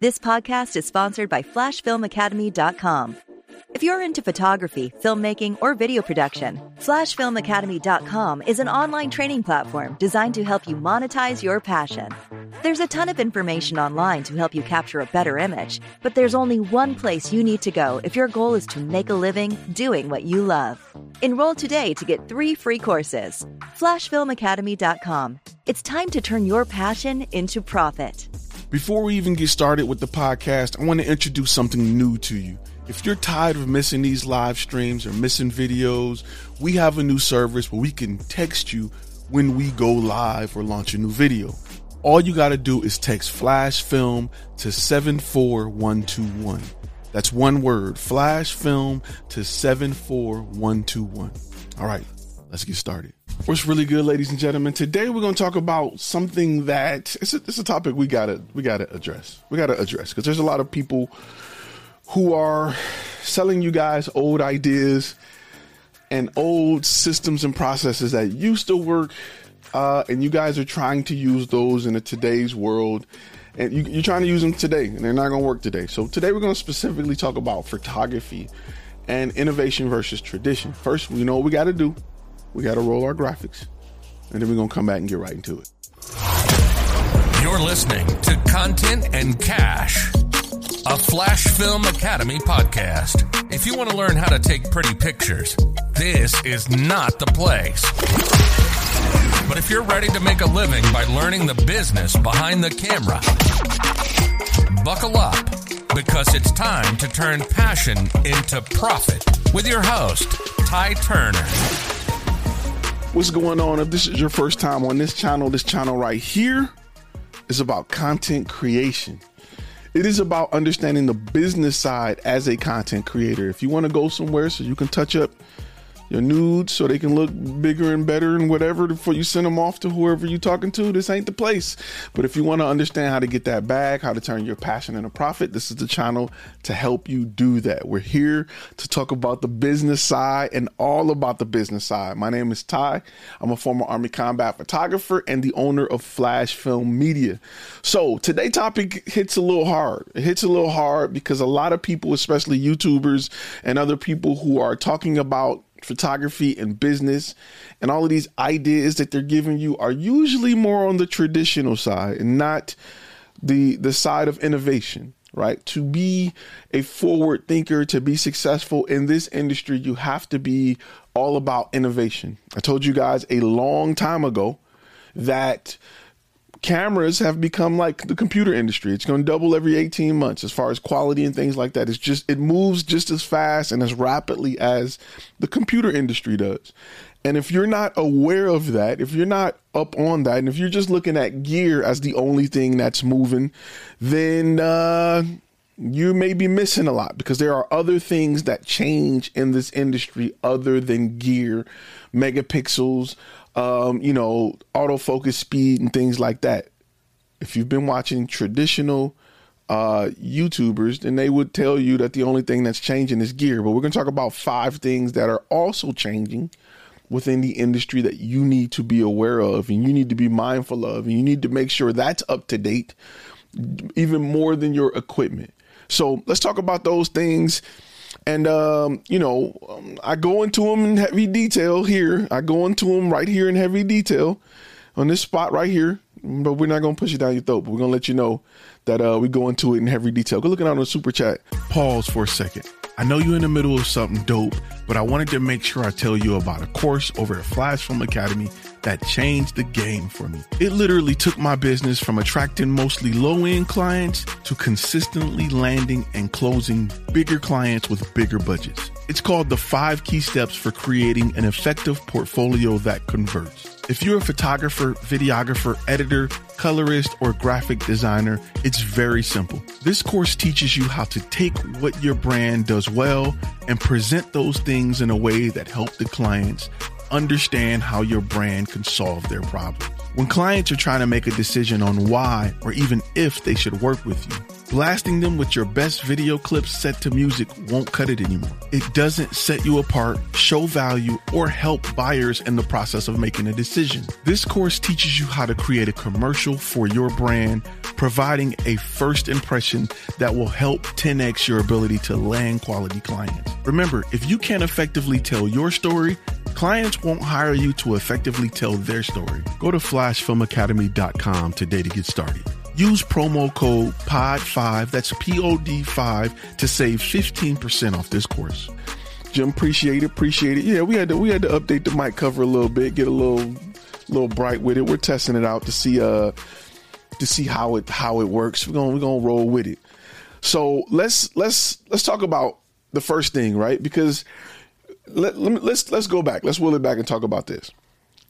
This podcast is sponsored by FlashFilmAcademy.com. If you're into photography, filmmaking, or video production, FlashFilmAcademy.com is an online training platform designed to help you monetize your passion. There's a ton of information online to help you capture a better image, but there's only one place you need to go if your goal is to make a living doing what you love. Enroll today to get three free courses. FlashFilmAcademy.com. It's time to turn your passion into profit. Before we even get started with the podcast, I want to introduce something new to you. If you're tired of missing these live streams or missing videos, we have a new service where we can text you when we go live or launch a new video. All you got to do is text flash film to 74121. That's one word, flash film to 74121. All right, let's get started. What's really good, ladies and gentlemen? Today we're going to talk about something that it's a, it's a topic we gotta we gotta address. We gotta address because there's a lot of people who are selling you guys old ideas and old systems and processes that used to work, uh, and you guys are trying to use those in a today's world. And you, are trying to use them today, and they're not going to work today. So today we're going to specifically talk about photography and innovation versus tradition. First, we know what we got to do we got to roll our graphics, and then we're going to come back and get right into it. You're listening to Content and Cash, a Flash Film Academy podcast. If you want to learn how to take pretty pictures, this is not the place. But if you're ready to make a living by learning the business behind the camera, buckle up because it's time to turn passion into profit with your host, Ty Turner. What's going on? If this is your first time on this channel, this channel right here is about content creation. It is about understanding the business side as a content creator. If you want to go somewhere so you can touch up your nudes so they can look bigger and better and whatever before you send them off to whoever you're talking to. This ain't the place. But if you want to understand how to get that bag, how to turn your passion into profit, this is the channel to help you do that. We're here to talk about the business side and all about the business side. My name is Ty. I'm a former Army combat photographer and the owner of Flash Film Media. So today topic hits a little hard. It hits a little hard because a lot of people, especially YouTubers and other people who are talking about photography and business and all of these ideas that they're giving you are usually more on the traditional side and not the the side of innovation right? To be a forward thinker to be successful in this industry you have to be all about innovation. I told you guys a long time ago that cameras have become like the computer industry. It's going to double every 18 months as far as quality and things like that. It's just, it moves just as fast and as rapidly as the computer industry does. And if you're not aware of that, if you're not up on that, and if you're just looking at gear as the only thing that's moving, then, uh, you may be missing a lot because there are other things that change in this industry other than gear, megapixels, um, you know, autofocus speed and things like that. If you've been watching traditional uh, YouTubers, then they would tell you that the only thing that's changing is gear. But we're going to talk about five things that are also changing within the industry that you need to be aware of and you need to be mindful of. And you need to make sure that's up to date, even more than your equipment. So let's talk about those things and um, you know, um, I go into them in heavy detail here. I go into them right here in heavy detail on this spot right here. but we're not gonna push it down your throat. But we're gonna let you know that uh, we go into it in heavy detail. Go looking out on the super chat. Pause for a second. I know you're in the middle of something dope, but I wanted to make sure I tell you about a course over at Flash Film Academy that changed the game for me. It literally took my business from attracting mostly low end clients to consistently landing and closing bigger clients with bigger budgets. It's called the five key steps for creating an effective portfolio that converts. If you're a photographer, videographer, editor, colorist, or graphic designer, it's very simple. This course teaches you how to take what your brand does well and present those things in a way that help the clients understand how your brand can solve their problem. When clients are trying to make a decision on why or even if they should work with you, blasting them with your best video clips set to music won't cut it anymore. It doesn't set you apart, show value, or help buyers in the process of making a decision. This course teaches you how to create a commercial for your brand, providing a first impression that will help 10x your ability to land quality clients. Remember, if you can't effectively tell your story, clients won't hire you to effectively tell their story. Go to flashfilmacademy.com today to get started. Use promo code POD5, that's P O D 5, to save 15% off this course. Jim, appreciate it, appreciate it. Yeah, we had to we had to update the mic cover a little bit, get a little little bright with it. We're testing it out to see uh to see how it how it works. We're gonna we're gonna roll with it. So let's let's let's talk about the first thing, right? Because let, let me, let's let's go back. Let's wheel it back and talk about this.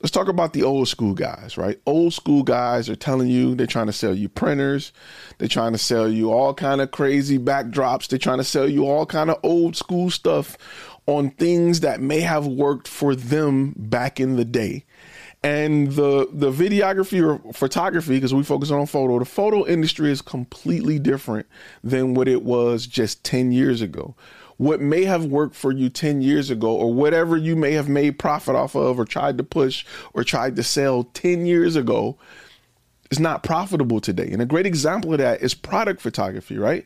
Let's talk about the old school guys, right? Old school guys are telling you they're trying to sell you printers, they're trying to sell you all kind of crazy backdrops, they're trying to sell you all kind of old school stuff on things that may have worked for them back in the day. And the the videography or photography, because we focus on photo, the photo industry is completely different than what it was just 10 years ago what may have worked for you 10 years ago or whatever you may have made profit off of or tried to push or tried to sell 10 years ago is not profitable today. And a great example of that is product photography, right?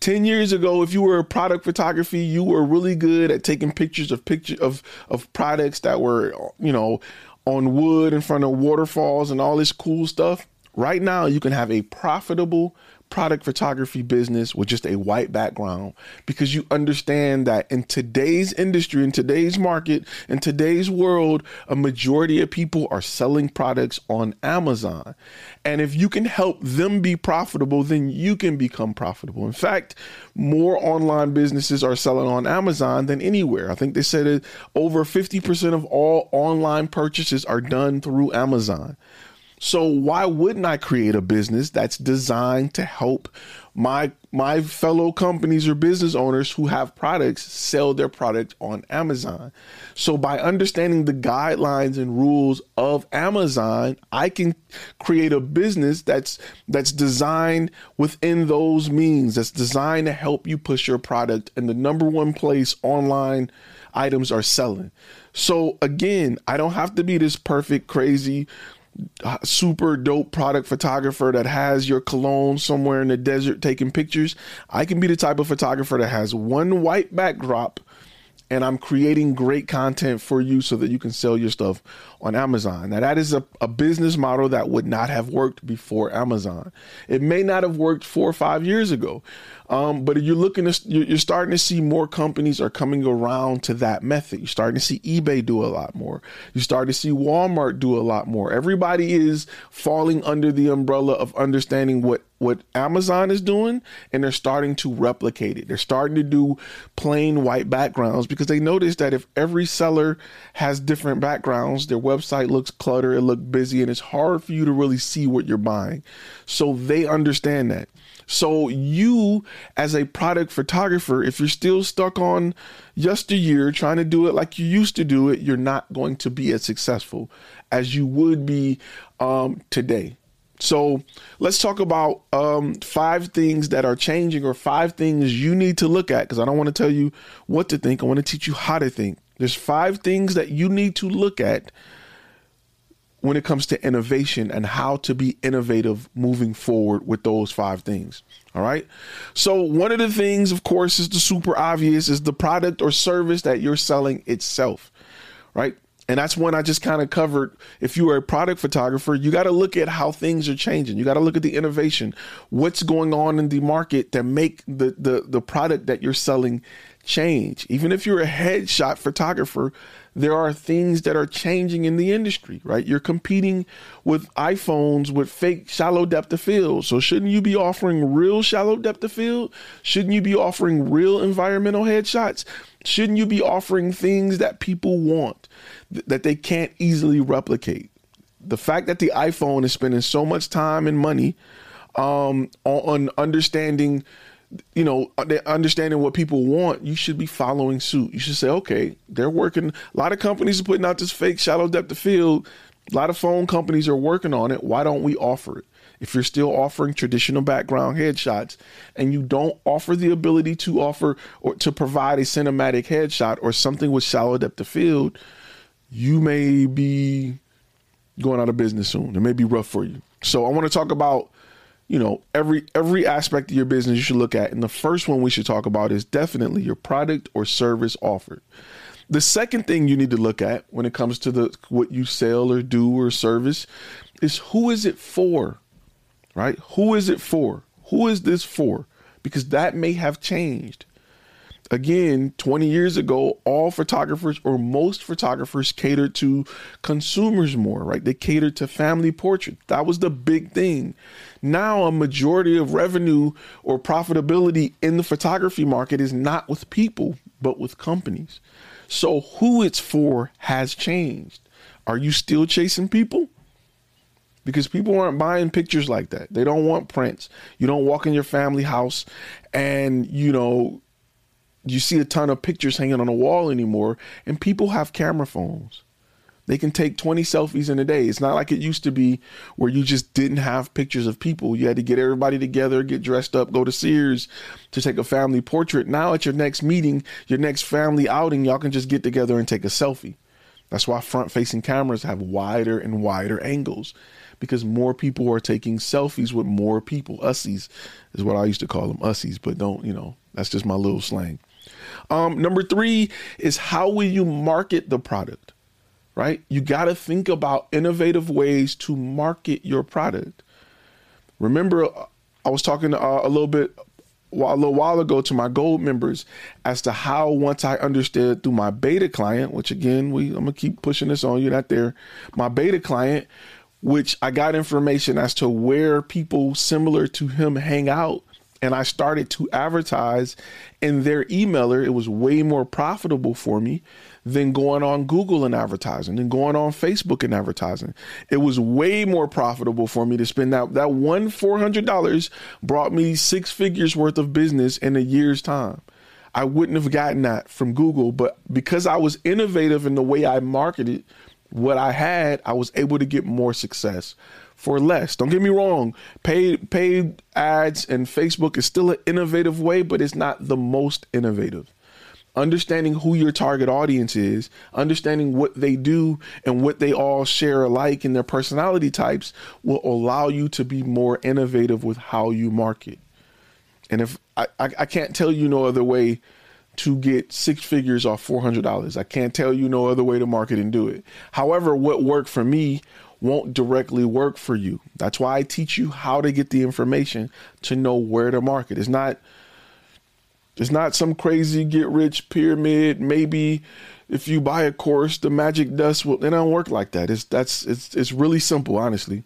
10 years ago if you were a product photography you were really good at taking pictures of picture of of products that were you know on wood in front of waterfalls and all this cool stuff right now you can have a profitable product photography business with just a white background because you understand that in today's industry, in today's market, in today's world, a majority of people are selling products on Amazon. And if you can help them be profitable, then you can become profitable. In fact, more online businesses are selling on Amazon than anywhere. I think they said it, over 50% of all online purchases are done through Amazon. So why wouldn't I create a business that's designed to help my my fellow companies or business owners who have products sell their product on Amazon? So by understanding the guidelines and rules of Amazon, I can create a business that's that's designed within those means, that's designed to help you push your product in the number one place online items are selling. So again, I don't have to be this perfect crazy super dope product photographer that has your cologne somewhere in the desert taking pictures. I can be the type of photographer that has one white backdrop and I'm creating great content for you so that you can sell your stuff on Amazon. Now, that is a, a business model that would not have worked before Amazon. It may not have worked four or five years ago, um, but you're looking to, you're starting to see more companies are coming around to that method. You're starting to see eBay do a lot more. You start to see Walmart do a lot more. Everybody is falling under the umbrella of understanding what what Amazon is doing and they're starting to replicate it. They're starting to do plain white backgrounds because they notice that if every seller has different backgrounds, their website looks cluttered, it looks busy, and it's hard for you to really see what you're buying. So they understand that. So you, as a product photographer, if you're still stuck on yesteryear trying to do it like you used to do it, you're not going to be as successful as you would be um, today. So let's talk about um, five things that are changing or five things you need to look at because I don't want to tell you what to think. I want to teach you how to think. There's five things that you need to look at when it comes to innovation and how to be innovative moving forward with those five things. All right. So, one of the things, of course, is the super obvious is the product or service that you're selling itself. Right. And that's when I just kind of covered if you are a product photographer, you got to look at how things are changing. You got to look at the innovation, what's going on in the market that make the, the the product that you're selling change. Even if you're a headshot photographer, there are things that are changing in the industry, right? You're competing with iPhones with fake shallow depth of field. So shouldn't you be offering real shallow depth of field? Shouldn't you be offering real environmental headshots? Shouldn't you be offering things that people want th- that they can't easily replicate? The fact that the iPhone is spending so much time and money um, on, on understanding you know, uh, understanding what people want, you should be following suit. You should say, okay, they're working. A lot of companies are putting out this fake shallow depth of field. A lot of phone companies are working on it. Why don't we offer it? If you're still offering traditional background headshots and you don't offer the ability to offer or to provide a cinematic headshot or something with shallow depth of field, you may be going out of business soon. It may be rough for you. So I want to talk about you know every every aspect of your business you should look at. And the first one we should talk about is definitely your product or service offered. The second thing you need to look at when it comes to the what you sell or do or service is who is it for right? Who is it for? Who is this for? Because that may have changed. Again 20 years ago all photographers or most photographers catered to consumers more right? They catered to family portrait that was the big thing now a majority of revenue or profitability in the photography market is not with people but with companies so who it's for has changed are you still chasing people because people aren't buying pictures like that. They don't want prints. You don't walk in your family house and, you know, you see a ton of pictures hanging on a wall anymore, and people have camera phones. They can take 20 selfies in a day. It's not like it used to be where you just didn't have pictures of people. You had to get everybody together, get dressed up, go to Sears to take a family portrait. Now, at your next meeting, your next family outing, y'all can just get together and take a selfie. That's why front facing cameras have wider and wider angles because more people are taking selfies with more people. Ussies is what I used to call them, ussies, but don't, you know, that's just my little slang. Um, number three is how will you market the product, right? You got to think about innovative ways to market your product. Remember, I was talking uh, a little bit a little while ago to my gold members as to how once I understood through my beta client, which again we I'm gonna keep pushing this on you, not there. My beta client, which I got information as to where people similar to him hang out and I started to advertise in their emailer, it was way more profitable for me than going on Google and advertising, than going on Facebook and advertising. It was way more profitable for me to spend that that one four hundred dollars brought me six figures worth of business in a year's time. I wouldn't have gotten that from Google, but because I was innovative in the way I marketed what I had, I was able to get more success for less. Don't get me wrong, paid paid ads and Facebook is still an innovative way, but it's not the most innovative. Understanding who your target audience is, understanding what they do and what they all share alike in their personality types will allow you to be more innovative with how you market. And if I, I, I can't tell you no other way to get six figures off $400. I can't tell you no other way to market and do it. However, what worked for me won't directly work for you. That's why I teach you how to get the information to know where to market. It's not it's not some crazy get rich pyramid. Maybe if you buy a course, the magic dust will it don't work like that. It's that's it's it's really simple, honestly.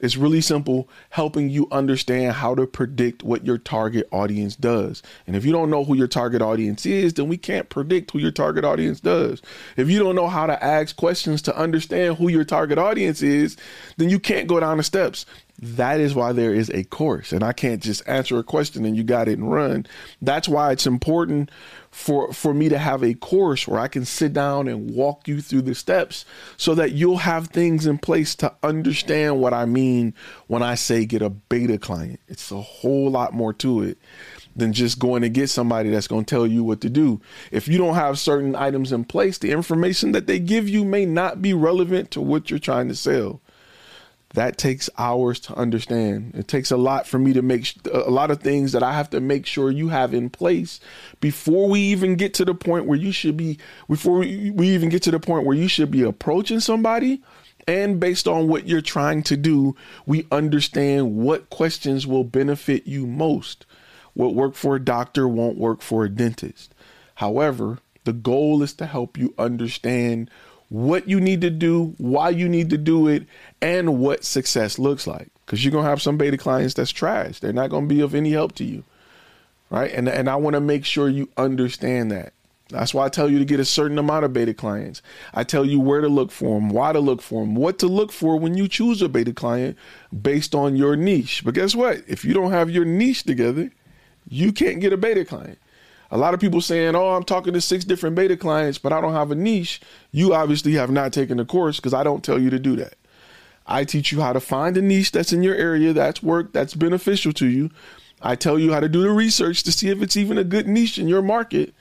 It's really simple, helping you understand how to predict what your target audience does. And if you don't know who your target audience is, then we can't predict who your target audience does. If you don't know how to ask questions to understand who your target audience is, then you can't go down the steps. That is why there is a course. And I can't just answer a question and you got it and run. That's why it's important for for me to have a course where I can sit down and walk you through the steps so that you'll have things in place to understand what I mean when I say get a beta client. It's a whole lot more to it than just going to get somebody that's going to tell you what to do. If you don't have certain items in place, the information that they give you may not be relevant to what you're trying to sell. That takes hours to understand. It takes a lot for me to make a lot of things that I have to make sure you have in place before we even get to the point where you should be before we, we even get to the point where you should be approaching somebody and based on what you're trying to do, we understand what questions will benefit you most. What worked for a doctor won't work for a dentist. However, the goal is to help you understand what you need to do, why you need to do it, and what success looks like. Because you're gonna have some beta clients that's trash. They're not gonna be of any help to you. Right. And and I want to make sure you understand that. That's why I tell you to get a certain amount of beta clients. I tell you where to look for them, why to look for them, what to look for when you choose a beta client based on your niche. But guess what? If you don't have your niche together, you can't get a beta client. A lot of people saying, "Oh, I'm talking to six different beta clients, but I don't have a niche." You obviously have not taken the course because I don't tell you to do that. I teach you how to find a niche that's in your area, that's work, that's beneficial to you. I tell you how to do the research to see if it's even a good niche in your market.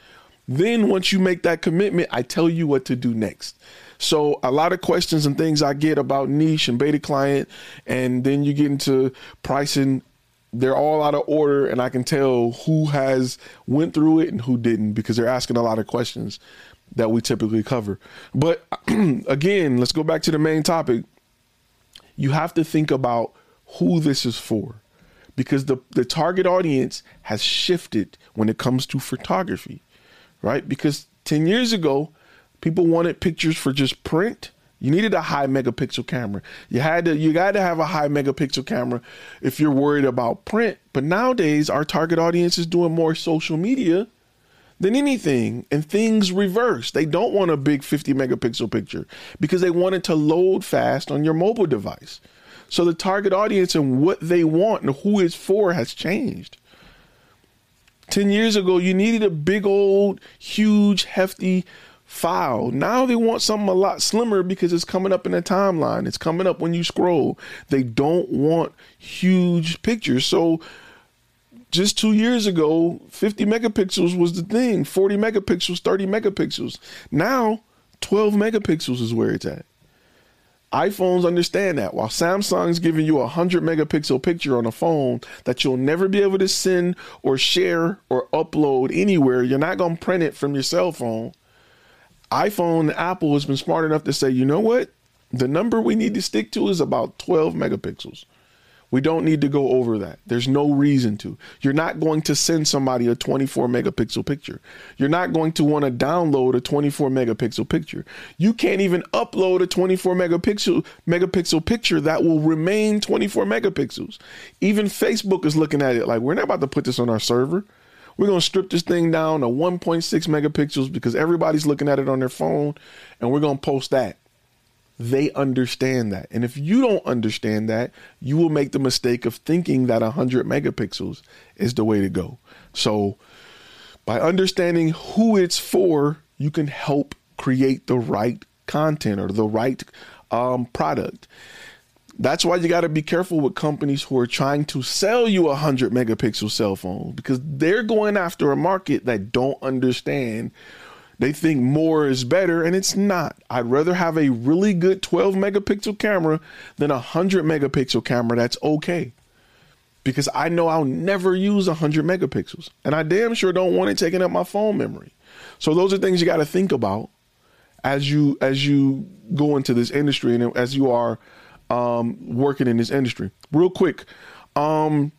Then once you make that commitment, I tell you what to do next. So a lot of questions and things I get about niche and beta client, and then you get into pricing they're all out of order and i can tell who has went through it and who didn't because they're asking a lot of questions that we typically cover. But again let's go back to the main topic. You have to think about who this is for because the, the target audience has shifted when it comes to photography right? Because 10 years ago people wanted pictures for just print you needed a high megapixel camera. You had to you got to have a high megapixel camera if you're worried about print. But nowadays our target audience is doing more social media than anything and things reverse. They don't want a big 50 megapixel picture because they want it to load fast on your mobile device. So the target audience and what they want and who it's for has changed. 10 years ago, you needed a big old, huge, hefty file. Now they want something a lot slimmer because it's coming up in the timeline. It's coming up when you scroll. They don't want huge pictures. So just two years ago, 50 megapixels was the thing, 40 megapixels, 30 megapixels. Now, 12 megapixels is where it's at. iPhones understand that. While Samsung's giving you a 100 megapixel picture on a phone that you'll never be able to send or share or upload anywhere, you're not going to print it from your cell phone iPhone, Apple has been smart enough to say, you know what? The number we need to stick to is about 12 megapixels. We don't need to go over that. There's no reason to. You're not going to send somebody a 24 megapixel picture. You're not going to want to download a 24 megapixel picture. You can't even upload a 24 megapixel megapixel picture that will remain 24 megapixels. Even Facebook is looking at it like we're not about to put this on our server. We're going to strip this thing down to 1.6 megapixels because everybody's looking at it on their phone and we're going to post that. They understand that. And if you don't understand that, you will make the mistake of thinking that 100 megapixels is the way to go. So, by understanding who it's for, you can help create the right content or the right um, product. That's why you got to be careful with companies who are trying to sell you a 100 megapixel cell phone because they're going after a market that don't understand. They think more is better and it's not. I'd rather have a really good 12 megapixel camera than a 100 megapixel camera that's okay. Because I know I'll never use 100 megapixels and I damn sure don't want it taking up my phone memory. So those are things you got to think about as you as you go into this industry and as you are um, working in this industry. Real quick, um,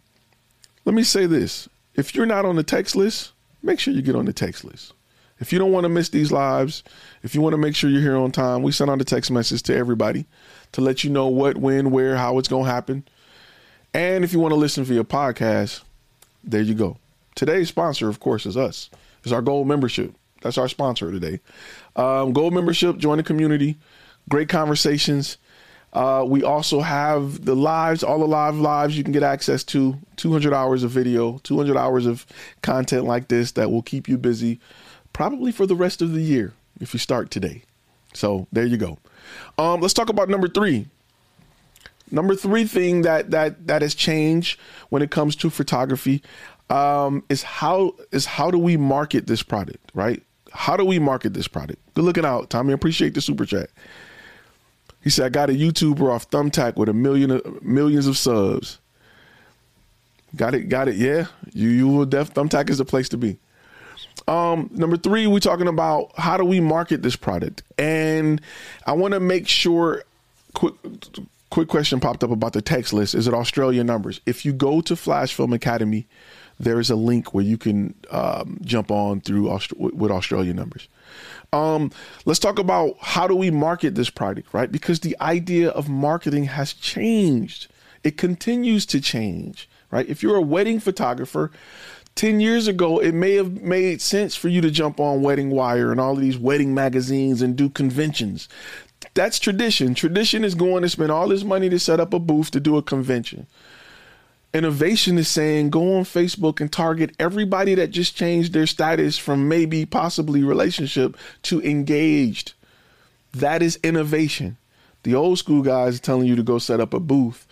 let me say this: if you're not on the text list, make sure you get on the text list. If you don't want to miss these lives, if you want to make sure you're here on time, we send out a text message to everybody to let you know what, when, where, how it's going to happen. And if you want to listen via podcast, there you go. Today's sponsor, of course, is us. It's our gold membership. That's our sponsor today. Um, gold membership, join the community. Great conversations. Uh, we also have the lives, all the live lives you can get access to 200 hours of video, 200 hours of content like this that will keep you busy probably for the rest of the year if you start today. So there you go. Um, let's talk about number three. Number three thing that that that has changed when it comes to photography um, is how is how do we market this product, right? How do we market this product? Good looking out, Tommy. Appreciate the super chat He said, I got a YouTuber off Thumbtack with a million millions of subs. Got it, got it. Yeah, you you will def Thumbtack is the place to be. Um, number three, we're talking about how do we market this product, and I want to make sure. Quick, quick question popped up about the text list. Is it Australian numbers? If you go to Flash Film Academy, there is a link where you can um, jump on through Aust- with Australian numbers. Um, let's talk about how do we market this product, right? Because the idea of marketing has changed. It continues to change, right? If you're a wedding photographer, 10 years ago, it may have made sense for you to jump on Wedding Wire and all of these wedding magazines and do conventions. That's tradition. Tradition is going to spend all this money to set up a booth to do a convention. Innovation is saying go on Facebook and target everybody that just changed their status from maybe possibly relationship to engaged. That is innovation. The old school guys are telling you to go set up a booth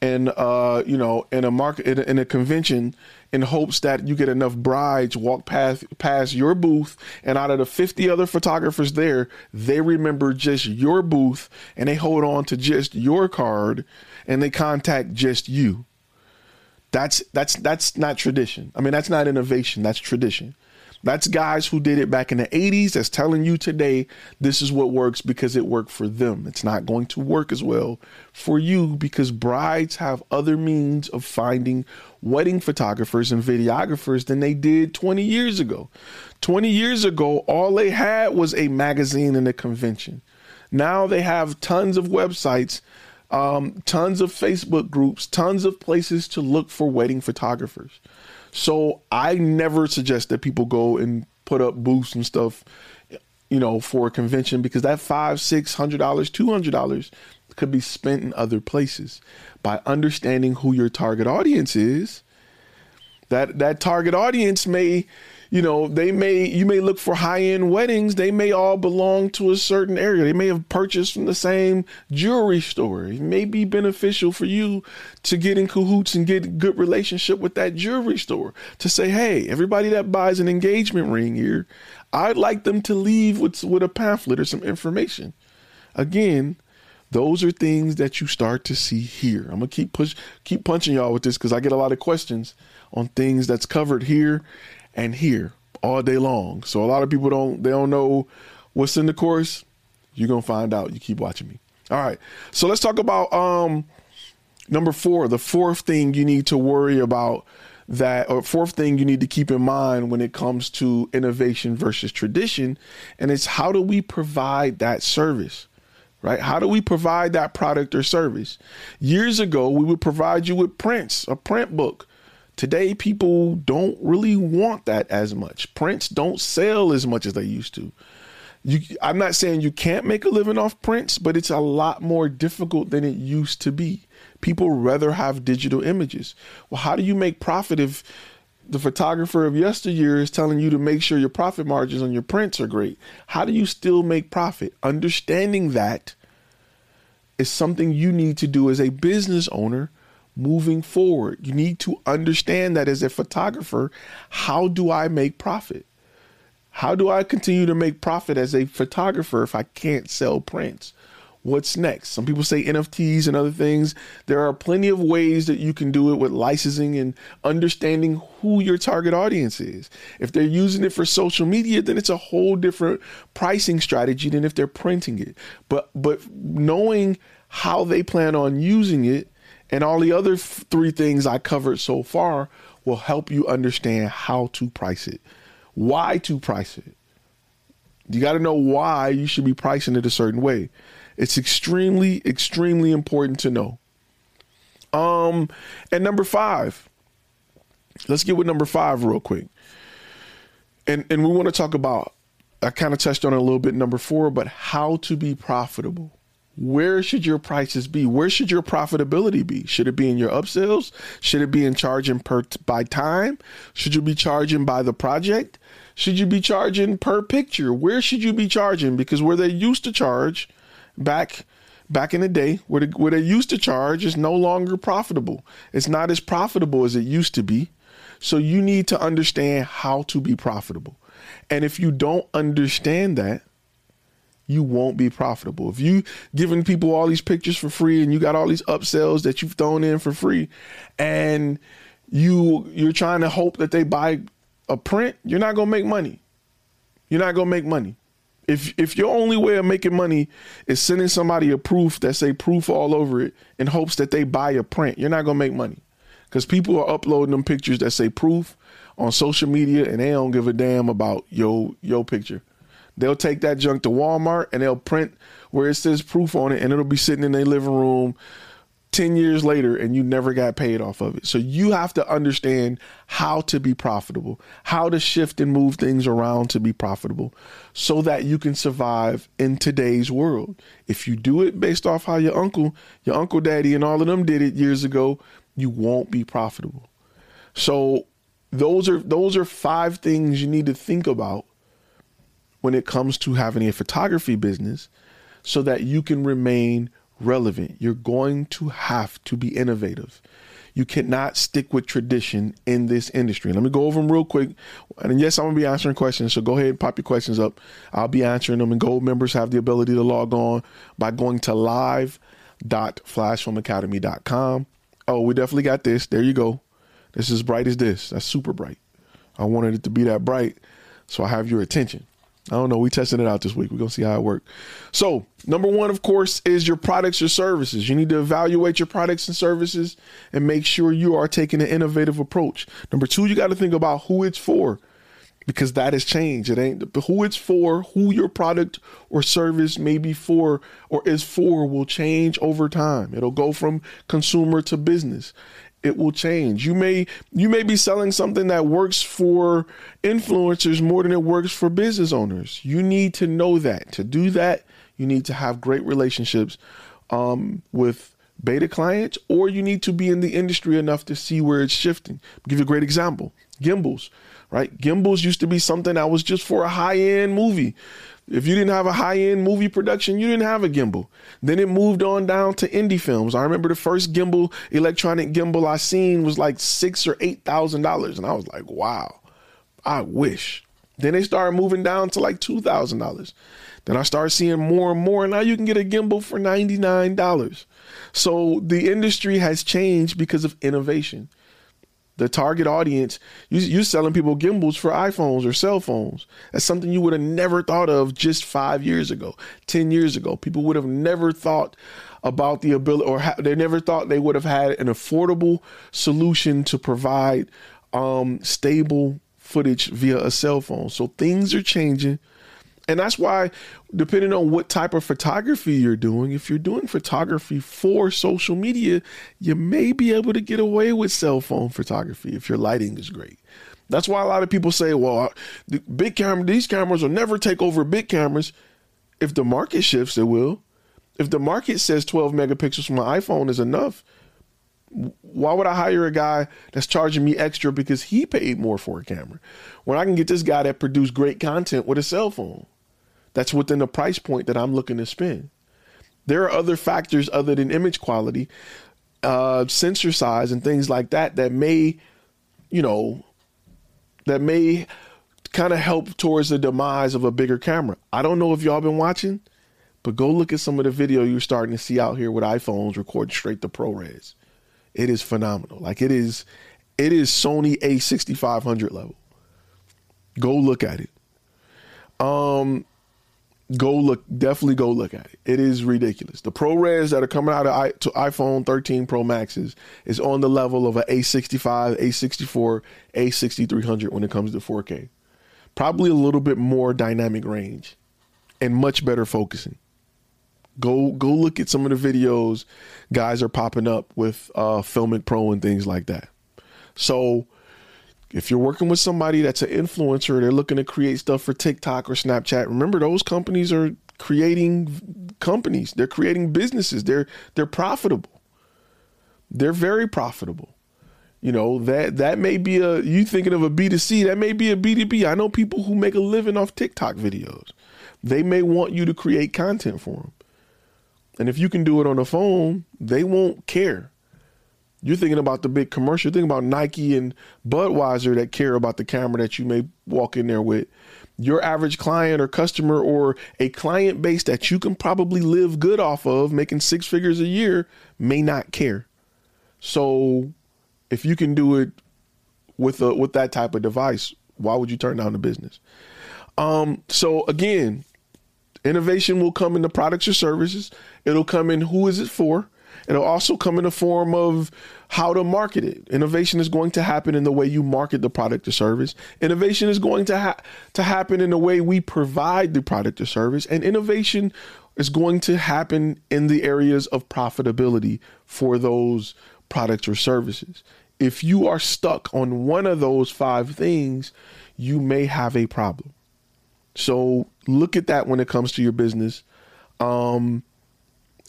and uh, you know in a market in a, in a, convention in hopes that you get enough brides walk past past your booth and out of the 50 other photographers there they remember just your booth and they hold on to just your card and they contact just you that's that's that's not tradition. I mean, that's not innovation. That's tradition. That's guys who did it back in the 80s that's telling you today this is what works because it worked for them. It's not going to work as well for you because brides have other means of finding wedding photographers and videographers than they did 20 years ago. 20 years ago, all they had was a magazine and a convention. Now they have tons of websites um, tons of Facebook groups, tons of places to look for wedding photographers. So I never suggest that people go and put up booths and stuff, you know, for a convention because that five, six hundred dollars, two hundred dollars could be spent in other places. By understanding who your target audience is, that that target audience may you know, they may you may look for high end weddings. They may all belong to a certain area. They may have purchased from the same jewelry store. It may be beneficial for you to get in cahoots and get good relationship with that jewelry store. To say, hey, everybody that buys an engagement ring here, I'd like them to leave with with a pamphlet or some information. Again, those are things that you start to see here. I'm gonna keep push keep punching y'all with this because I get a lot of questions on things that's covered here and here all day long. So a lot of people don't they don't know what's in the course. You're gonna find out. You keep watching me. All right. So let's talk about um number four, the fourth thing you need to worry about that or fourth thing you need to keep in mind when it comes to innovation versus tradition and it's how do we provide that service right how do we provide that product or service years ago we would provide you with prints a print book Today, people don't really want that as much. Prints don't sell as much as they used to. You, I'm not saying you can't make a living off prints, but it's a lot more difficult than it used to be. People rather have digital images. Well, how do you make profit if the photographer of yesteryear is telling you to make sure your profit margins on your prints are great? How do you still make profit? Understanding that is something you need to do as a business owner moving forward. You need to understand that as a photographer, how do I make profit? How do I continue to make profit as a photographer if I can't sell prints? What's next? Some people say NFTs and other things. There are plenty of ways that you can do it with licensing and understanding who your target audience is. If they're using it for social media, then it's a whole different pricing strategy than if they're printing it. But but knowing how they plan on using it and all the other f- three things I covered so far will help you understand how to price it, why to price it. You got to know why you should be pricing it a certain way. It's extremely, extremely important to know. Um, and number five, let's get with number five real quick. And and we want to talk about. I kind of touched on it a little bit. Number four, but how to be profitable where should your prices be? Where should your profitability be? Should it be in your upsells? Should it be in charging per by time? Should you be charging by the project? Should you be charging per picture? Where should you be charging? Because where they used to charge back back in the day, where, the, where they used to charge is no longer profitable. It's not as profitable as it used to be. So you need to understand how to be profitable. And if you don't understand that, you won't be profitable. If you giving people all these pictures for free and you got all these upsells that you've thrown in for free and you you're trying to hope that they buy a print, you're not going to make money. You're not going to make money. If if your only way of making money is sending somebody a proof that say proof all over it in hopes that they buy a print, you're not going to make money. Cuz people are uploading them pictures that say proof on social media and they don't give a damn about your your picture. They'll take that junk to Walmart and they'll print where it says proof on it and it'll be sitting in their living room 10 years later and you never got paid off of it. So you have to understand how to be profitable, how to shift and move things around to be profitable so that you can survive in today's world. If you do it based off how your uncle, your uncle daddy and all of them did it years ago, you won't be profitable. So those are those are five things you need to think about when it comes to having a photography business so that you can remain relevant. You're going to have to be innovative. You cannot stick with tradition in this industry. Let me go over them real quick. And yes, I'm going to be answering questions. So go ahead and pop your questions up. I'll be answering them. And gold members have the ability to log on by going to live.flashfilmacademy.com. Oh, we definitely got this. There you go. This is bright as this. That's super bright. I wanted it to be that bright. So I have your attention. I don't know. We testing it out this week. We're gonna see how it works. So, number one, of course, is your products or services. You need to evaluate your products and services and make sure you are taking an innovative approach. Number two, you got to think about who it's for, because that has changed. It ain't who it's for, who your product or service may be for or is for will change over time. It'll go from consumer to business it will change. You may you may be selling something that works for influencers more than it works for business owners. You need to know that. To do that, you need to have great relationships um, with beta clients, or you need to be in the industry enough to see where it's shifting. I'll give you a great example: gimbals. Right, gimbals used to be something that was just for a high end movie. If you didn't have a high end movie production, you didn't have a gimbal. Then it moved on down to indie films. I remember the first gimbal, electronic gimbal I seen was like six or eight thousand dollars, and I was like, wow, I wish. Then they started moving down to like two thousand dollars. Then I started seeing more and more. And now you can get a gimbal for ninety nine dollars. So the industry has changed because of innovation the target audience, you, you're selling people gimbals for iPhones or cell phones. That's something you would have never thought of just five years ago, 10 years ago. People would have never thought about the ability, or ha- they never thought they would have had an affordable solution to provide um, stable footage via a cell phone. So things are changing. And that's why, depending on what type of photography you're doing, if you're doing photography for social media, you may be able to get away with cell phone photography if your lighting is great. That's why a lot of people say, well, the big camera, these cameras will never take over big cameras. If the market shifts, it will. If the market says 12 megapixels from my iPhone is enough, why would I hire a guy that's charging me extra because he paid more for a camera when I can get this guy that produced great content with a cell phone? that's within the price point that I'm looking to spend. There are other factors other than image quality, uh, sensor size, and things like that that may, you know, that may kind of help towards the demise of a bigger camera. I don't know if y'all been watching, but go look at some of the video you're starting to see out here with iPhones recording straight to ProRes. It is phenomenal. Like it is, it is Sony A6500 level. Go look at it. Um, go look definitely go look at it it is ridiculous the ProRes that are coming out of I, to iphone 13 pro maxes is on the level of a a65 a64 a6300 when it comes to 4k probably a little bit more dynamic range and much better focusing go go look at some of the videos guys are popping up with uh filmic pro and things like that so if you're working with somebody that's an influencer, they're looking to create stuff for TikTok or Snapchat. Remember, those companies are creating companies. They're creating businesses. They're they're profitable. They're very profitable. You know that that may be a you thinking of a B 2 C. That may be a B 2 B. I know people who make a living off TikTok videos. They may want you to create content for them, and if you can do it on the phone, they won't care You're thinking about the big commercial. Thinking about Nike and Budweiser that care about the camera that you may walk in there with. Your average client or customer or a client base that you can probably live good off of, making six figures a year, may not care. So if you can do it with a with that type of device, why would you turn down the business? Um, so again, innovation will come in the products or services. It'll come in who is it for? It'll also come in the form of how to market it. Innovation is going to happen in the way you market the product or service. Innovation is going to ha- to happen in the way we provide the product or service, and innovation is going to happen in the areas of profitability for those products or services. If you are stuck on one of those five things, you may have a problem. So look at that when it comes to your business. Um,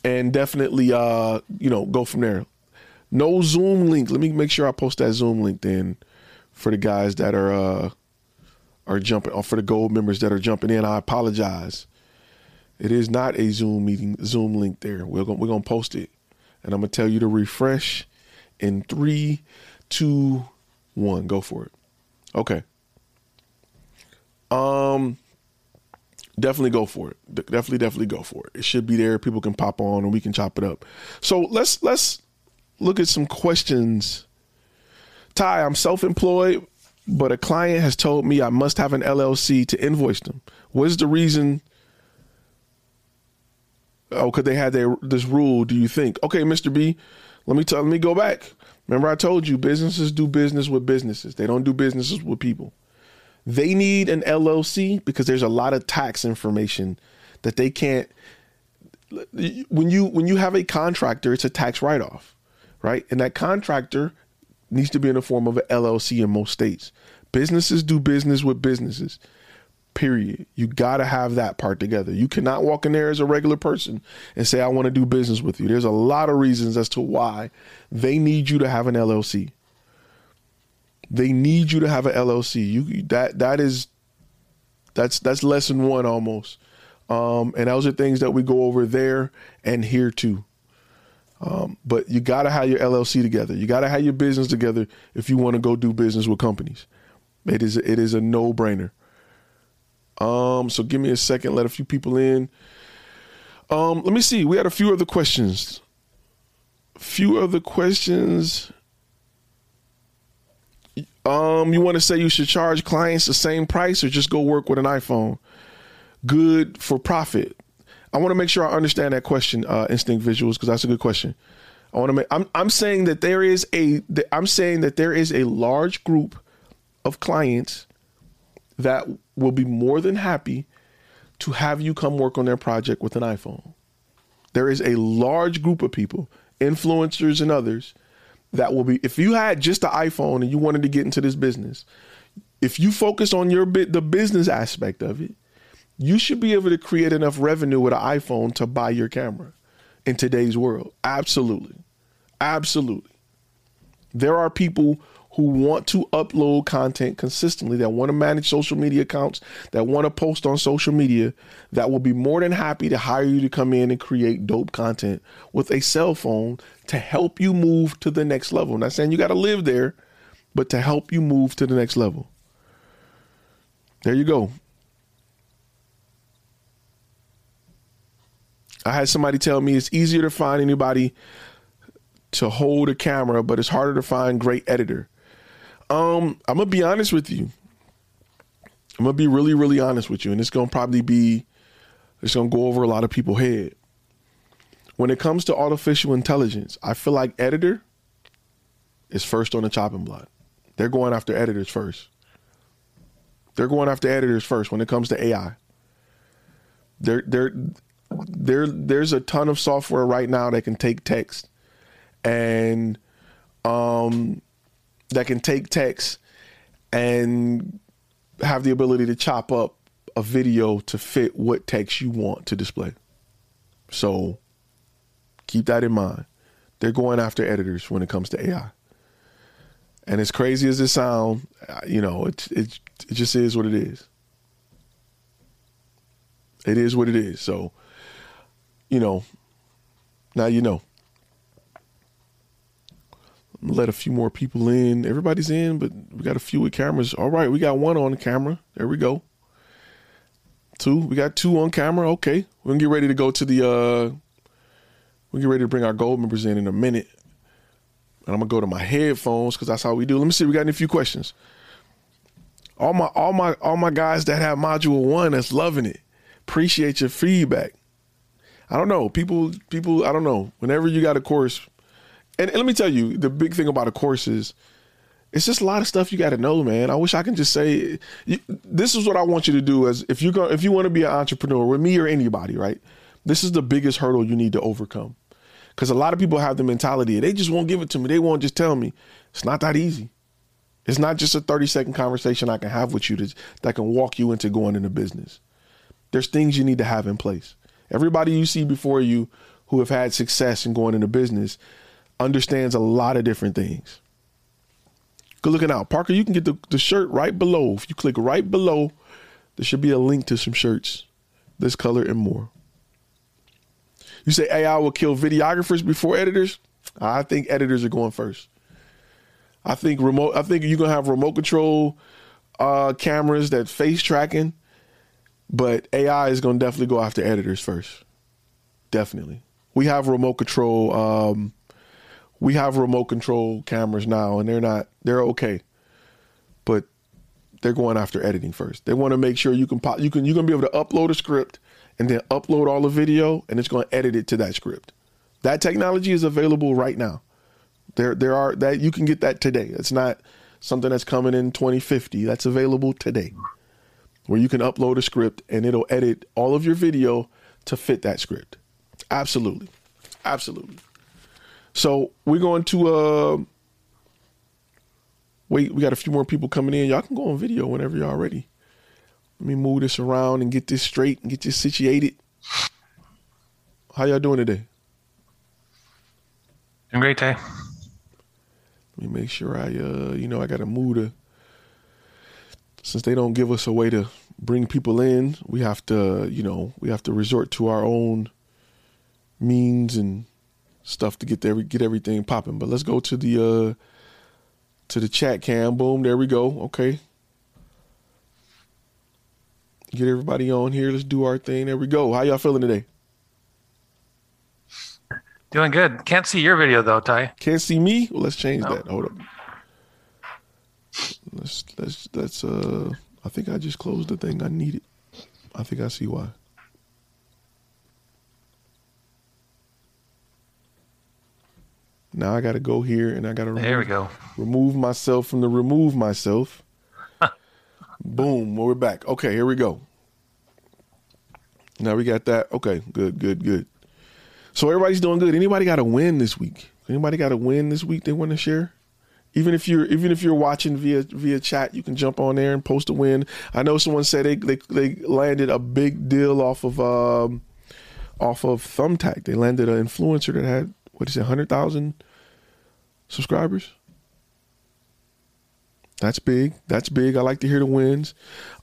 and definitely uh you know go from there. No zoom link. Let me make sure i post that zoom link then for the guys that are uh are jumping or for the gold members that are jumping in. I apologize. It is not a zoom meeting zoom link there. We're gonna we're gonna post it. And i'm gonna tell you to refresh in three two one. Go for it. Okay. Um definitely go for it. Definitely, definitely go for it. It should be there. People can pop on and we can chop it up. So let's let's look at some questions. Ty, I'm self-employed, but a client has told me I must have an LLC to invoice them. What is the reason? Oh, because they had their this rule. Do you think? Okay, Mr. B, let me tell. Let me go back. Remember, I told you businesses do business with businesses. They don't do businesses with people. They need an LLC because there's a lot of tax information that they can't when you when you have a contractor, it's a tax write-off, right? And that contractor needs to be in the form of an LLC in most states. Businesses do business with businesses. Period. You got to have that part together. You cannot walk in there as a regular person and say I want to do business with you. There's a lot of reasons as to why they need you to have an LLC. They need you to have an LLC. You that that is that's that's lesson one almost. Um, and those are things that we go over there and here too. Um, but you got to have your LLC together. You got to have your business together if you want to go do business with companies. It is it is a no brainer. Um, so give me a second. Let a few people in. Um, let me see. We had a few other questions. Few other questions. Um, you want to say you should charge clients the same price or just go work with an iPhone? Good for profit. I want to make sure I understand that question, uh, Instinct Visuals, because that's a good question. I want to make. I'm I'm saying that there is a. I'm saying that there is a large group of clients that will be more than happy to have you come work on their project with an iPhone. There is a large group of people, influencers and others, that will be if you had just an iPhone and you wanted to get into this business, if you focus on your bit the business aspect of it, you should be able to create enough revenue with an iPhone to buy your camera in today's world. Absolutely. Absolutely. There are people who want to upload content consistently, that want to manage social media accounts, that want to post on social media, that will be more than happy to hire you to come in and create dope content with a cell phone to help you move to the next level. I'm not saying you got to live there, but to help you move to the next level. There you go. I had somebody tell me it's easier to find anybody to hold a camera, but it's harder to find great editor. Um, I'm gonna be honest with you. I'm gonna be really, really honest with you, and it's gonna probably be it's gonna go over a lot of people's head. When it comes to artificial intelligence, I feel like editor is first on the chopping block. They're going after editors first. They're going after editors first when it comes to AI. There, there, there, there's a ton of software right now that can take text and um, that can take text and have the ability to chop up a video to fit what text you want to display. So keep that in mind. They're going after editors when it comes to AI. And as crazy as it sounds, uh, you know, it, it, it just is what it is. It is what it is. So, you know, now you know. Let a few more people in. Everybody's in, but we got a few with cameras. All right, we got one on camera. There we go. Two. We got two on camera. Okay. We're gonna get ready to go to the uh we get ready to bring our gold members in in a minute. And I'm gonna go to my headphones because that's how we do. Let me see. We got any few questions. All my all my all my guys that have module one that's loving it. Appreciate your feedback. I don't know. People people I don't know. Whenever you got a course, and, and let me tell you, the big thing about a course is it's just a lot of stuff you got to know, man. I wish I can just say you, this is what I want you to do. As if you go, if you want to be an entrepreneur with me or anybody, right? This is the biggest hurdle you need to overcome, because a lot of people have the mentality they just won't give it to me. They won't just tell me. It's not that easy. It's not just a thirty second conversation I can have with you to, that can walk you into going into business. There's things you need to have in place. Everybody you see before you who have had success in going into business understands a lot of different things. Good looking out. Parker, you can get the, the shirt right below. If you click right below, there should be a link to some shirts, this color and more. You say AI will kill videographers before editors? I think editors are going first. I think remote. I think you're gonna have remote control uh, cameras that face tracking, but AI is gonna definitely go after editors first. Definitely, we have remote control um, we have remote control cameras now and they're not they're okay. But they're going after editing first. They want to make sure you can pop you can you're to be able to upload a script and then upload all the video and it's to edit it to that script. That technology is available right now. There there are that you can get that today. It's not something that's coming in 2050 that's available today where you can upload a script and it'll edit all of your video to fit that script. Absolutely. Absolutely so we're going to uh wait, we got a few more people coming in. Y'all can go on video whenever y'all ready. Let me move this around and get this straight and get this situated. How y'all doing today? Doing great, Tay. Let me make sure I uh you know I gotta move to since they don't give us a way to bring people in, we have to, you know, we have to resort to our own means and stuff to get every get everything popping. But let's go to the uh to the chat cam. Boom, there we go. Okay. Get everybody on here. Let's do our thing. There we go. How y'all feeling today? Doing good. Can't see your video though, Ty. Can't see me? Well, let's change no. that. Hold up. Let's let's let's uh I think I just closed the thing I needed. I think I see why. Now I got to go here and I got to there we go. Remove myself from the remove myself. Boom, we're back. Okay, here we go. Now we got that. Okay, good, good, good. So everybody's doing good. Anybody got a win this week? Anybody got a win this week they want to share? Even if you're even if you're watching via via chat, you can jump on there and post a win. I know someone said they they, they landed a big deal off of um, off of Thumbtack. They landed an influencer that had what is it, hundred thousand subscribers? That's big. That's big. I like to hear the wins.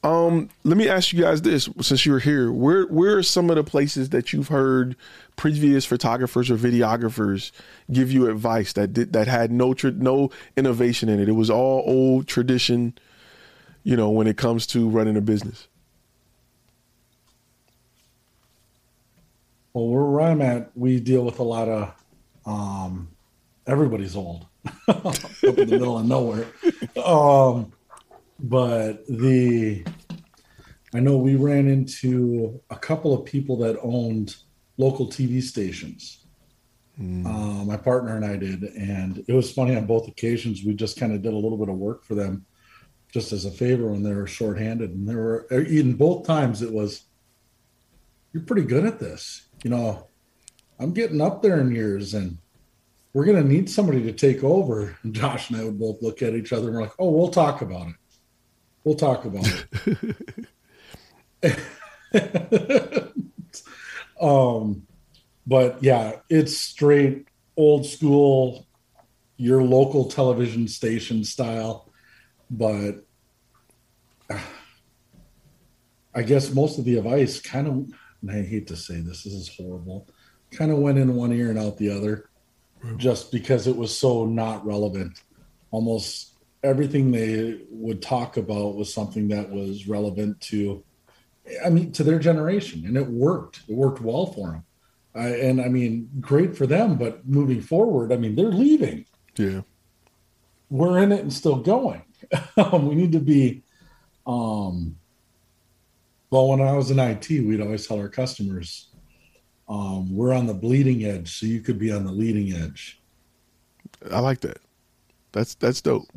Um, let me ask you guys this: since you're here, where where are some of the places that you've heard previous photographers or videographers give you advice that did that had no no innovation in it? It was all old tradition. You know, when it comes to running a business. Well, where I'm at, we deal with a lot of um, everybody's old up in the middle of nowhere. Um, but the I know we ran into a couple of people that owned local TV stations. Mm. Uh, my partner and I did, and it was funny on both occasions. We just kind of did a little bit of work for them, just as a favor when they were shorthanded. And they were in both times it was, "You're pretty good at this," you know. I'm getting up there in years, and we're going to need somebody to take over. And Josh and I would both look at each other and we're like, oh, we'll talk about it. We'll talk about it. um, but yeah, it's straight old school, your local television station style. But I guess most of the advice kind of, and I hate to say this, this is horrible, kind of went in one ear and out the other just because it was so not relevant. Almost everything they would talk about was something that was relevant to, I mean, to their generation, and it worked. It worked well for them. I, and I mean, great for them. But moving forward, I mean, they're leaving. Yeah. We're in it and still going. we need to be. Um, well, when I was in IT, we'd always tell our customers, um, "We're on the bleeding edge, so you could be on the leading edge." I like that. That's that's dope.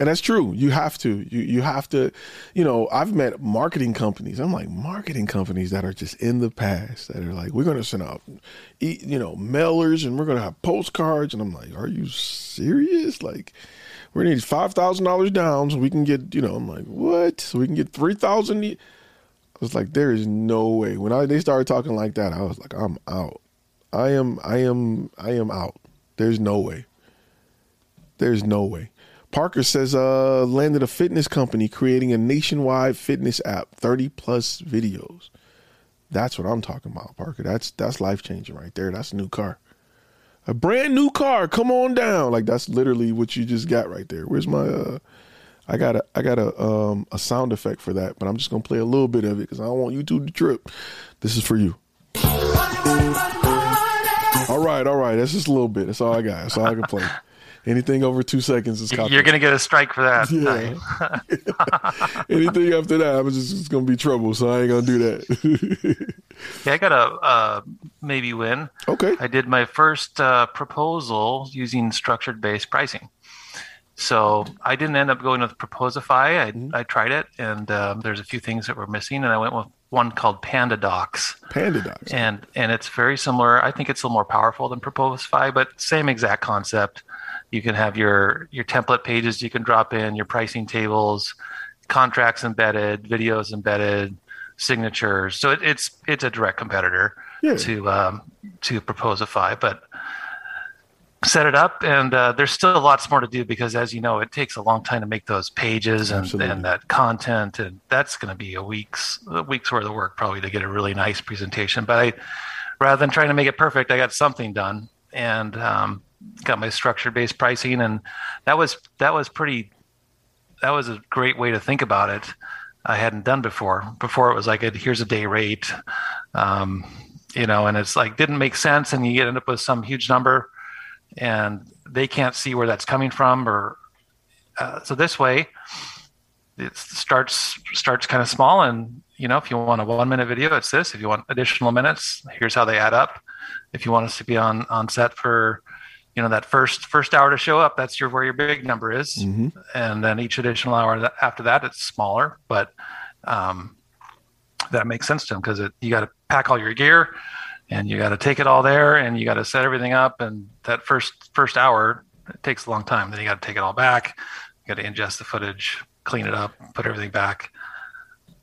And that's true. You have to. You you have to. You know, I've met marketing companies. I'm like marketing companies that are just in the past that are like, we're going to send out, you know, mailers and we're going to have postcards. And I'm like, are you serious? Like, we need five thousand dollars down so we can get. You know, I'm like, what? So we can get three thousand. Was like, there is no way. When I they started talking like that, I was like, I'm out. I am. I am. I am out. There's no way. There's no way. Parker says, uh, landed a fitness company creating a nationwide fitness app, 30 plus videos. That's what I'm talking about, Parker. That's that's life changing right there. That's a new car. A brand new car. Come on down. Like that's literally what you just got right there. Where's my uh I got a I got a um a sound effect for that, but I'm just gonna play a little bit of it because I don't want YouTube to trip. This is for you. All right, all right. That's just a little bit. That's all I got. That's all I can play. Anything over two seconds is copyright. You're going to get a strike for that. Yeah. Anything after that, I'm just it's going to be trouble. So I ain't going to do that. yeah, I got a uh, maybe win. Okay. I did my first uh, proposal using structured based pricing. So I didn't end up going with Proposify. I, mm-hmm. I tried it, and um, there's a few things that were missing, and I went with one called Panda Docs. Panda Docs. And and it's very similar. I think it's a little more powerful than Proposify, but same exact concept. You can have your your template pages you can drop in, your pricing tables, contracts embedded, videos embedded, signatures. So it, it's it's a direct competitor yeah. to um, to Proposify, but set it up and uh, there's still lots more to do because as you know it takes a long time to make those pages and, and that content and that's going to be a week's a week's worth of work probably to get a really nice presentation. But i rather than trying to make it perfect i got something done and um, got my structure based pricing and that was that was pretty that was a great way to think about it. I hadn't done before. Before it was like a, here's a day rate um, you know and it's like didn't make sense and you end up with some huge number and they can't see where that's coming from or uh, so this way it starts starts kind of small and you know if you want a one minute video it's this. If you want additional minutes here's how they add up. If you want us to be on on set for you know that first first hour to show up that's your where your big number is. Mm-hmm. and then each additional hour after that it's smaller but um, that makes sense to them because you got to pack all your gear and you got to take it all there and you got to set everything up and that first first hour it takes a long time then you got to take it all back you got to ingest the footage clean it up put everything back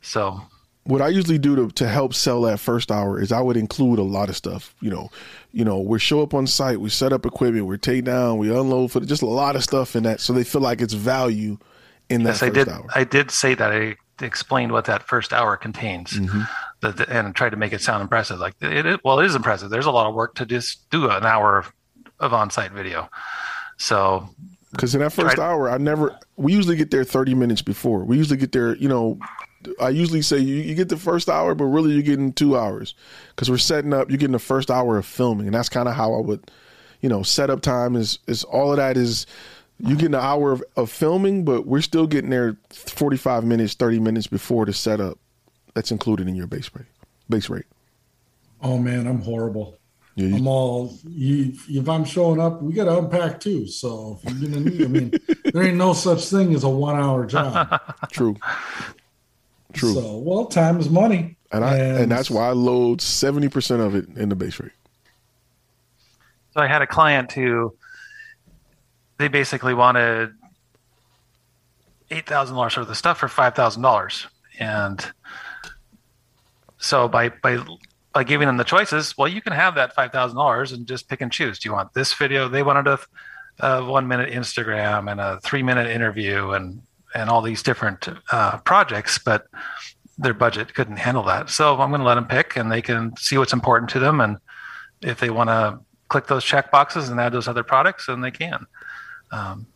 so what I usually do to, to help sell that first hour is I would include a lot of stuff. You know, you know, we show up on site, we set up equipment, we take down, we unload for just a lot of stuff in that, so they feel like it's value in that yes, I did, hour. I did say that. I explained what that first hour contains, mm-hmm. the, the, and tried to make it sound impressive. Like it, it, well, it is impressive. There's a lot of work to just do an hour of, of on-site video. So because in that first hour, I never. We usually get there thirty minutes before. We usually get there, you know, I usually say you, you get the first hour, but really you're getting two hours because we're setting up. You're getting the first hour of filming, and that's kind of how I would, you know, setup time is is all of that is you get an hour of, of filming, but we're still getting there 45 minutes, 30 minutes before the setup. That's included in your base rate. Base rate. Oh man, I'm horrible. Yeah, you, I'm all you, if I'm showing up, we got to unpack too. So if you're gonna need, I mean, there ain't no such thing as a one hour job. True. True. So, well, time is money, and I and, and that's why I load seventy percent of it in the base rate. So I had a client who they basically wanted eight thousand dollars worth of stuff for five thousand dollars, and so by by by giving them the choices, well, you can have that five thousand dollars and just pick and choose. Do you want this video? They wanted a, a one minute Instagram and a three minute interview and and all these different uh, projects, but their budget couldn't handle that. So I'm going to let them pick, and they can see what's important to them, and if they want to click those check boxes and add those other products, then they can. Um,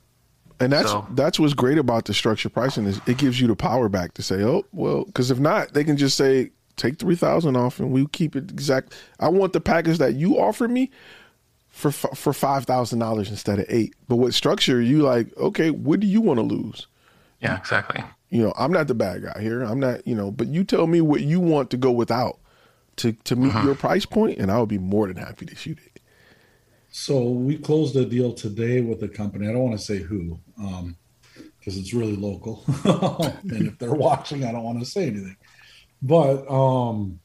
and that's so- that's what's great about the structured pricing is it gives you the power back to say, oh well, because if not, they can just say take three thousand off and we keep it exact. I want the package that you offered me for for five thousand dollars instead of eight. But with structure, you like okay, what do you want to lose? yeah, exactly. You know, I'm not the bad guy here. I'm not, you know, but you tell me what you want to go without to to meet uh-huh. your price point, and I would be more than happy to shoot it. So we closed a deal today with a company. I don't want to say who, um, because it's really local. and if they're watching, I don't want to say anything. But um,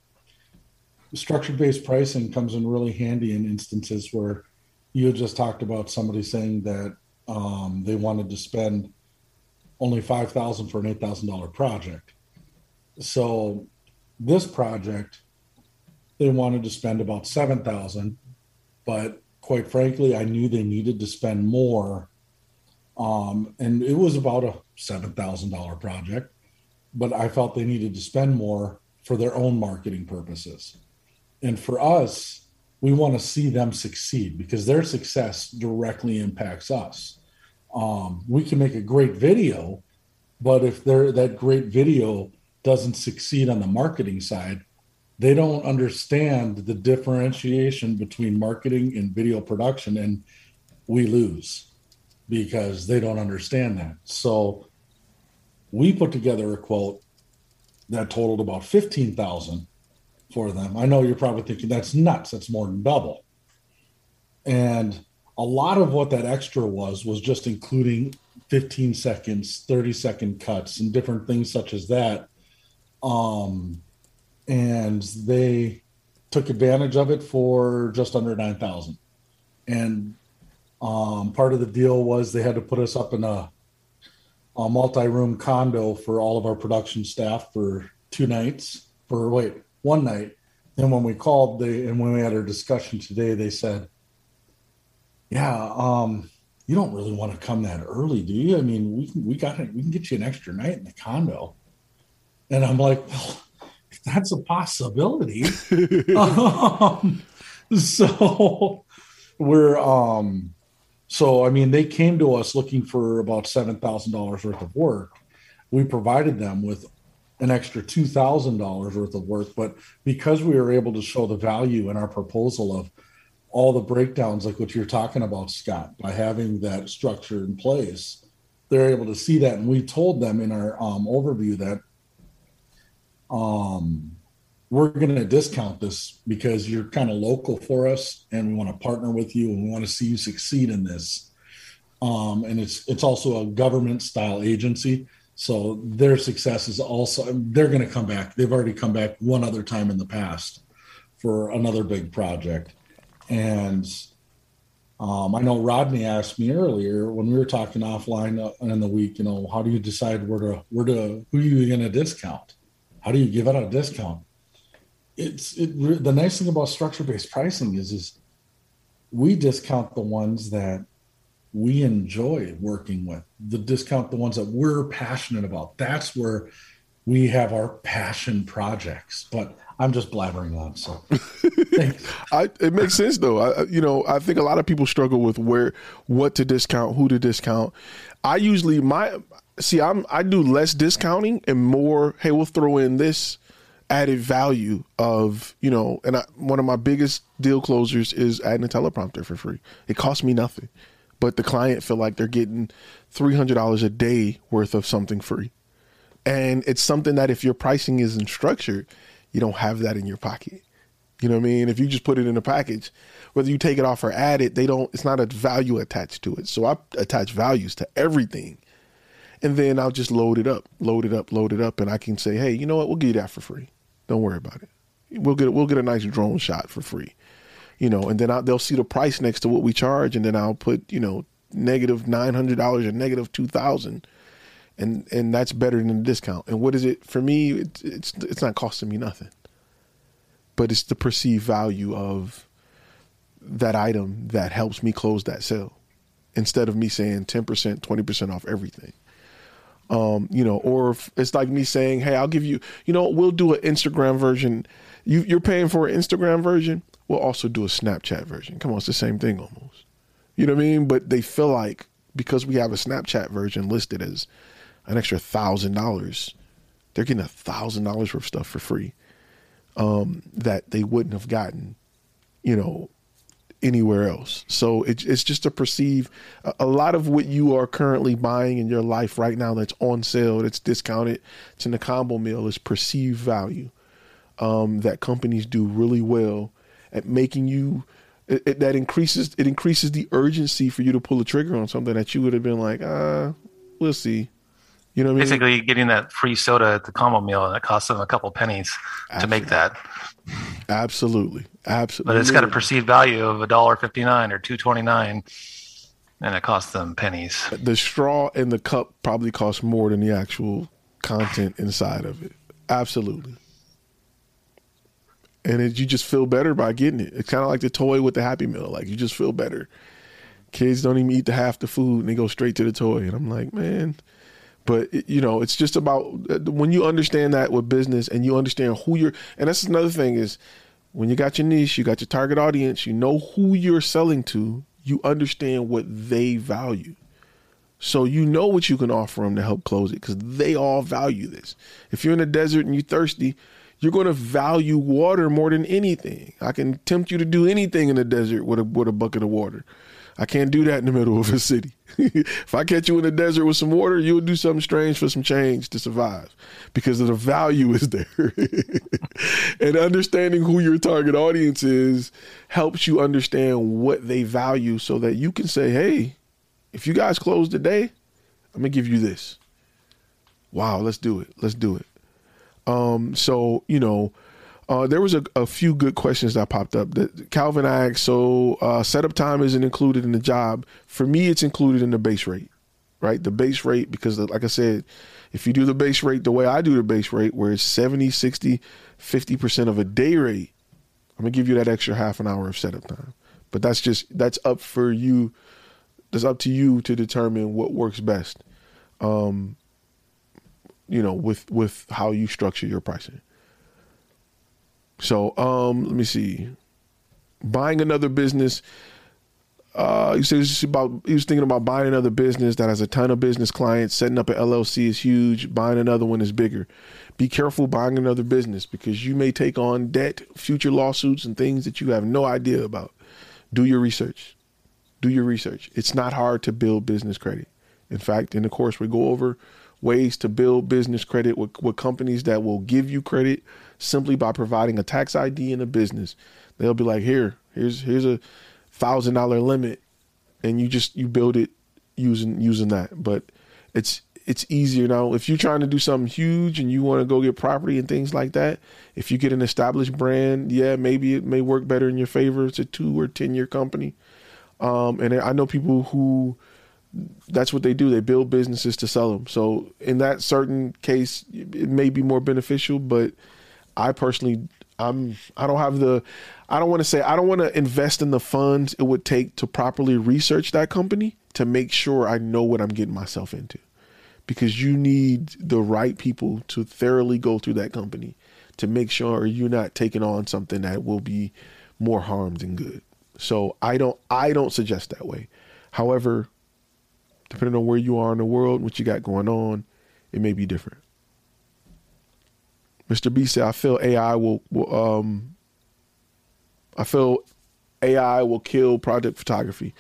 structured based pricing comes in really handy in instances where you just talked about somebody saying that um, they wanted to spend only five thousand for an eight thousand dollar project. So this project, they wanted to spend about seven thousand, but quite frankly, I knew they needed to spend more. Um, and it was about a seven thousand dollar project, but I felt they needed to spend more for their own marketing purposes. And for us, we want to see them succeed because their success directly impacts us. Um, we can make a great video, but if that great video doesn't succeed on the marketing side, they don't understand the differentiation between marketing and video production, and we lose because they don't understand that. So we put together a quote that totaled about fifteen thousand for them. I know you're probably thinking that's nuts. That's more than double. And a lot of what that extra was was just including 15 seconds, 30 second cuts, and different things such as that. Um, and they took advantage of it for just under 9,000. And um, part of the deal was they had to put us up in a, a multi-room condo for all of our production staff for two nights for wait one night. And when we called they and when we had our discussion today they said yeah um you don't really want to come that early do you? I mean we can we got it we can get you an extra night in the condo. And i'm like well that's a possibility. Um, so we're um so i mean they came to us looking for about seven thousand dollars worth of work. We provided them with an extra two thousand dollars worth of work but because we were able to show the value in our proposal of all the breakdowns like what you're talking about scott by having that structure in place they're able to see that. And we told them in our um, overview that um, we're going to discount this because you're kind of local for us and we want to partner with you and we want to see you succeed in this. Um, and it's it's also a government style agency. So their success is also they're going to come back. They've already come back one other time in the past for another big project. And um, i know rodney asked me earlier when we were talking offline uh, in the week you know how do you decide where to where to who are you going to discount? How do you give out a discount it's it the nice thing about structure based pricing is is we discount the ones that we enjoy working with the discount the ones that we're passionate about that's where we have our passion projects but i'm just blabbering on so I, it makes sense though. I, you know, I think a lot of people struggle with where, what to discount, who to discount. I usually my see, I'm I do less discounting and more. Hey, we'll throw in this added value of you know, and I, one of my biggest deal closers is adding a teleprompter for free. It costs me nothing, but the client feel like they're getting three hundred dollars a day worth of something free, and it's something that if your pricing isn't structured, you don't have that in your pocket. You know what I mean? If you just put it in a package, whether you take it off or add it, they don't. It's not a value attached to it. So I attach values to everything, and then I'll just load it up, load it up, load it up, and I can say, hey, you know what? We'll give you that for free. Don't worry about it. We'll get we'll get a nice drone shot for free, you know, and then I'll, they'll see the price next to what we charge, and then I'll put you know negative nine hundred dollars or negative two thousand, and and that's better than a discount. And what is it for me? It's it's it's not costing me nothing but it's the perceived value of that item that helps me close that sale instead of me saying 10%, 20% off everything. Um, you know, or it's like me saying, "Hey, I'll give you, you know, we'll do an Instagram version. You, you're paying for an Instagram version. we'll also do a Snapchat version. Come on, it's the same thing almost. You know what I mean? But they feel like because we have a Snapchat version listed as an extra thousand dollars, they're getting a thousand dollars worth of stuff for free um, that they wouldn't have gotten, you know, anywhere else. So it, it's just to perceive a, a, lot of what you are currently buying in your life right now that's on sale, that's discounted, it's in the combo meal is perceived value um, that companies do really well at making you. It, it, that increases it increases the urgency for you to pull the trigger on something that you would have been like, ah, we'll see. You know, basically I mean? getting that free soda at the combo meal, and it costs them a couple pennies Absolutely. to make that. Absolutely, absolutely. But it's got a perceived value of a dollar fifty nine or two twenty nine, and it costs them pennies. The straw in the cup probably costs more than the actual content inside of it. Absolutely. And it, you just feel better by getting it. It's kind of like the toy with the Happy Meal. Like you just feel better. Kids don't even eat the half the food and they go straight to the toy. And I'm like, man, but you know, it's just about uh, when you understand that with business and you understand who you're. And that's another thing is when you got your niche, you got your target audience, you know who you're selling to. You understand what they value. So you know what you can offer them to help close it because they all value this. If you're in the desert and you're thirsty, you're going to value water more than anything. I can tempt you to do anything in the desert with a with a bucket of water. I can't do that in the middle of a city. If I catch you in the desert with some water, you'll do something strange for some change to survive because the value is there. and understanding who your target audience is helps you understand what they value so that you can say, hey, if you guys close today, I'm going to give you this. Wow, let's do it. Let's do it. Um, so, you know, uh, there was a, a, few good questions that popped up. That Calvin asked, so uh, setup time isn't included in the job. For me, it's included in the base rate, right? The base rate, because like I said, if you do the base rate the way I do the base rate, where it's 70, 60, 50% of a day rate, I'm going to give you that extra half an hour of setup time. But that's just, that's up for you. That's up to you to determine what works best. Um, you know, with, with how you structure your pricing. So um, let me see. Buying another business. Uh, he says about he was thinking about buying another business that has a ton of business clients. Setting up an LLC is huge. Buying another one is bigger. Be careful buying another business because you may take on debt, future lawsuits, and things that you have no idea about. Do your research. Do your research. It's not hard to build business credit. In fact, in the course, we go over ways to build business credit with, with companies that will give you credit simply by providing a tax ID in a business. They'll be like, here, here's here's a thousand dollar limit, and you just you build it using using that. But it's it's easier now. If you're trying to do something huge and you want to go get property and things like that, if you get an established brand, yeah, maybe it may work better in your favor. It's a two or ten year company, um, and I know people who that's what they do. They build businesses to sell them. So in that certain case, it may be more beneficial, but I personally I'm I don't have the I don't want to say I don't want to invest in the funds it would take to properly research that company to make sure I know what I'm getting myself into. Because you need the right people to thoroughly go through that company to make sure you're not taking on something that will be more harm than good. So I don't I don't suggest that way. However, depending on where you are in the world, what you got going on, it may be different. Mr. B said, I feel AI will, will um, I feel AI will kill project photography.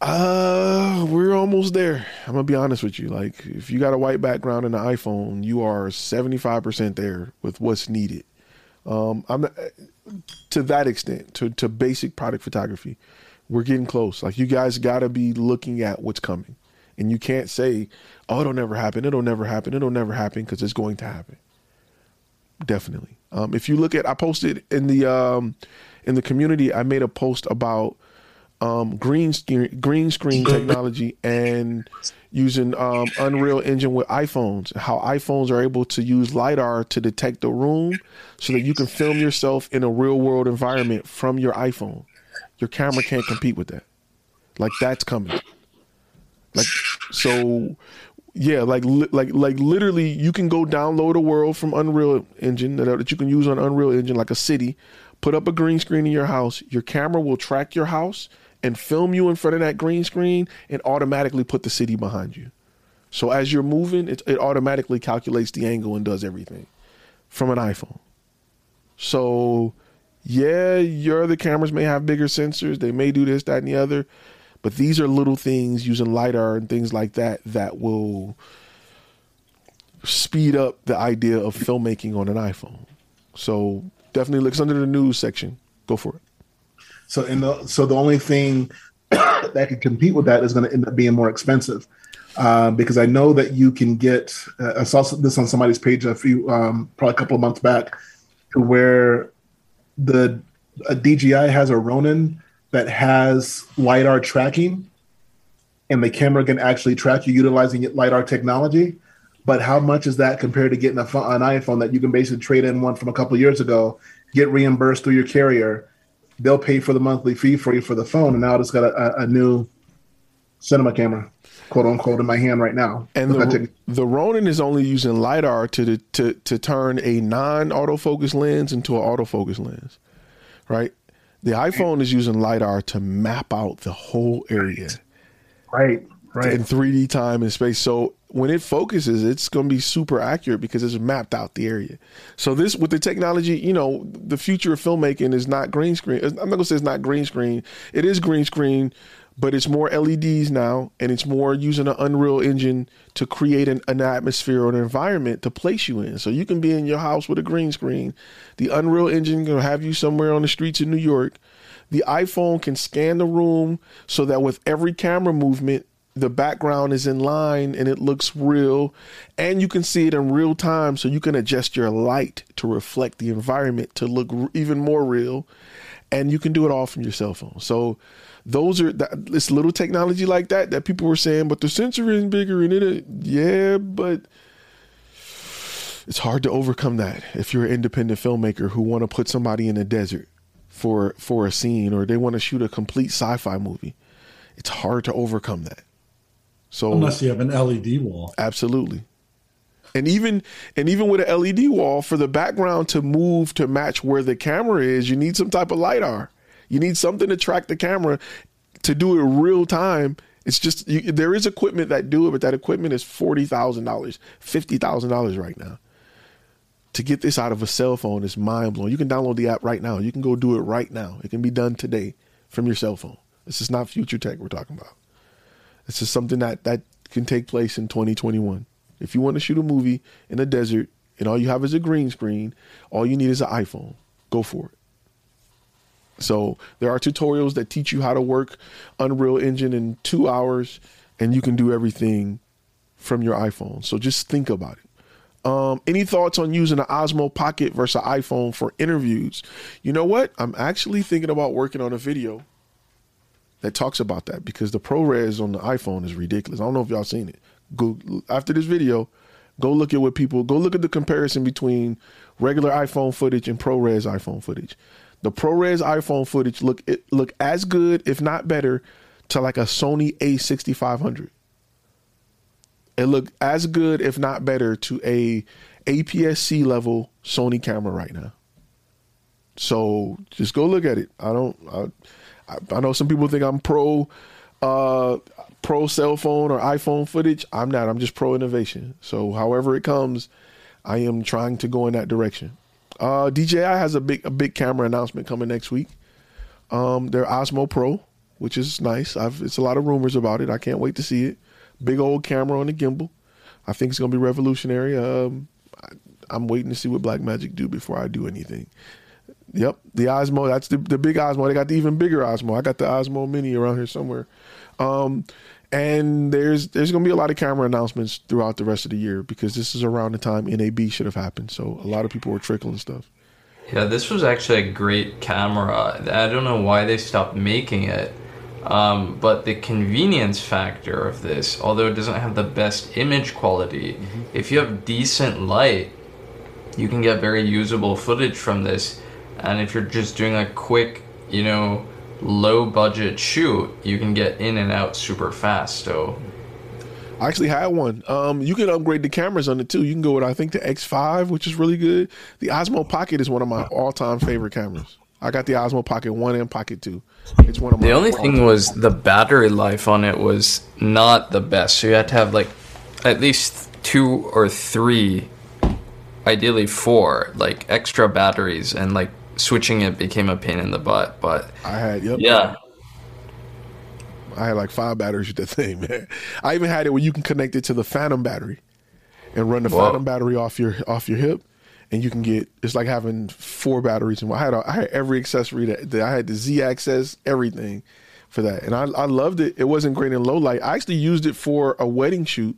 Uh, we're almost there. I'm gonna be honest with you. Like, if you got a white background in the iPhone, you are 75% there with what's needed. Um, I'm to that extent, to to basic product photography, we're getting close. Like, you guys got to be looking at what's coming. And you can't say, oh, it'll never happen. It'll never happen. It'll never happen because it's going to happen. Definitely. Um, if you look at, I posted in the um, in the community, I made a post about um, green screen green screen technology and using um, Unreal Engine with iPhones. How iPhones are able to use lidar to detect the room, so that you can film yourself in a real world environment from your iPhone. Your camera can't compete with that. Like that's coming. Like so yeah, like like like literally you can go download a world from Unreal Engine that, that you can use on Unreal Engine like a city, put up a green screen in your house. Your camera will track your house and film you in front of that green screen and automatically put the city behind you. So as you're moving, it, it automatically calculates the angle and does everything from an iPhone. So, yeah, your other cameras may have bigger sensors. They may do this, that, and the other. But these are little things using LiDAR and things like that that will speed up the idea of filmmaking on an iPhone. So definitely looks under the news section. Go for it. So in the so the only thing that can compete with that is going to end up being more expensive. Uh, because I know that you can get. Uh, I saw this on somebody's page a few, um, probably a couple of months back, to where the a DJI has a Ronin that has lidar tracking, and the camera can actually track you utilizing lidar technology. But how much is that compared to getting a, an iPhone that you can basically trade in one from a couple years ago, get reimbursed through your carrier? They'll pay for the monthly fee for you for the phone, and now it's got a, a new cinema camera, quote unquote, in my hand right now. And the, the Ronin is only using lidar to to to turn a non autofocus lens into an autofocus lens, right? The iPhone is using lidar to map out the whole area, right? Right. In 3D time and space. So when it focuses, it's going to be super accurate because it's mapped out the area. So this with the technology, you know, the future of filmmaking is not green screen. I'm not going to say it's not green screen. It is green screen, but it's more LEDs now, and it's more using an Unreal Engine to create an, an atmosphere or an environment to place you in. So you can be in your house with a green screen. The Unreal Engine can have you somewhere on the streets of New York. The iPhone can scan the room so that with every camera movement, the background is in line and it looks real and you can see it in real time so you can adjust your light to reflect the environment to look even more real and you can do it all from your cell phone. So those are that this little technology like that that people were saying but the sensor is bigger and it yeah but it's hard to overcome that if you're an independent filmmaker who want to put somebody in a desert for for a scene or they want to shoot a complete sci-fi movie. It's hard to overcome that. So unless you have an LED wall, absolutely. And even and even with an LED wall, for the background to move to match where the camera is, you need some type of lidar. You need something to track the camera to do it real time. It's just you, there is equipment that do it, but that equipment is forty thousand dollars, fifty thousand dollars right now. To get this out of a cell phone is mind blowing. You can download the app right now. You can go do it right now. It can be done today from your cell phone. This is not future tech we're talking about. This is something that that can take place in 2021. If you want to shoot a movie in a desert and all you have is a green screen, all you need is an iPhone. Go for it. So there are tutorials that teach you how to work Unreal Engine in two hours, and you can do everything from your iPhone. So just think about it. Um, any thoughts on using an Osmo Pocket versus an iPhone for interviews? You know what? I'm actually thinking about working on a video that talks about that because the ProRes on the iPhone is ridiculous. I don't know if y'all seen it. Go after this video, go look at what people go look at the comparison between regular iPhone footage and ProRes iPhone footage. The ProRes iPhone footage look it look as good, if not better, to like a Sony A6500. It looked as good, if not better, to a APS-C level Sony camera right now. So just go look at it. I don't. I, I know some people think I'm pro uh, pro cell phone or iPhone footage. I'm not. I'm just pro innovation. So however it comes, I am trying to go in that direction. Uh, DJI has a big a big camera announcement coming next week. Um, their Osmo Pro, which is nice. I've it's a lot of rumors about it. I can't wait to see it. Big old camera on the gimbal. I think it's gonna be revolutionary. Um, I, am waiting to see what Blackmagic do before I do anything. Yep, the Osmo. That's the, the big Osmo. They got the even bigger Osmo. I got the Osmo Mini around here somewhere. Um, and there's there's gonna be a lot of camera announcements throughout the rest of the year because this is around the time NAB should have happened. So a lot of people were trickling stuff. Yeah, this was actually a great camera. I don't know why they stopped making it. Um, but the convenience factor of this, although it doesn't have the best image quality, mm-hmm. if you have decent light, you can get very usable footage from this and if you're just doing a quick, you know, low budget shoot, you can get in and out super fast. So I actually had one. Um, you can upgrade the cameras on it too. You can go with I think the X5, which is really good. The Osmo Pocket is one of my all-time favorite cameras. I got the Osmo Pocket One and Pocket Two. It's one of my. The only thing was the battery life on it was not the best. So you had to have like at least two or three, ideally four, like extra batteries, and like switching it became a pain in the butt. But I had yep. yeah, I had like five batteries with that thing, man. I even had it where you can connect it to the Phantom battery and run the Whoa. Phantom battery off your off your hip, and you can get it's like having four batteries. And I had a, I had every accessory that, that I had the Z access everything for that, and I I loved it. It wasn't great in low light. I actually used it for a wedding shoot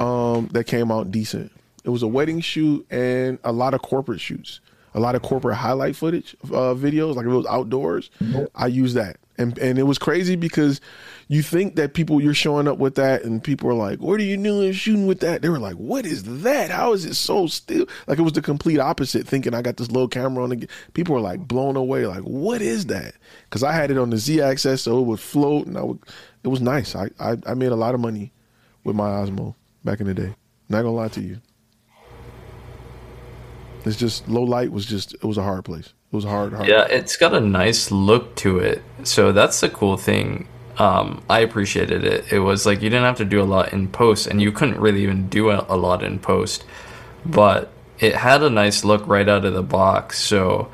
um, that came out decent. It was a wedding shoot and a lot of corporate shoots, a lot of corporate highlight footage uh, videos. Like if it was outdoors, I use that, and and it was crazy because you think that people you're showing up with that, and people are like, "What are you doing shooting with that?" They were like, "What is that? How is it so still?" Like it was the complete opposite. Thinking I got this little camera on the, people were like blown away. Like, what is that? Because I had it on the Z axis, so it would float, and I would. It was nice. I, I I made a lot of money with my Osmo back in the day. Not gonna lie to you. It's just low light was just it was a hard place. It was hard, hard. yeah, it's got a nice look to it. So that's the cool thing. Um, I appreciated it. It was like you didn't have to do a lot in post, and you couldn't really even do a, lot in post, but it had a nice look right out of the box. So,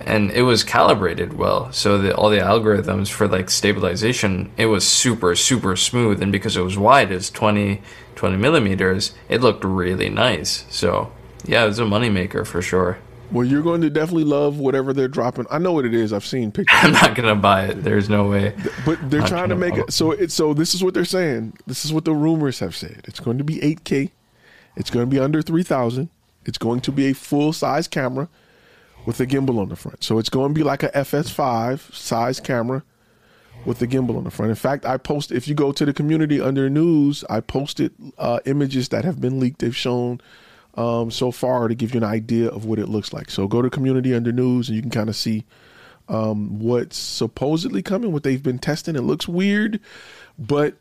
and it was calibrated well. So the, all the algorithms for like stabilization, it was super super smooth, and because it was wide, it's 20, 20 millimeters, it looked really nice. So yeah, it's a moneymaker for sure. Well, you're going to definitely love whatever they're dropping. I know what it is. I've seen pictures. I'm not gonna buy it. There's no way. But they're Not trying to make it so it's so this is what they're saying. This is what the rumors have said. It's going to be 8K. It's going to be under 3000. It's going to be a full size camera with a gimbal on the front. So it's going to be like a FS5 size camera with the gimbal on the front. In fact, I post if you go to the community under news, I posted uh, images that have been leaked. They've shown um, so far to give you an idea of what it looks like. So go to community under news and you can kind of see um, what's supposedly coming, what they've been testing. It looks weird, but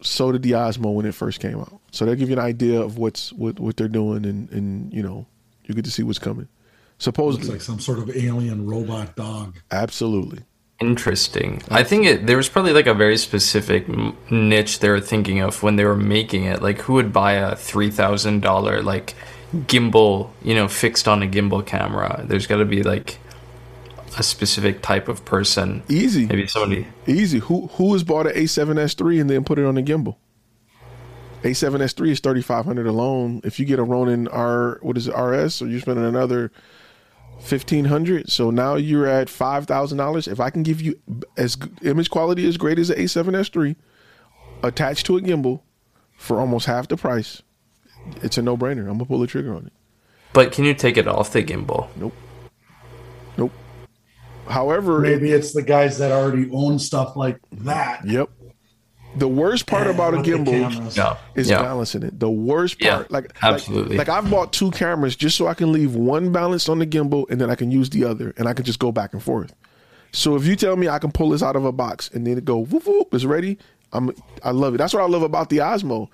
so did the Osmo when it first came out. So they'll give you an idea of what's what what they're doing, and and you know you get to see what's coming. Looks Supposedly, like some sort of alien robot dog. absolutely. Interesting. I think it, there was probably like a very specific niche they were thinking of when they were making it. Like, who would buy a three thousand dollar like gimbal, you know, fixed on a gimbal camera? There's got to be like a specific type of person. Easy, Maybe somebody. easy. Who who has bought an A7S3 and then put it on a gimbal? A7S3 is thirty five hundred alone. If you get a Ronin R, what is it RS, so you're spending another fifteen hundred. So now you're at five thousand dollars. If I can give you as image quality as great as the A7S3, attached to a gimbal for almost half the price, it's a no brainer. I'm gonna pull the trigger on it. But can you take it off the gimbal? Nope. Nope. However, it- Maybe it's the guys that already own stuff like that. Yep. The worst part and about a gimbal. Yeah. is yeah. balancing it. The worst Yeah, part, like absolutely. like, like I've bought two cameras just so I can leave one balanced on the gimbal and then I can use the other and I can just go back and forth. So if you tell me I can pull this out of a box and then it go whoop whoop, it's ready. I'm I love it. That's what I love about the Osmo.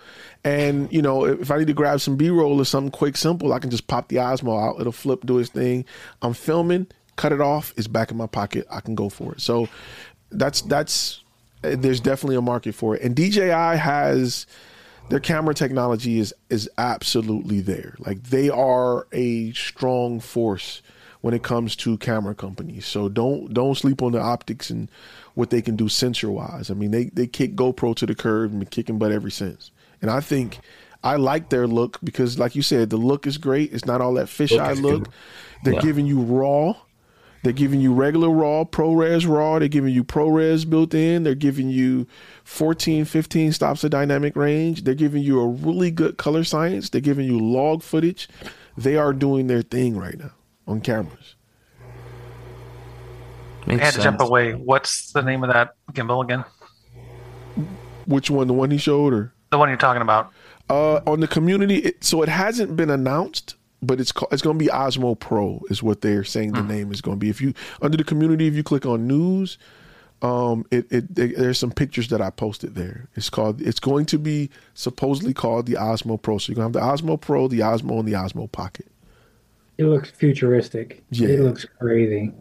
And you know, if I need to grab some B roll or something quick, simple, I can just pop the Osmo out. It'll flip, do its thing. I'm filming, cut it off. It's back in my pocket. I can go for it. So that's that's there's definitely a market for it. And DJI has their camera technology is is absolutely there. Like they are a strong force when it comes to camera companies. So don't don't sleep on the optics and what they can do sensor wise. I mean, they they kick GoPro to the curb and been kicking butt ever since. And I think I like their look because, like you said, the look is great. It's not all that fisheye is look. They're Yeah. giving you raw. They're giving you regular raw, ProRes raw. They're giving you ProRes built in. They're giving you 14, 15 stops of dynamic range. They're giving you a really good color science. They're giving you log footage. They are doing their thing right now on cameras. Makes I had to jump away. What's the name of that gimbal again? Which one? The one he showed or? The one you're talking about. Uh, on the community, it, so it hasn't been announced, but it's called, it's going to be Osmo Pro is what they're saying the name is going to be. If you under the community, if you click on news, um, it, it, it there's some pictures that I posted there. It's called it's going to be supposedly called the Osmo Pro. So you're gonna have the Osmo Pro, the Osmo, and the Osmo Pocket. It looks futuristic. Yeah. It looks crazy.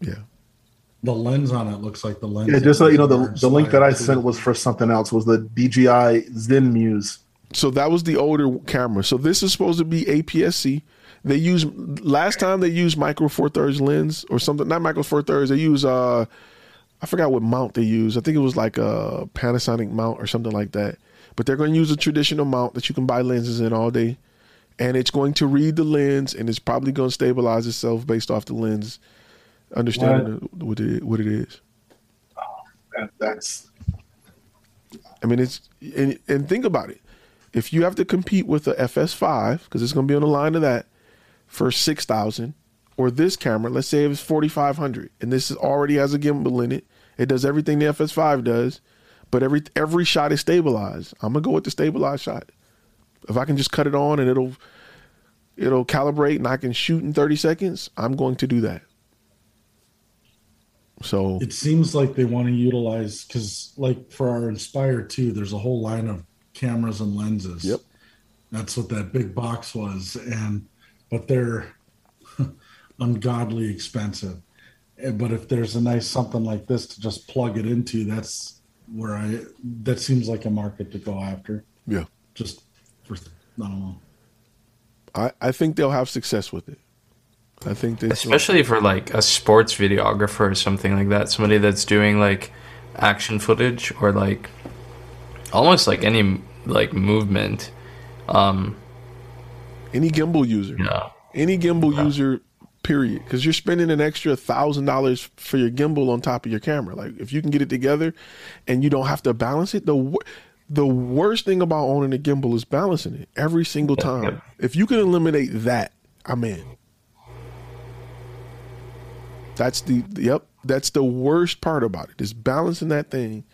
Yeah. The lens on it looks like the lens. Yeah, just so you know, the, the link that I sent was for something else. Was the DJI Zenmuse? So that was the older camera. So this is supposed to be APS-C. They use last time they used micro four thirds lens or something. Not micro four thirds. They use uh, I forgot what mount they use. I think it was like a Panasonic mount or something like that. But they're going to use a traditional mount that you can buy lenses in all day, and it's going to read the lens and it's probably going to stabilize itself based off the lens, understanding what it what it is. That, that's I mean, it's and, and think about it. If you have to compete with the FS5 because it's going to be on the line of that for six thousand, or this camera, let's say it was forty five hundred, and this is already has a gimbal in it. It does everything the FS5 does, but every every shot is stabilized. I'm gonna go with the stabilized shot. If I can just cut it on and it'll it'll calibrate and I can shoot in thirty seconds, I'm going to do that. So It seems like they want to utilize because, like, for our Inspire 2, there's a whole line of cameras and lenses. Yep. That's what that big box was, and but they're ungodly expensive. But if there's a nice something like this to just plug it into, that's where I. That seems like a market to go after. yeah. Just for I don't know. I, I think they'll have success with it. I think they especially for like a sports videographer or something like that somebody that's doing like action footage or like almost like any like movement um any gimbal user. yeah. Any gimbal user period. Because you're spending an extra thousand dollars for your gimbal on top of your camera. Like if you can get it together and you don't have to balance it the wor- the worst thing about owning a gimbal is balancing it every single time. yep. if you can eliminate that i'm in. That's the yep that's the worst part about it is balancing that thing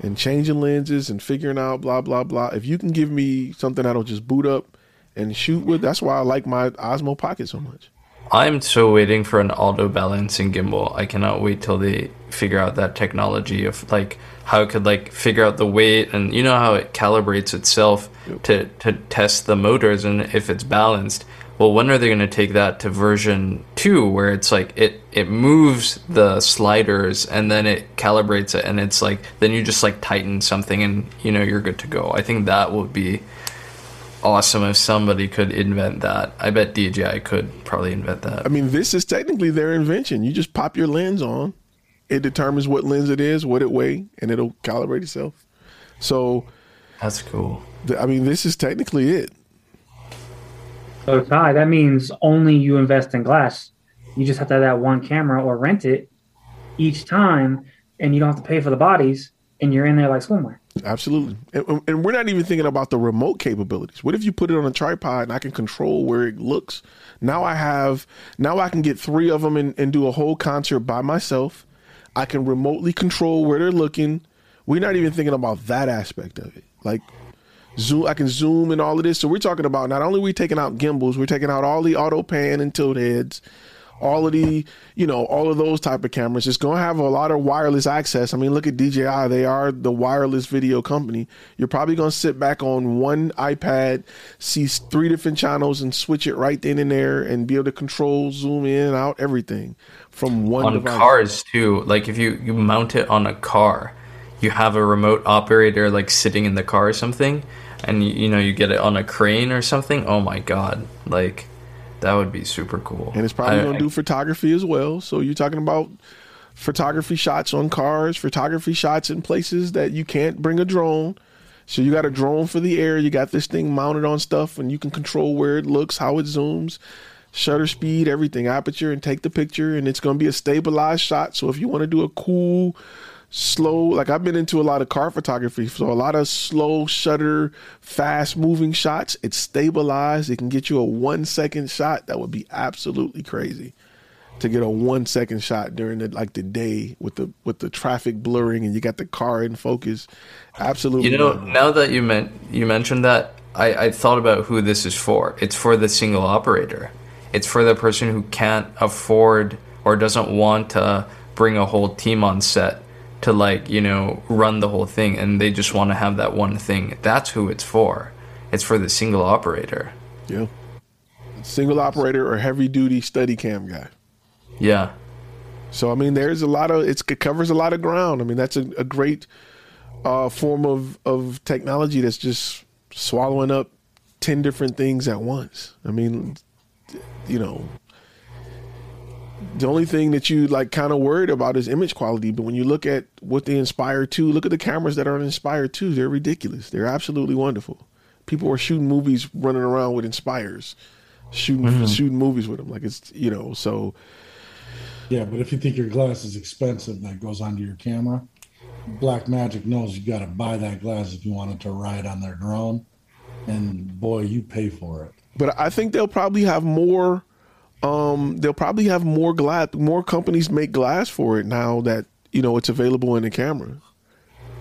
and changing lenses and figuring out blah blah blah. If you can give me something that'll just boot up and shoot with that's why i like my osmo pocket so much. I'm so waiting for an auto balancing gimbal. I cannot wait till they figure out that technology of like how it could like figure out the weight and you know how it calibrates itself to to test the motors and if it's balanced well when are they going to take that to version 2 where it's like it it moves the sliders and then it calibrates it and it's like then you just like tighten something and you know you're good to go i think that would be awesome if somebody could invent that i bet dji could probably invent that I mean, this is technically their invention. You just pop your lens on, it determines what lens it is, what it weigh, and it'll calibrate itself. So, that's cool I mean, this is technically it. So Ty, that means only you invest in glass. You just have to have that one camera or rent it each time, and you don't have to pay for the bodies, and you're in there like swimwear. Absolutely. And, and we're not even thinking about the remote capabilities. What if you put it on a tripod and I can control where it looks? Now I have, now I can get three of them and, and do a whole concert by myself. I can remotely control where they're looking. We're not even thinking about that aspect of it. Like, zoom, I can zoom and all of this. So we're talking about not only we taking out gimbals, we're taking out all the auto pan and tilt heads, all of the, you know, all of those type of cameras. It's going to have a lot of wireless access. I mean, look at DJI. They are the wireless video company. You're probably going to sit back on one iPad, see three different channels and switch it right then and there and be able to control, zoom in, out, everything from one on device. cars too like if you you mount it on a car you have a remote operator like sitting in the car or something and you, you know you get it on a crane or something oh my god like that would be super cool And it's probably I- going to do photography as well. So you're talking about photography shots on cars, photography shots in places that you can't bring a drone. So you got a drone for the air. You got this thing mounted on stuff, and you can control where it looks, how it zooms, shutter speed, everything, aperture, and take the picture. And it's going to be a stabilized shot. So if you want to do a cool, slow, like I've been into a lot of car photography, so a lot of slow shutter, fast moving shots. It's stabilized. It can get you a one second shot. That would be absolutely crazy to get a one second shot during the like the day with the with the traffic blurring and you got the car in focus. Absolutely. you know now that you meant you mentioned that I, I thought about who this is for it's for the single operator it's for the person who can't afford or doesn't want to bring a whole team on set to like you know run the whole thing and they just want to have that one thing that's who it's for it's for the single operator yeah. Single operator or heavy duty Steadicam guy. yeah So I mean, there's a lot of it's, it covers a lot of ground. I mean, that's a, a great uh, form of of technology that's just swallowing up ten different things at once. I mean, you know, the only thing that you like kind of worried about is image quality. But when you look at what the Inspire 2, look at the cameras that are on Inspire 2. They're ridiculous. They're absolutely wonderful. People are shooting movies, running around with Inspires, shooting Mhm. shooting movies with them. Like it's you know so. Yeah, but if you think your glass is expensive that goes onto your camera, Black Magic knows you got to buy that glass if you want it to ride on their drone. And boy, you pay for it. But I think they'll probably have more. Um, they'll probably have more glass. More companies make glass for it now that you know it's available in the camera.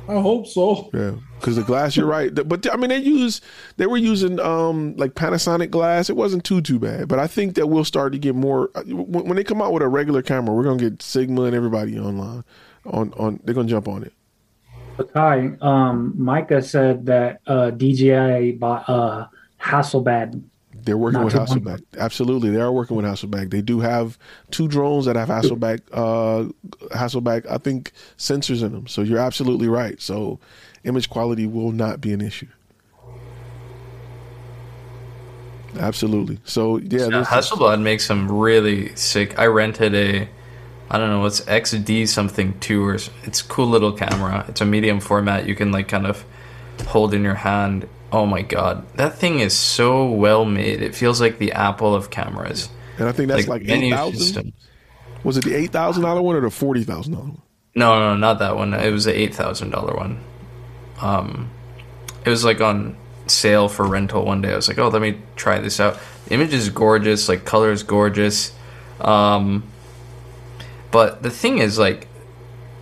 I hope so. Yeah, because the glass, you're right. But I mean, they use they were using um like Panasonic glass. It wasn't too too bad. But I think that we'll start to get more uh, when when they come out with a regular camera. We're gonna get Sigma and everybody online on on. They're gonna jump on it. Hi, um, Micah said that uh, DJI bought uh, Hasselblad. They're working Not with too long Hasselblad. Absolutely, they are working with Hasselblad. They do have two drones that have Hasselblad. Uh, Hasselblad, I think, sensors in them. So you're absolutely right. So image quality will not be an issue. Absolutely. So yeah, Yeah, this- Hasselblad makes some really sick. I rented a, I don't know, what's XD something two or it's a cool little camera. It's a medium format. You can like kind of hold in your hand. Oh my god, that thing is so well made. It feels like the Apple of cameras. and I think that's like, eight menu thousand. Was it the eight thousand dollar one or the forty thousand dollar one? No, no, not that one. It was the eight thousand dollar one. Um, it was like on sale for rental one day. I was like, oh, let me try this out. The image is gorgeous, like color is gorgeous. Um, but the thing is, like,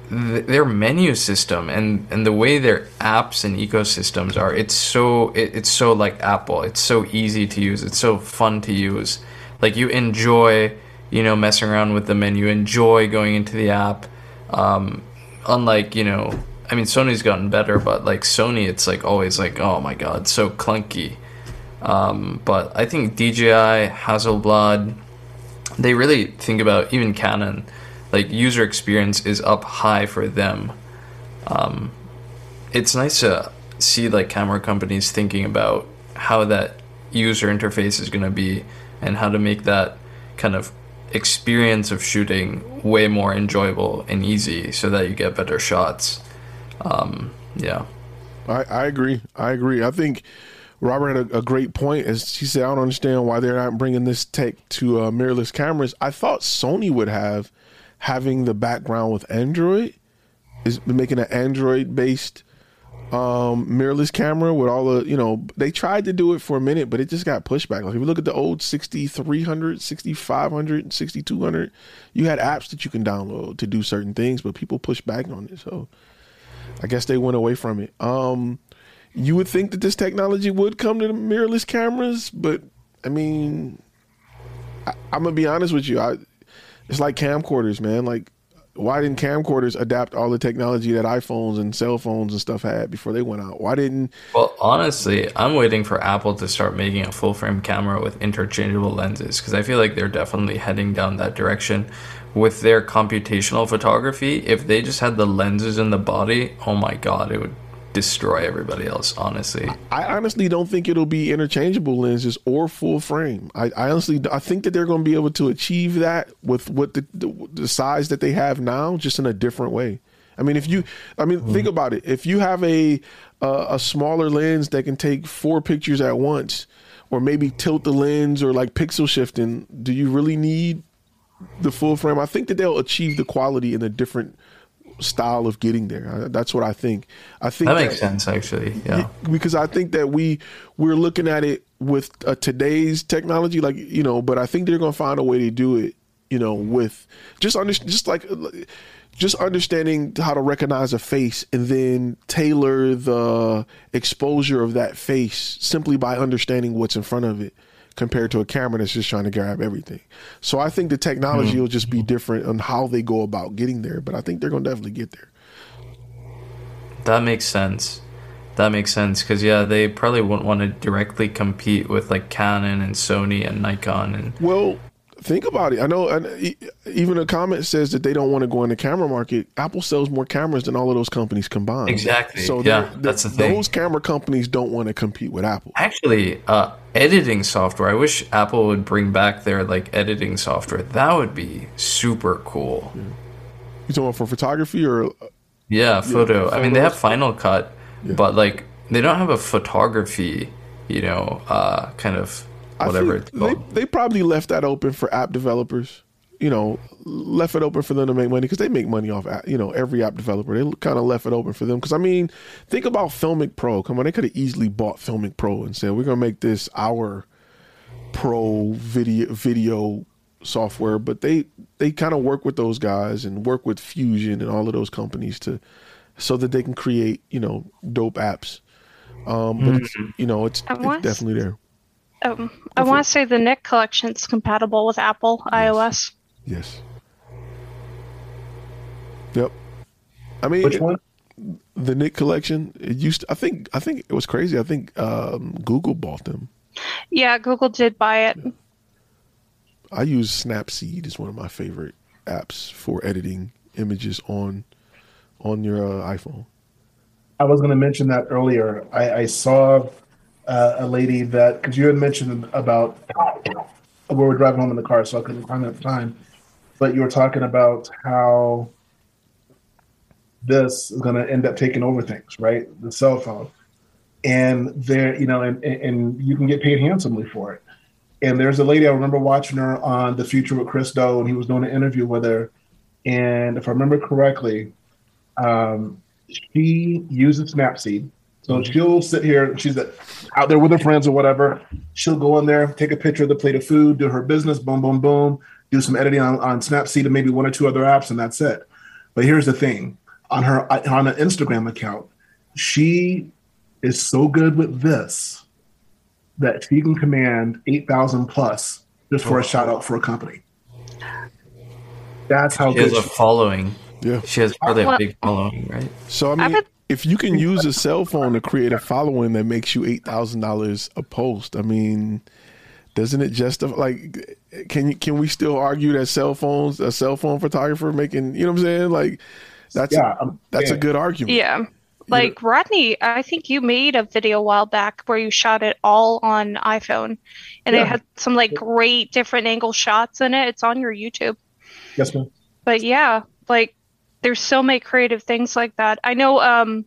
th- their menu system and and the way their apps and ecosystems are, it's so it, it's so like Apple. It's so easy to use. It's so fun to use. Like you enjoy, you know, messing around with the menu. Enjoy going into the app. Um, unlike you know, I mean, Sony's gotten better, but like Sony, it's like always like, oh my god, so clunky. Um, but I think DJI, Hasselblad, they really think about even Canon, like user experience is up high for them. Um, it's nice to see like camera companies thinking about how that user interface is going to be and how to make that kind of experience of shooting way more enjoyable and easy so that you get better shots. Um, yeah. I, I agree. I agree. I think Robert had a, a great point. As he said, I don't understand why they're not bringing this tech to uh, mirrorless cameras. I thought Sony would have having the background with Android is making an Android based um, mirrorless camera with all the you know they tried to do it for a minute, but it just got pushed back. Like if you look at the old 6300, 6500, 6200, you had apps that you can download to do certain things, but people pushed back on it. So I guess they went away from it. Um, you would think that this technology would come to the mirrorless cameras, but I mean, I, I'm gonna be honest with you. I, it's like camcorders, man. Like, why didn't camcorders adapt all the technology that iPhones and cell phones and stuff had before they went out? Why didn't? Well, honestly, I'm waiting for Apple to start making a full frame camera with interchangeable lenses because I feel like they're definitely heading down that direction. With their computational photography, if they just had the lenses in the body, oh my god, it would destroy everybody else, honestly. I honestly don't think it'll be interchangeable lenses or full frame. I, I honestly, I think that they're going to be able to achieve that with what the, the the size that they have now, just in a different way. I mean, if you, I mean, think about it. If you have a uh, a smaller lens that can take four pictures at once, or maybe tilt the lens or like pixel shifting, do you really need the full frame? I think that they'll achieve the quality in a different style of getting there. That's what I think. I think That makes sense, actually. Yeah. because I think that we we're looking at it with uh, today's technology, like you know, but I think they're gonna find a way to do it, you know, with just under just like just understanding how to recognize a face and then tailor the exposure of that face simply by understanding what's in front of it compared to a camera that's just trying to grab everything. So I think the technology Hmm. will just be different on how they go about getting there, but I think they're gonna definitely get there. That makes sense. That makes sense because yeah, they probably wouldn't want to directly compete with like Canon and Sony and Nikon and Well, think about it. I know, and even a comment says that they don't want to go in the camera market. Apple sells more cameras than all of those companies combined. Exactly. So Yeah, they're- they're- that's the thing. Those camera companies don't want to compete with Apple. Actually, uh, editing software. I wish Apple would bring back their like editing software. That would be super cool. You talking about for photography or? Yeah, photo. I mean, they have. Final Cut, but like they don't have a photography. You know, uh, kind of whatever think. They, they probably left that open for app developers. You know, left it open for them to make money because they make money off, app, you know, every app developer. They kind of left it open for them because I mean, think about Filmic Pro. Come on, they could have easily bought Filmic Pro and said, "We're gonna make this our pro video video software." But they they kind of work with those guys and work with Fusion and all of those companies to so that they can create you know dope apps. Um, but it's, you know, it's, it's definitely there. Um, I want to say the Nik is compatible with Apple iOS. Yes. Yep. I mean, Which one? the Nik collection. It used. To, I think. I think it was crazy. I think um, Google bought them. Yeah, Google did buy it. I use Snapseed. is one of my favorite apps for editing images on on your uh, iPhone. I was going to mention that earlier. I, I saw uh, a lady that because you had mentioned about where we were driving home in the car, so I couldn't find that time. But you were talking about how this is going to end up taking over things, right? The cell phone, and there, you know, and and you can get paid handsomely for it. And there's a lady I remember watching her on The Future with Chris Do, and he was doing an interview with her. And if I remember correctly, um, she uses Snapseed. So she'll sit here, she's out there with her friends or whatever. She'll go in there, take a picture of the plate of food, do her business, boom, boom, boom, do some editing on, on Snapseed and maybe one or two other apps, and that's it. But here's the thing on her on an Instagram account, she is so good with this that she can command 8,000 plus just for a oh. shout out for a company. That's how She has good a following. Yeah. She has probably a big following, right? So I mean, would- if you can use a cell phone to create a following that makes you eight thousand dollars a post, I mean, doesn't it justify? Like, can you can we still argue that cell phones, a cell phone photographer making, you know what I'm saying? Like, that's Yeah, I'm that's a good argument. Yeah. Like Rodney, I think you made a video a while back where you shot it all on iPhone and Yeah. it had some like great different angle shots in it. It's on your YouTube. Yes, ma'am. But yeah, like there's so many creative things like that. I know um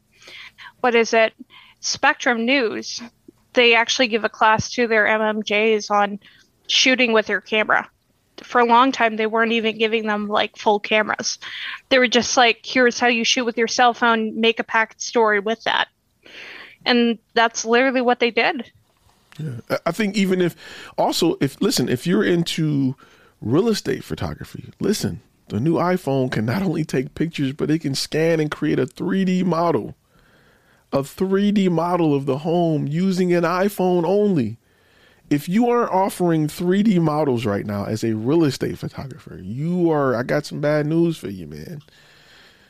what is it? Spectrum News. They actually give a class to their MMJs on shooting with your camera. For a long time they weren't even giving them like full cameras. They were just like here's how you shoot with your cell phone, make a packed story with that. And that's literally what they did. Yeah. I think even if also if listen, if you're into real estate photography, listen, the new iPhone can not only take pictures, but it can scan and create a 3D model. A 3D model of the home using an iPhone only. If you aren't offering 3D models right now as a real estate photographer, you are I got some bad news for you, man.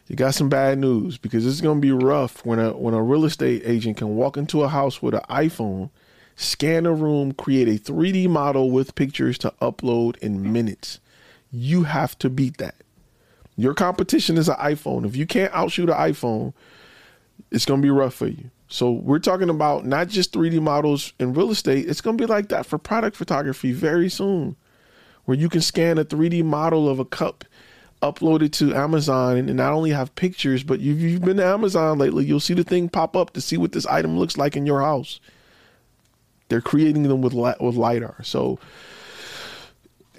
You got some bad news because it's going to be rough when a when a real estate agent can walk into a house with an iPhone scan a room, create a 3D model with pictures to upload in minutes. You have to beat that. Your competition is an iPhone. If you can't outshoot an iPhone, it's going to be rough for you. So we're talking about not just 3D models in real estate. It's going to be like that for product photography very soon, where you can scan a 3D model of a cup, upload it to Amazon, and not only have pictures, but if you've been to Amazon lately, you'll see the thing pop up to see what this item looks like in your house. They're creating them with with lidar. So,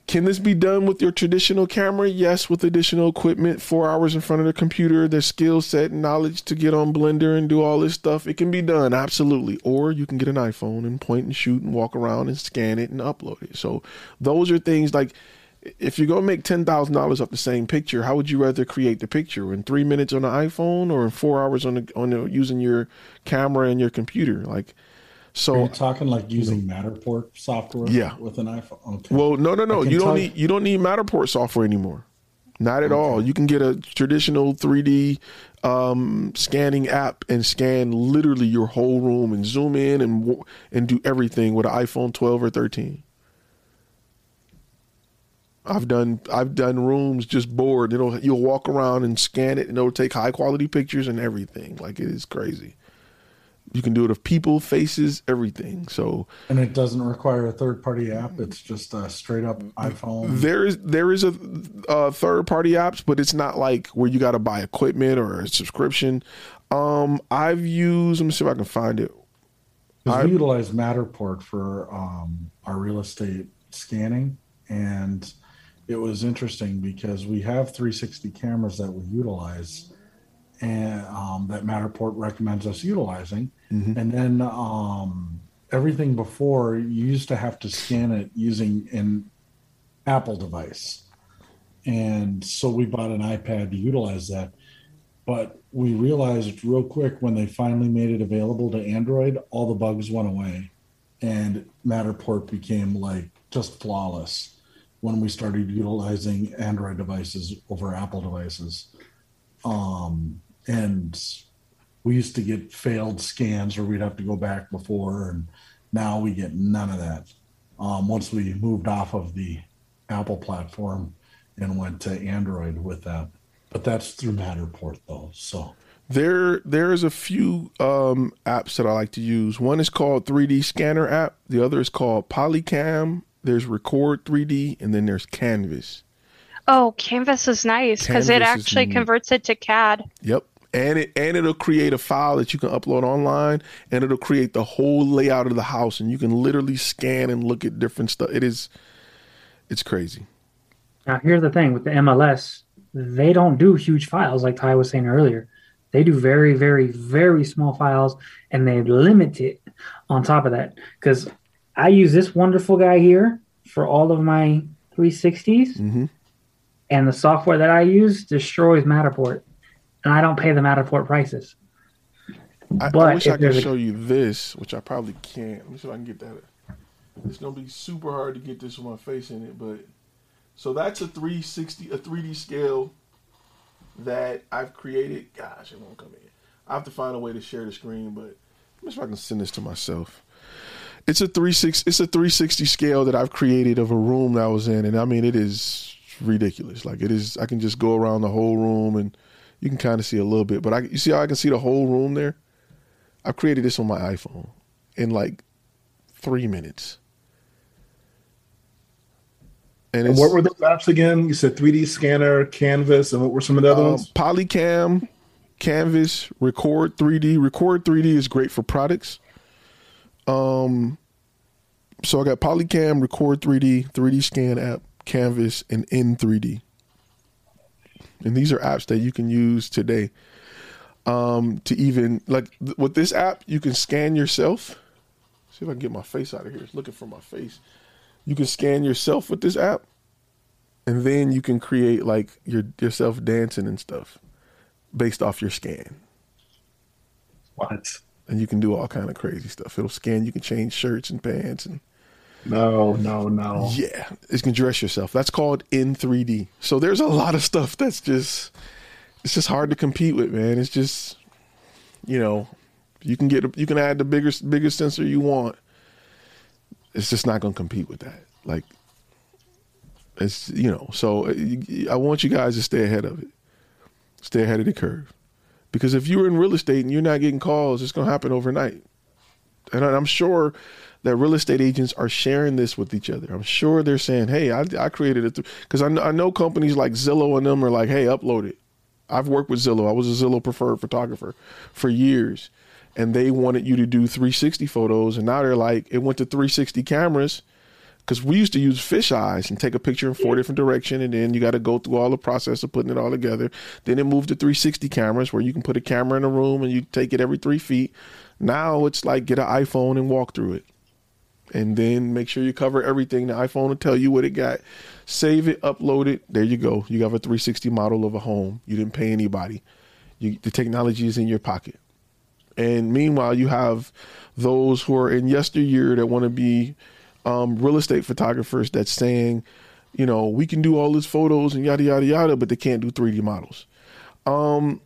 can this be done with your traditional camera? Yes, with additional equipment. Four hours in front of the computer, their skill set knowledge to get on Blender and do all this stuff. It can be done absolutely. Or you can get an iPhone and point and shoot and walk around and scan it and upload it. So, those are things like. If you're gonna make ten thousand dollars off the same picture, how would you rather create the picture in three minutes on the iPhone or in four hours on the on the, using your camera and your computer? Like, so you talking like using Matterport software? Yeah. with an iPhone. Okay. Well, no, no, no. You don't need you don't need Matterport software anymore. Not at all. You can get a traditional 3D um, scanning app and scan literally your whole room and zoom in and and do everything with an iPhone 12 or 13. I've done I've done rooms just bored. It'll you'll walk around and scan it and it'll take high quality pictures and everything. Like it is crazy. You can do it of people, faces, everything. So and it doesn't require a third party app. It's just a straight up iPhone. There is there is a, a third party apps, but it's not like where you got to buy equipment or a subscription. Um, I've used. Let me see if I can find it. I utilize Matterport for um, our real estate scanning, and it was interesting because we have 360 cameras that we utilize, and um, that Matterport recommends us utilizing, Mm-hmm. and then um, everything before you used to have to scan it using an Apple device, and so we bought an iPad to utilize that. But we realized real quick when they finally made it available to Android, all the bugs went away, and Matterport became like just flawless when we started utilizing Android devices over Apple devices. Um, and we used to get failed scans or we'd have to go back before, and now we get none of that. Um, once we moved off of the Apple platform and went to Android with that, but that's through Matterport though. So There, there's a few um, apps that I like to use. One is called 3D Scanner app. The other is called Polycam. There's Record 3D, and then there's Canvas. Oh, Canvas is nice because it actually converts it to CAD. Yep, and it and it'll create a file that you can upload online, and it'll create the whole layout of the house, and you can literally scan and look at different stuff. It is, it's crazy. Now, here's the thing with the MLS, they don't do huge files like Ty was saying earlier. They do very, very, very small files and they limit it on top of that. Because I use this wonderful guy here for all of my 360s, Mm-hmm. and the software that I use destroys Matterport. And I don't pay the Matterport prices. I, I But wish I could there's a- show you this, which I probably can't. Let me see if I can get that. It's gonna be super hard to get this with my face in it, but so that's a 360, a 3D scale that I've created. Gosh, it won't come in. I have to find a way to share the screen, but let me see if I can send this to myself. It's a 360, it's a 360 scale that I've created of a room that I was in, and I mean it is ridiculous. Like it is, I can just go around the whole room and you can kind of see a little bit, but I you see how I can see the whole room there. I created this on my iPhone in like three minutes. And, And what were those apps again? You said 3D scanner, Canvas, and what were some of the other um, ones? Polycam, Canvas, Record 3D. Record 3D is great for products. Um, so I got Polycam, Record 3D, 3D Scan app, Canvas, and In3D. And these are apps that you can use today. Um, to even like th- with this app, you can scan yourself. See if I can get my face out of here. It's looking for my face. You can scan yourself with this app, and then you can create like your yourself dancing and stuff based off your scan. What? And you can do all kind of crazy stuff. It'll scan. You can change shirts and pants and No, no, no. yeah, it can dress yourself. That's called in 3D. So there's a lot of stuff that's just it's just hard to compete with, man. It's just you know, you can get you can add the biggest biggest sensor you want. It's just not going to compete with that. Like it's you know, so uh, I want you guys to stay ahead of it. Stay ahead of the curve. Because if you're in real estate and you're not getting calls, it's going to happen overnight. And I'm sure that real estate agents are sharing this with each other. I'm sure they're saying, "Hey, I, I created it," because I, I know companies like Zillow and them are like, "Hey, upload it." I've worked with Zillow. I was a Zillow preferred photographer for years, and they wanted you to do 360 photos, and now they're like, it went to 360 cameras because we used to use fish eyes and take a picture in four different directions, and then you got to go through all the process of putting it all together. Then it moved to 360 cameras where you can put a camera in a room and you take it every three feet. Now it's like get an iPhone and walk through it, and then make sure you cover everything. The iPhone will tell you what it got. Save it, upload it. There you go. You have a 360 model of a home. You didn't pay anybody. You, the technology is in your pocket. And meanwhile, you have those who are in yesteryear that want to be um, real estate photographers that's saying, you know, we can do all these photos and yada yada yada, but they can't do 3D models. Um,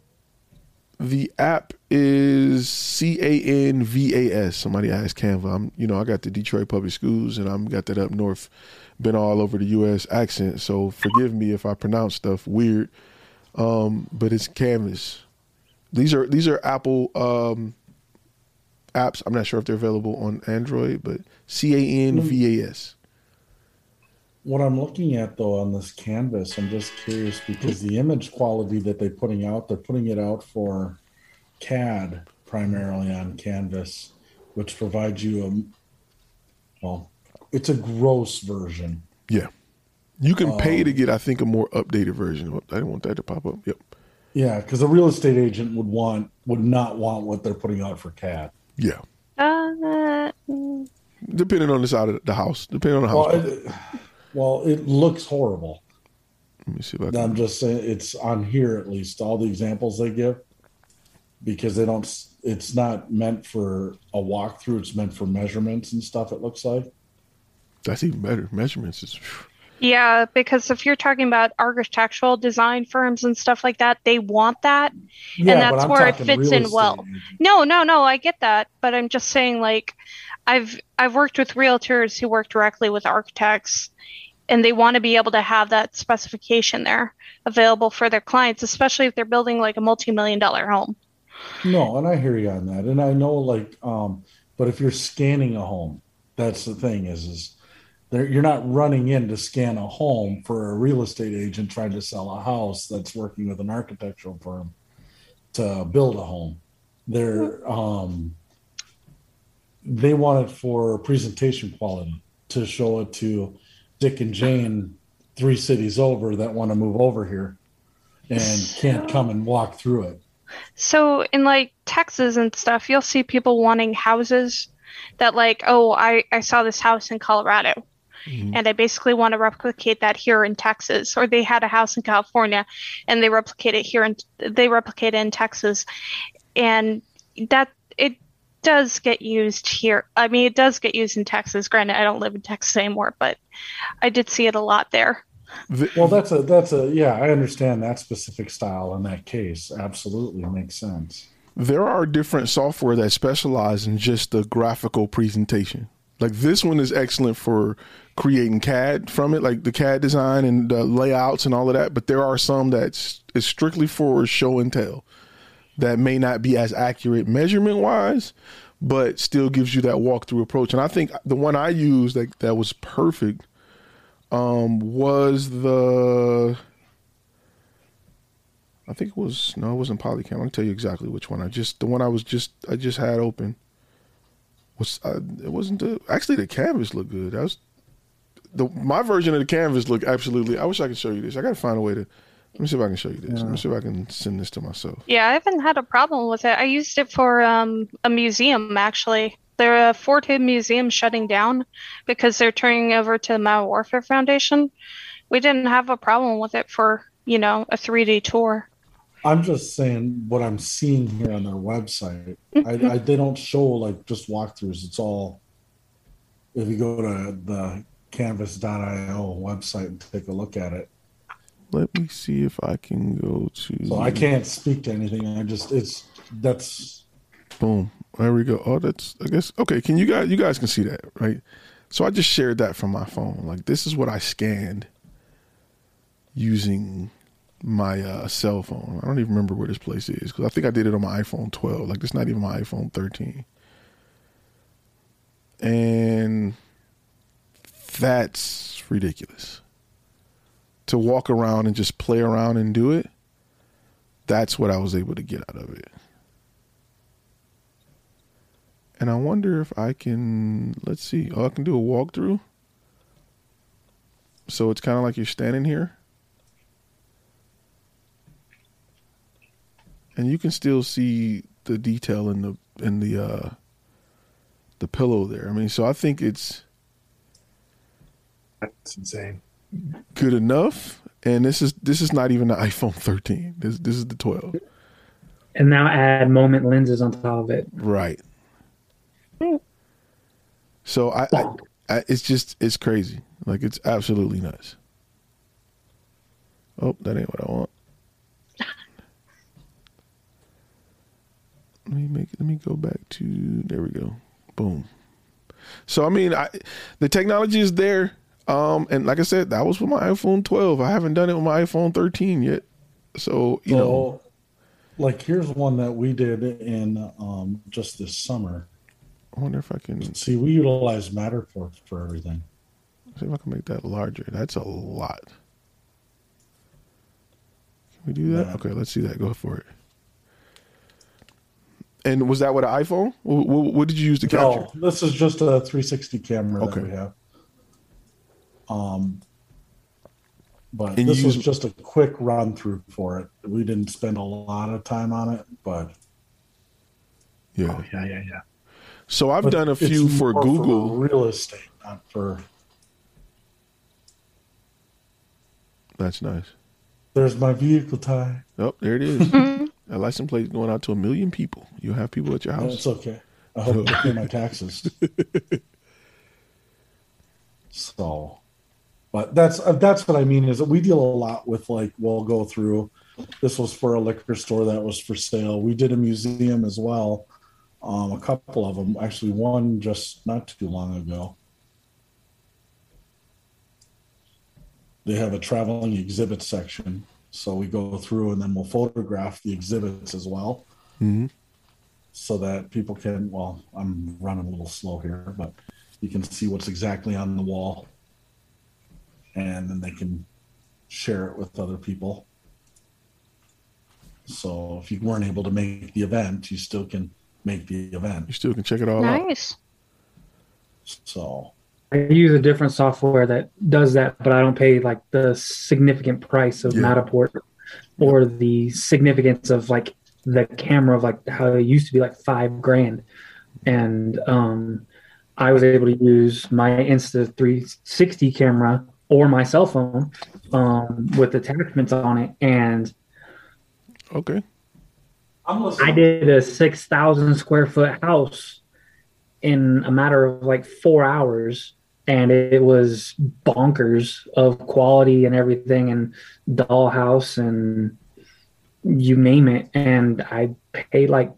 The app is C A N V A S. Somebody asked Canva. I'm, you know, I got the Detroit Public Schools, and I'm got that up north. Been all over the U.S. accent, so forgive me if I pronounce stuff weird. Um, but it's Canvas. These are these are Apple um, apps. I'm not sure if they're available on Android, but C A N V A S. What I'm looking at though on this canvas, I'm just curious because the image quality that they're putting out, they're putting it out for CAD primarily on Canvas, which provides you a well, it's a gross version. Yeah. You can pay Um, to get, I think, a more updated version. I didn't want that to pop up. Yep. Yeah, because a real estate agent would want would not want what they're putting out for CAD. Yeah. Uh, mm, Depending on the side of the house. Depending on the house. Well, it, well, it looks horrible. Let me see if I can. I'm just saying it's on here at least all the examples they give because they don't. It's not meant for a walkthrough. It's meant for measurements and stuff. It looks like. That's even better. Measurements is. yeah, because if you're talking about architectural design firms and stuff like that, they want that, Yeah, and that's where it fits in well. No, no, no, I get that, but I'm just saying like I've I've worked with realtors who work directly with architects and they want to be able to have that specification there available for their clients, especially if they're building like a multi-million dollar home. No, and I hear you on that, and I know like, um, but if you're scanning a home, that's the thing is is you're not running in to scan a home for a real estate agent trying to sell a house that's working with an architectural firm to build a home. They're um, they want it for presentation quality to show it to Dick and Jane three cities over that want to move over here and can't come and walk through it. So in like Texas and stuff, you'll see people wanting houses that like, oh, I, I saw this house in Colorado mm-hmm. and I basically want to replicate that here in Texas. Or they had a house in California and they replicate it here and they replicate it in Texas. And that it does get used here. I mean, it does get used in Texas. Granted, I don't live in Texas anymore, but I did see it a lot there. Well, that's a that's a yeah. I understand that specific style in that case. Absolutely makes sense. There are different software that specialize in just the graphical presentation. Like this one is excellent for creating CAD from it, like the CAD design and the layouts and all of that. But there are some that's is strictly for show and tell that may not be as accurate measurement wise, but still gives you that walkthrough approach. And I think the one I used that that was perfect um, was the I think it was no, it wasn't Polycam. I'll tell you exactly which one. I just the one I was just I just had open was uh, it wasn't the actually the canvas looked good. That was the my version of the canvas looked absolutely. I wish I could show you this. I got to find a way to. Let me see if I can show you this. Let me see if I can send this to myself. Yeah, I haven't had a problem with it. I used it for um, a museum actually. They're a Fort Hood museum shutting down because they're turning over to the Modern Warfare Foundation. We didn't have a problem with it for you know a 3D tour. I'm just saying what I'm seeing here on their website. I, I they don't show like just walkthroughs. It's all if you go to the canvas.io website and take a look at it. Let me see if I can go to. So I can't speak to anything. I just it's that's Boom. There we go. Oh, that's I guess okay. Can you guys you guys can see that right? So I just shared that from my phone. Like this is what I scanned using my uh, cell phone. I don't even remember where this place is because I think I did it on my iPhone 12. Like it's not even my iPhone 13. And that's ridiculous. To walk around and just play around and do it, that's what I was able to get out of it. And I wonder if I can, let's see, oh, I can do a walkthrough. So it's kind of like you're standing here. And you can still see the detail in the in the uh the pillow there. I mean, so I think it's That's insane. Good enough. And this is this is not even the iPhone 13. This this is the 12. And now add moment lenses on top of it. Right. So I, I, I it's just it's crazy. Like it's absolutely nuts. Oh, that ain't what I want. let me make let me go back to there we go. Boom. So I mean, I the technology is there. Um, and like I said, that was with my iPhone 12. I haven't done it with my iPhone 13 yet. So you So, know, like here's one that we did in um, just this summer. I wonder if I can See, we utilize Matterport for everything. see if I can make that larger. That's a lot. Can we do that? Yeah. Okay, let's see that. Go for it. And was that with an iPhone? What, what, did you use to capture? No, this is just a 360 camera Okay. that we have. Um, but And you this was just a quick run through for it. We didn't spend a lot of time on it, but Yeah. yeah, yeah, yeah. So I've But done a it's few for more Google. real estate, not for. That's nice. There's my vehicle tie. Oh, there it is. a license plate going out to a million people. You'll have people at your house. It's okay. I hope they pay my taxes. so, but that's uh, that's what I mean is that we deal a lot with like we'll go through. This was for a liquor store that was for sale. We did a museum as well, um, a couple of them. Actually, one just not too long ago. They have a traveling exhibit section, so we go through and then we'll photograph the exhibits as well hmm so that people can well i'm running a little slow here but you can see what's exactly on the wall and then they can share it with other people so if you weren't able to make the event you still can make the event You still can check it all out. Nice. so I use a different software that does that, but I don't pay like the significant price of Yeah. Matterport or the significance of like the camera of like how it used to be like five grand. And um, I was able to use my Insta 360 camera or my cell phone um, with attachments on it. And Okay. i'm I listening did a 6,000 square foot house in a matter of like four hours. And it was bonkers of quality and everything, and dollhouse and you name it. And I paid like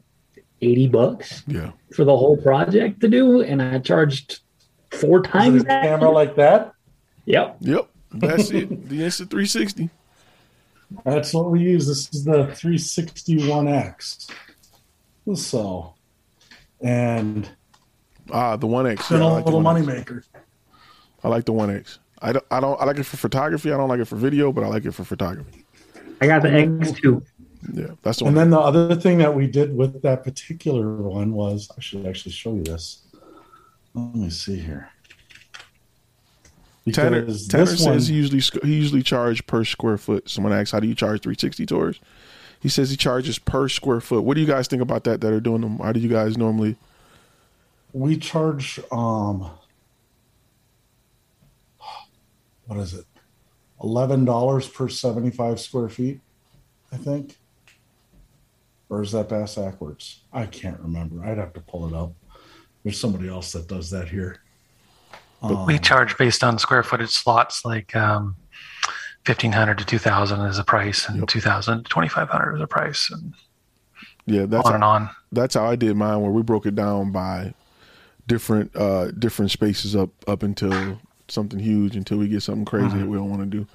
80 bucks Yeah. for the whole project to do. And I charged four Is it times a camera like that Yep. Yep. That's it. The Insta 360. that's what we use this is the 361x so and Ah, the One X. been Yeah, I a like the little 1X. moneymaker I like the One X. I don't. I don't. I like it for photography. I don't like it for video, but I like it for photography. I got the X too. Yeah, that's the one. And then the other thing that we did with that particular one was I should actually show you this. Let me see here. Tanner, Because Tanner says one, he usually he usually charge per square foot. Someone asks, "How do you charge 360 tours?" He says he charges per square foot. What do you guys think about that? That are doing them? How do you guys normally? we charge um what is it? Eleven dollars per seventy-five square feet, I think. Or is that bass backwards? I can't remember. I'd have to pull it up. There's somebody else that does that here. We Um, charge based on square footage slots, like um, fifteen hundred to two thousand is a price, and Yep. two thousand to twenty five hundred is a price, and Yeah, that's on and on. that's how I did mine. Where we broke it down by different uh different spaces up up until something huge until we get something crazy that we don't want to do.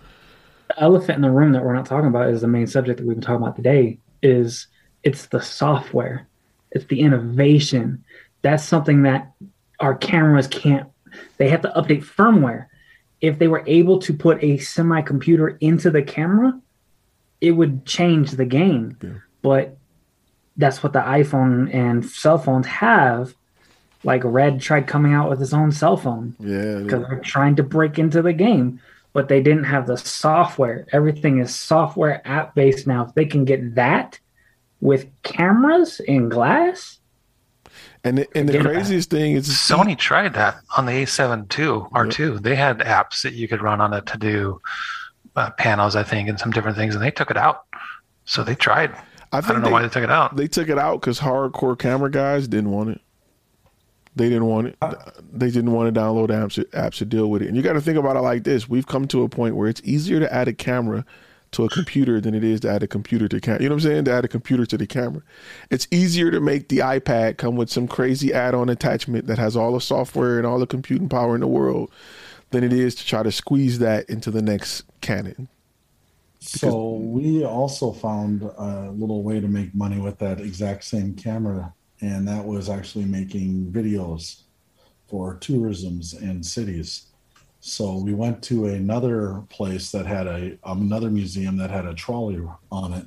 the elephant in the room that we're not talking about is the main subject that we've been talking about today is it's the software it's the innovation that's something that our cameras can't they have to update firmware if they were able to put a semi computer into the camera it would change the game Yeah. but that's what the iphone and cell phones have like red tried coming out with his own cell phone Yeah, because they're trying to break into the game, but they didn't have the software. Everything is software app based now. If they can get that with cameras and glass, and the, and the Forget about craziest thing is Sony tried that on the A7 II R2. They had apps that you could run on it to do uh, panels, I think, and some different things, and they took it out. So they tried. I I, don't know they, why they took it out. they took it out because hardcore camera guys didn't want it. They didn't want it. They didn't want to download apps apps to deal with it. And you got to think about it like this: We've come to a point where it's easier to add a camera to a computer than it is to add a computer to camera. You know what I'm saying? To add a computer to the camera. It's easier to make the iPad come with some crazy add-on attachment that has all the software and all the computing power in the world than it is to try to squeeze that into the next Canon. So we also found a little way to make money with that exact same camera, and that was actually making videos for tourisms and cities. So we went to another place that had a another museum that had a trolley on it,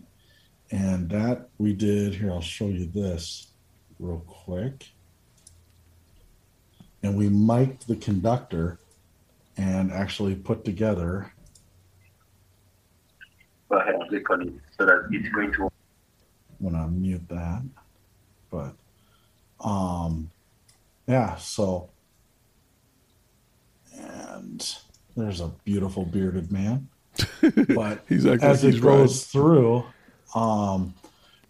and that we did. Here, I'll show you this real quick. And we mic'd the conductor and actually put together go ahead click on it so that it's going to I'm gonna mute that. But um yeah, so and there's a beautiful bearded man. But as like it goes through, um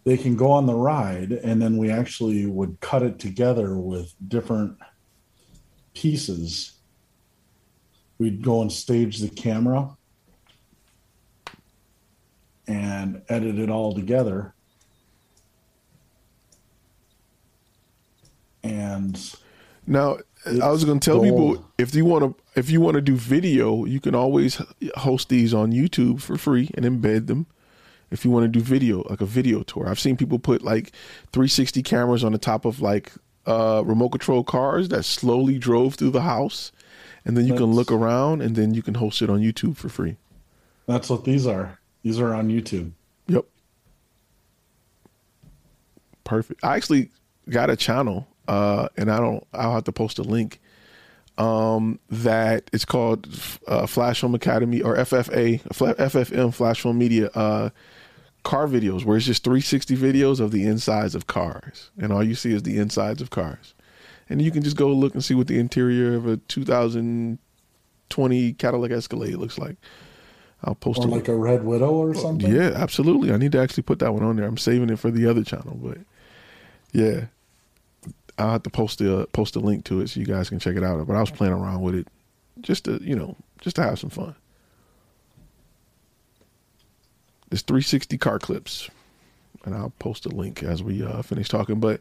they can go on the ride and then we actually would cut it together with different pieces. We'd go and stage the camera and edit it all together. And Now, I was going to tell people if you want to if you want to do video, you can always host these on YouTube for free and embed them. If you want to do video, like a video tour, I've seen people put like 360 cameras on the top of like uh, remote control cars that slowly drove through the house, and then you can look around and then you can host it on YouTube for free. that's what these are. These are on YouTube. Yep. Perfect. I actually got a channel, uh, and I don't. I'll have to post a link. Um, that it's called uh, Flash Film Academy or FFA, FFM Flash Film Media. Uh, car videos where it's just 360 videos of the insides of cars, and all you see is the insides of cars, and you can just go look and see what the interior of a 2020 Cadillac Escalade looks like. I'll post Or a like a Red Widow or something. yeah, absolutely. I need to actually put that one on there. I'm saving it for the other channel, but yeah, I'll have to post the post a link to it so you guys can check it out. But I was playing around with it just to you know just to have some fun. There's 360 car clips, and I'll post a link as we uh, finish talking. But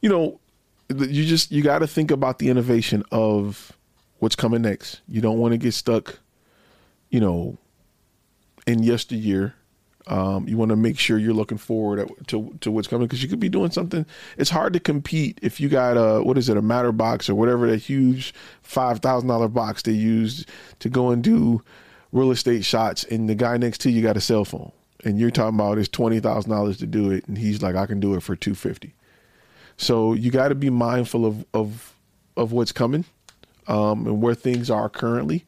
you know, you just you got to think about the innovation of what's coming next. You don't want to get stuck, you know, in yesteryear. Um, you want to make sure you're looking forward to to what's coming because you could be doing something. It's hard to compete if you got a what is it a matter box or whatever that huge five thousand dollar box they use to go and do real estate shots, and the guy next to you got a cell phone, and you're talking about it's twenty thousand dollars to do it, and he's like, I can do it for two fifty. So you got to be mindful of of of what's coming um, and where things are currently,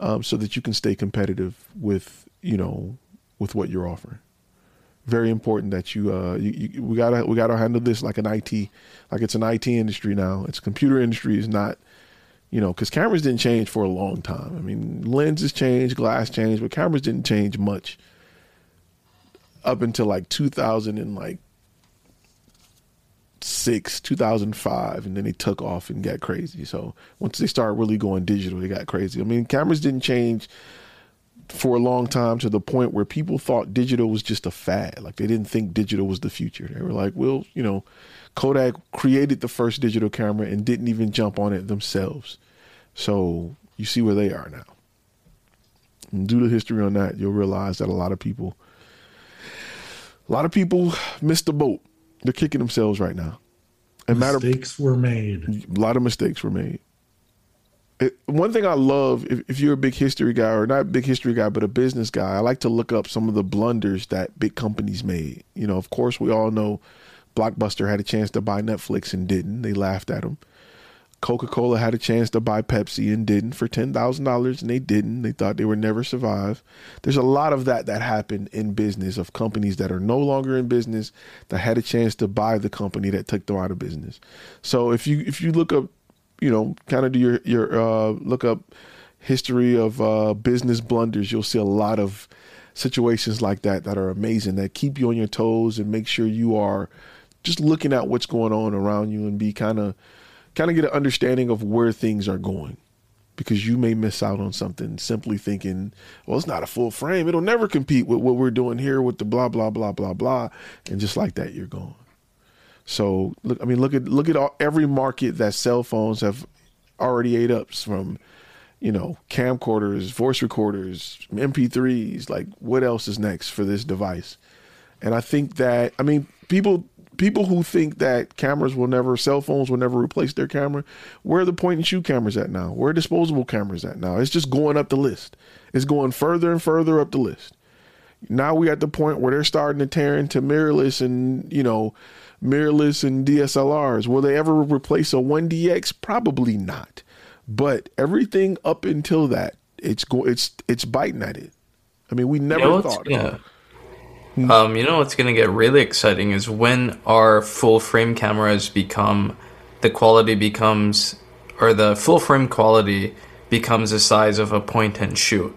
um, so that you can stay competitive with you know with what you're offering. Very important that you, uh, you, you we gotta we gotta handle this like an IT, like it's an IT industry now. It's computer industry is not, you know, because cameras didn't change for a long time. I mean, lenses changed, glass changed, but cameras didn't change much up until like 2000 and like six, 2005, and then they took off and got crazy. So once they started really going digital, they got crazy. I mean, cameras didn't change for a long time to the point where people thought digital was just a fad. Like they didn't think digital was the future. They were like, well, you know, Kodak created the first digital camera and didn't even jump on it themselves. So you see where they are now. And do the history on that, you'll realize that a lot of people, a lot of people missed the boat. They're kicking themselves right now. And matter Mistakes were made. a lot of mistakes were made. One thing I love, if, if you're a big history guy or not a big history guy, but a business guy, I like to look up some of the blunders that big companies made. You know, of course, we all know Blockbuster had a chance to buy Netflix and didn't. They laughed at them. Coca Cola had a chance to buy Pepsi and didn't for ten thousand dollars, and they didn't. They thought they would never survive. There's a lot of that that happened in business of companies that are no longer in business that had a chance to buy the company that took them out of business. So if you if you look up, you know, kind of do your your uh, look up history of uh, business blunders, you'll see a lot of situations like that that are amazing that keep you on your toes and make sure you are just looking at what's going on around you and be kind of kind of get an understanding of where things are going. because you may miss out on something simply thinking, well, it's not a full frame. It'll never compete with what we're doing here with the blah blah blah blah blah, and just like that, you're gone. So look, I mean, look at look at all, every market that cell phones have already ate up from, you know, camcorders, voice recorders, MP3s. Like, what else is next for this device? And I think that I mean, people people who think that cameras will never, cell phones will never replace their camera, where are the point and shoot cameras at now? Where are disposable cameras at now? It's just going up the list. It's going further and further up the list. Now we're at the point where they're starting to tear into mirrorless and, you know, mirrorless and DSLRs. Will they ever replace a 1DX? Probably not. But everything up until that, it's go it's it's biting at it. I mean, we never You know thought. gonna- Um, you know what's going to get really exciting is when our full frame cameras become the quality becomes or the full frame quality becomes the size of a point and shoot.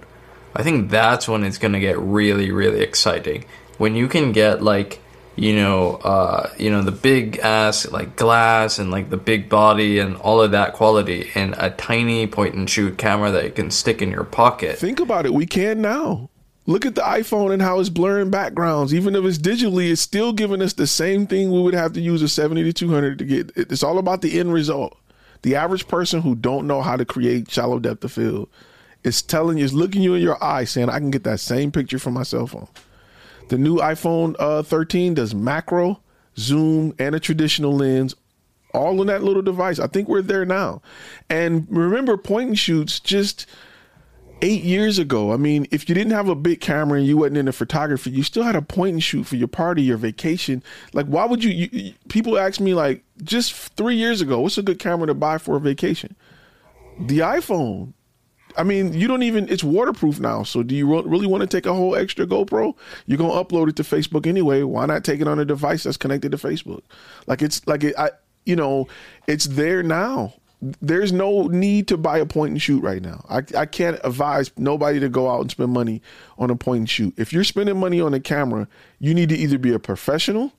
I think that's when it's going to get really really exciting. When you can get like you know uh, you know the big ass like glass and like the big body and all of that quality in a tiny point and shoot camera that you can stick in your pocket. Think about it. We can now. Look at the iPhone and how it's blurring backgrounds. Even if it's digitally, it's still giving us the same thing we would have to use a 70 to 200 to get. It's all about the end result. The average person who don't know how to create shallow depth of field is telling you, is looking you in your eye saying, I can get that same picture from my cell phone. The new iPhone uh, 13 does macro, zoom, and a traditional lens all in that little device. I think we're there now. And remember, point and shoots just eight years ago. I mean, if you didn't have a big camera and you wasn't into photography, you still had a point and shoot for your party, your vacation. Like, why would you, you? you- People ask me like, just three years ago, what's a good camera to buy for a vacation? The iPhone. I mean, you don't even. It's waterproof now. So, do you really want to take a whole extra GoPro? You're gonna upload it to Facebook anyway. Why not take it on a device that's connected to Facebook? Like it's like it. I you know, it's there now. There's no need to buy a point and shoot right now. I I can't advise nobody to go out and spend money on a point and shoot. If you're spending money on a camera, you need to either be a professional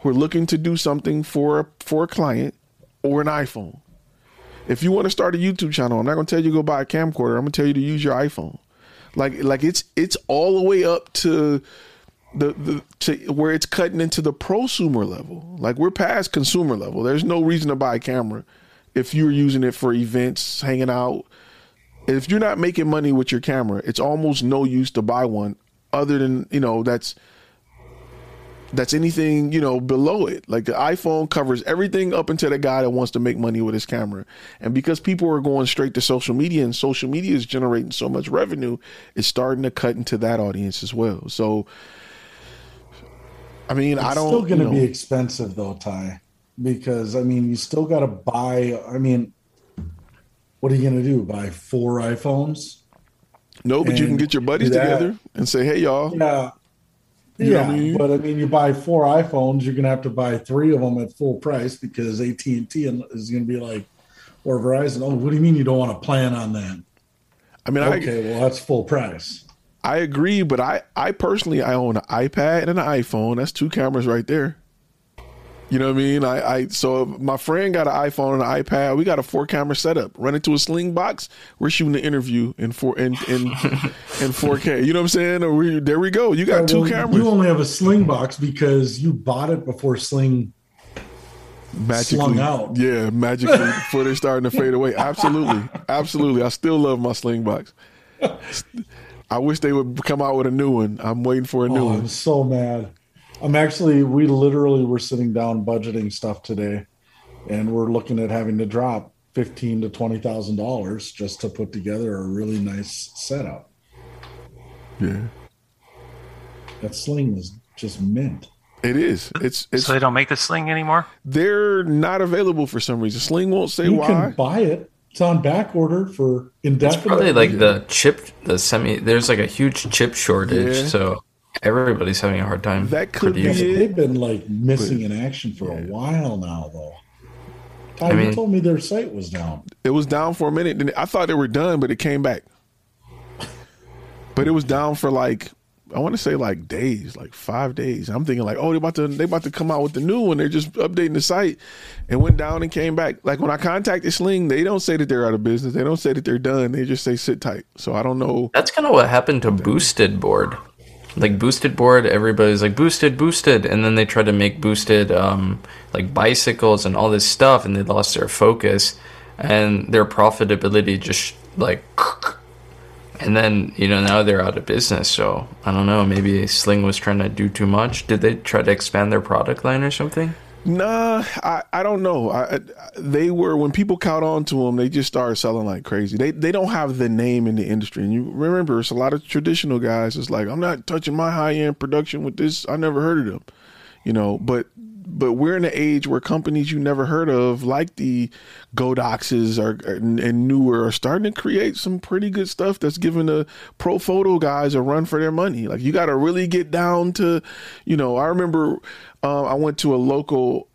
who are looking to do something for for a client or an iPhone. If you want to start a YouTube channel, I'm not going to tell you to go buy a camcorder. I'm going to tell you to use your iPhone. Like like it's it's all the way up to the the to where it's cutting into the prosumer level. Like we're past consumer level. There's no reason to buy a camera if you're using it for events, hanging out. If you're not making money with your camera, it's almost no use to buy one other than, you know, that's that's anything you know below it like the iphone covers everything up until the guy that wants to make money with his camera and because people are going straight to social media and social media is generating so much revenue it's starting to cut into that audience as well so i mean It's i don't still going to you be expensive though, Ty, because I mean, you still got to buy. I mean, what are you going to do? Buy four iPhones? no but you can get your buddies together and say hey y'all Yeah. You know yeah, what I mean? but I mean, you buy four iPhones, you're gonna have to buy three of them at full price because AT and T is gonna be like, or Verizon. Oh, what do you mean you don't want to plan on that? i mean I, Okay, well that's full price. I agree but i i personally i own an ipad and an iphone that's two cameras right there You know what I mean? I, I so my friend got an iPhone and an iPad. We got a four camera setup. Run into a sling box. We're shooting an interview in four in in in 4K. You know what I'm saying? Or we, there we go. You got two Well, cameras. You only have a Sling box because you bought it before Sling magically slung out. Yeah, magically before they're starting to fade away. Absolutely, absolutely. I still love my sling box. I wish they would come out with a new one. I'm waiting for a new Oh, one. I'm so mad. I'm actually, we literally were sitting down budgeting stuff today, and we're looking at having to drop fifteen to twenty thousand dollars just to put together a really nice setup. Yeah, That sling is just mint. it is. It's it's. so they don't make the sling anymore. they're not available for some reason. Sling won't say you why. You can buy it. It's on back order for indefinite. Probably like the chip, the semi. There's like a huge chip shortage, Yeah. so everybody's having a hard time. That could be Yeah, producing. but they've been like missing in action for a while now, though. Ty, I you mean- told me their site was down. It was down for a minute. Then I thought they were done, but it came back. But it was down for like I want to say like days, like five days. I'm thinking like, oh, they about to they about to come out with the new one. They're just updating the site, and went down and came back. Like when I contacted Sling, they don't say that they're out of business. They don't say that they're done. They just say sit tight. So I don't know. That's kind of what happened to Boosted Board. Like Boosted Board, everybody's like boosted, boosted, and then they tried to make boosted um, like bicycles and all this stuff, and they lost their focus, and their profitability just like and then you know now they're out of business. So i don't know maybe sling was trying to do too much. Did they try to expand their product line or something Nah, I, I don't know. I, I, they were when people caught on to them, they just started selling like crazy. They they don't have the name in the industry, and you remember it's a lot of traditional guys. It's like I'm not touching my high end production with this. I never heard of them, you know. But but we're in an age where companies you never heard of, like the Godoxes are and, Neewer, are starting to create some pretty good stuff that's giving the pro photo guys a run for their money. Like you got to really get down to, you know. I remember uh, I went to a local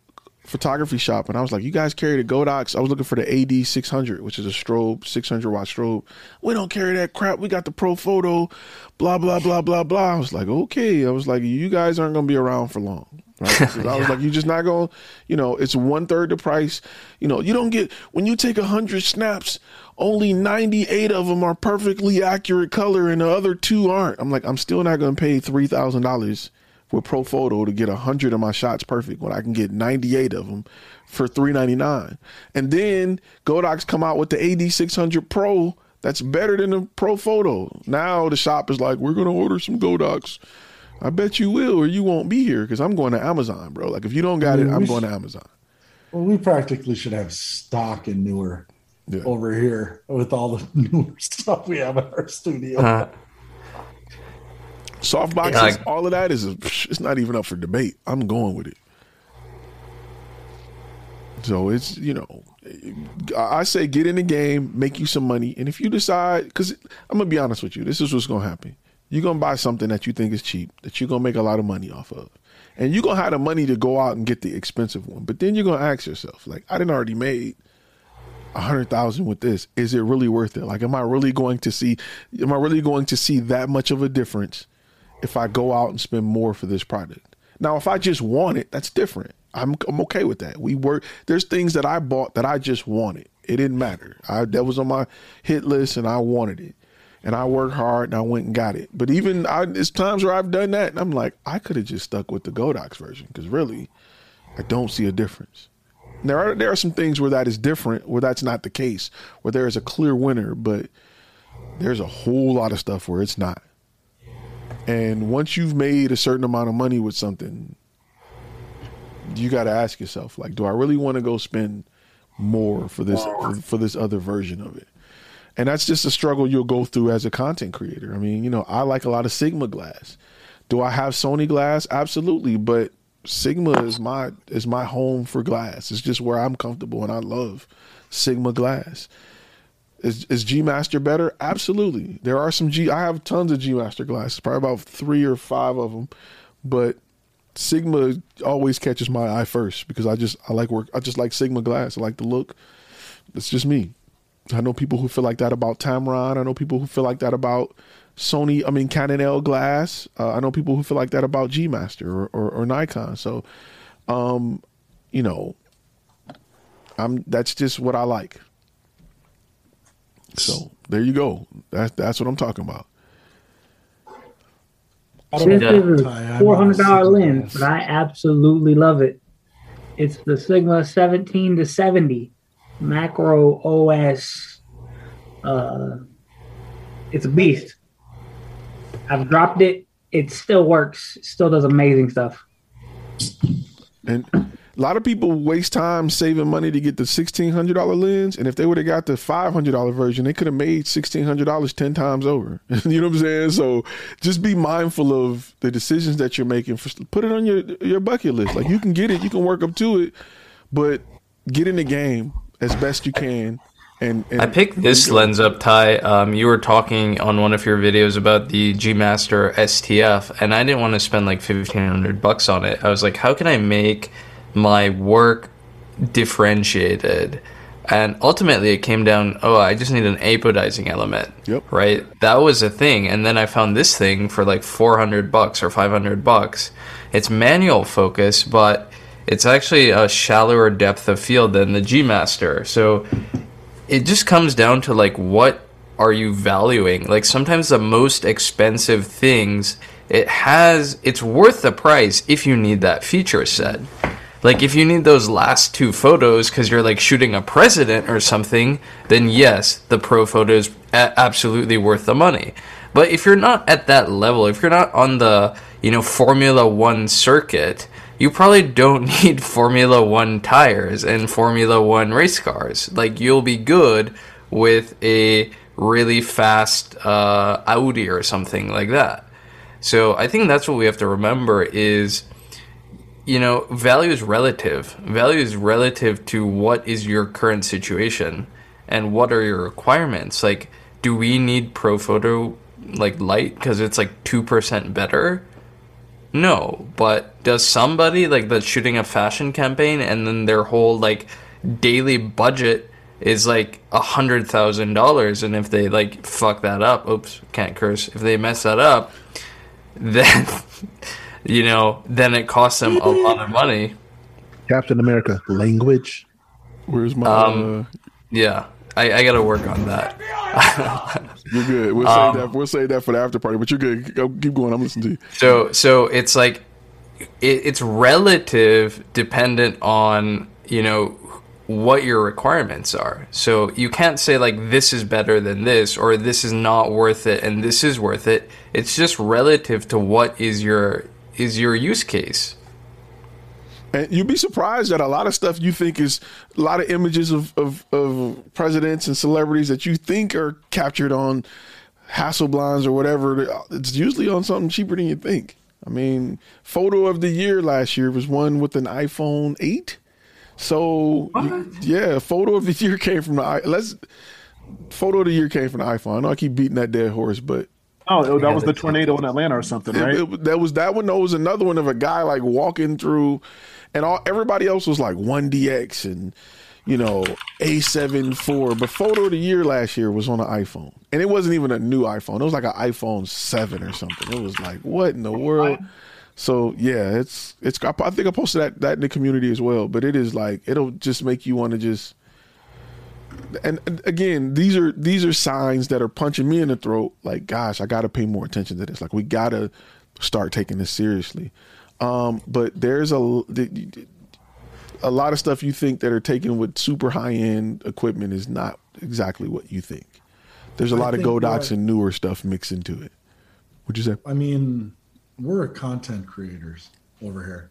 photography shop and I was like, "You guys carry the Godox?" I was looking for the AD 600, which is a strobe, 600 watt strobe. We don't carry that crap. We got the Profoto, blah blah blah blah blah. I was like, "Okay." I was like, "You guys aren't gonna be around for long." Right? I was like, "You're just not going." You know, it's one third the price. You know, you don't get when you take a hundred snaps. Only 98 of them are perfectly accurate color, and the other two aren't. I'm like, I'm still not going to pay three thousand dollars with Profoto to get 100 of my shots perfect when I can get 98 of them for 399. And then Godox come out with the AD600 Pro that's better than the Profoto. Now the shop is like, we're going to order some Godox. I bet you will or you won't be here because I'm going to Amazon, bro. Like if you don't got it, I'm going to Amazon. Well, we practically should have stock in Neewer yeah. over here with all the Neewer stuff we have in our studio. Uh, Soft boxes, yeah, I, all of that is it's not even up for debate. I'm going with it. So it's you know, I say get in the game, make you some money, and if you decide, because I'm gonna be honest with you, this is what's gonna happen. You're gonna buy something that you think is cheap, that you're gonna make a lot of money off of, and you're gonna have the money to go out and get the expensive one. But then you're gonna ask yourself, like, I didn't already made a hundred thousand with this. Is it really worth it? Like, am I really going to see? Am I really going to see that much of a difference? if I go out and spend more for this product. Now, if I just want it, that's different. I'm I'm okay with that. We were there's things that I bought that I just wanted. It didn't matter. I that was on my hit list and I wanted it. And I worked hard and I went and got it. But even I, there's times where I've done that and I'm like, I could have just stuck with the Godox version because really, I don't see a difference. There are there are some things where that is different, where that's not the case, where there is a clear winner, but there's a whole lot of stuff where it's not. And once you've made a certain amount of money with something, you got to ask yourself, like, do I really want to go spend more for this for, for, this other version of it? And that's just a struggle you'll go through as a content creator. I mean, you know, I like a lot of Sigma glass. Do I have Sony glass? Absolutely, but Sigma is my is my home for glass. It's just where I'm comfortable, and I love Sigma glass. Is, is G Master better? Absolutely. There are some G. I have tons of G Master glasses, probably about three or five of them, but Sigma always catches my eye first because I just I like work. I just like Sigma glass. I like the look. It's just me. I know people who feel like that about Tamron. I know people who feel like that about Sony. I mean Canon L glass. Uh, I know people who feel like that about G Master or, or, or Nikon. So, um, you know, I'm that's just what I like. So there you go. That's that's what I'm talking about. This is a four hundred dollar lens, but I absolutely love it. It's the Sigma 17 to 70 macro OS. Uh, it's a beast. I've dropped it. It still works. Still does amazing stuff. And a lot of people waste time saving money to get the sixteen hundred dollar lens, and if they would have got the five hundred dollar version, they could have made sixteen hundred dollars ten times over. you know what I'm saying? So just be mindful of the decisions that you're making. Put it on your your bucket list. Like you can get it, you can work up to it, but get in the game as best you can. And, and I picked this lens up, Ty. Um, you were talking on one of your videos about the G Master STF, and I didn't want to spend like fifteen hundred bucks on it. I was like, how can I make my work differentiated And ultimately, it came down. Oh, I just need an apodizing element. Yep. Right. That was a thing, and then I found this thing for like four hundred bucks or five hundred bucks. It's manual focus, but it's actually a shallower depth of field than the G Master. So it just comes down to like what are you valuing? Like sometimes the most expensive things, it has it's worth the price if you need that feature set. Like if you need those last two photos because you're like shooting a president or something, then yes, the Profoto is a- absolutely worth the money. But if you're not at that level, if you're not on the you know Formula One circuit, you probably don't need Formula One tires and Formula One race cars. Like you'll be good with a really fast uh, Audi or something like that. So I think that's what we have to remember is you know, value is relative. Value is relative to what is your current situation and what are your requirements. Like, do we need Profoto like light because it's like two percent better? No, but does somebody like that's shooting a fashion campaign and then their whole like daily budget is like a hundred thousand dollars, and if they like fuck that up, oops, can't curse. If they mess that up, then you know, then it costs them a lot of money. Captain America language. Where's my? Um, yeah, I, I got to work on that. you're good. We'll Um, save that. We'll save that for the after party. But you're good. Go, keep going. I'm listening to you. So so it's like it, it's relative dependent on you know what your requirements are. So you can't say like this is better than this or this is not worth it and this is worth it. It's just relative to what is your is your use case. And you'd be surprised that a lot of stuff you think is a lot of images of, of, of presidents and celebrities that you think are captured on Hasselblads or whatever. It's usually on something cheaper than you think. I mean, photo of the year last year was one with an iPhone 8. So yeah, photo of the year came from the let's photo of the year came from the iPhone. I know I keep beating that dead horse, but Oh, oh that was the tornado in Atlanta or something, right? it, it- that was that one. There was another one of a guy like walking through, and all everybody else was like one DX and you know A seven four. But photo of the year last year was on an iPhone, and it wasn't even a new iPhone. It was like an iPhone seven or something. It was like what in the world? So yeah, it's it's. I think I posted that that in the community as well. But it is like it'll just make you want to just and again, these are these are signs that are punching me in the throat. Like, gosh, I got to pay more attention to this. Like, we got to start taking this seriously. Um, but there's a a lot of stuff you think that are taken with super high end equipment is not exactly what you think. There's a lot of Godox and Neewer stuff mixed into it. Would you say? I mean, we're content creators over here.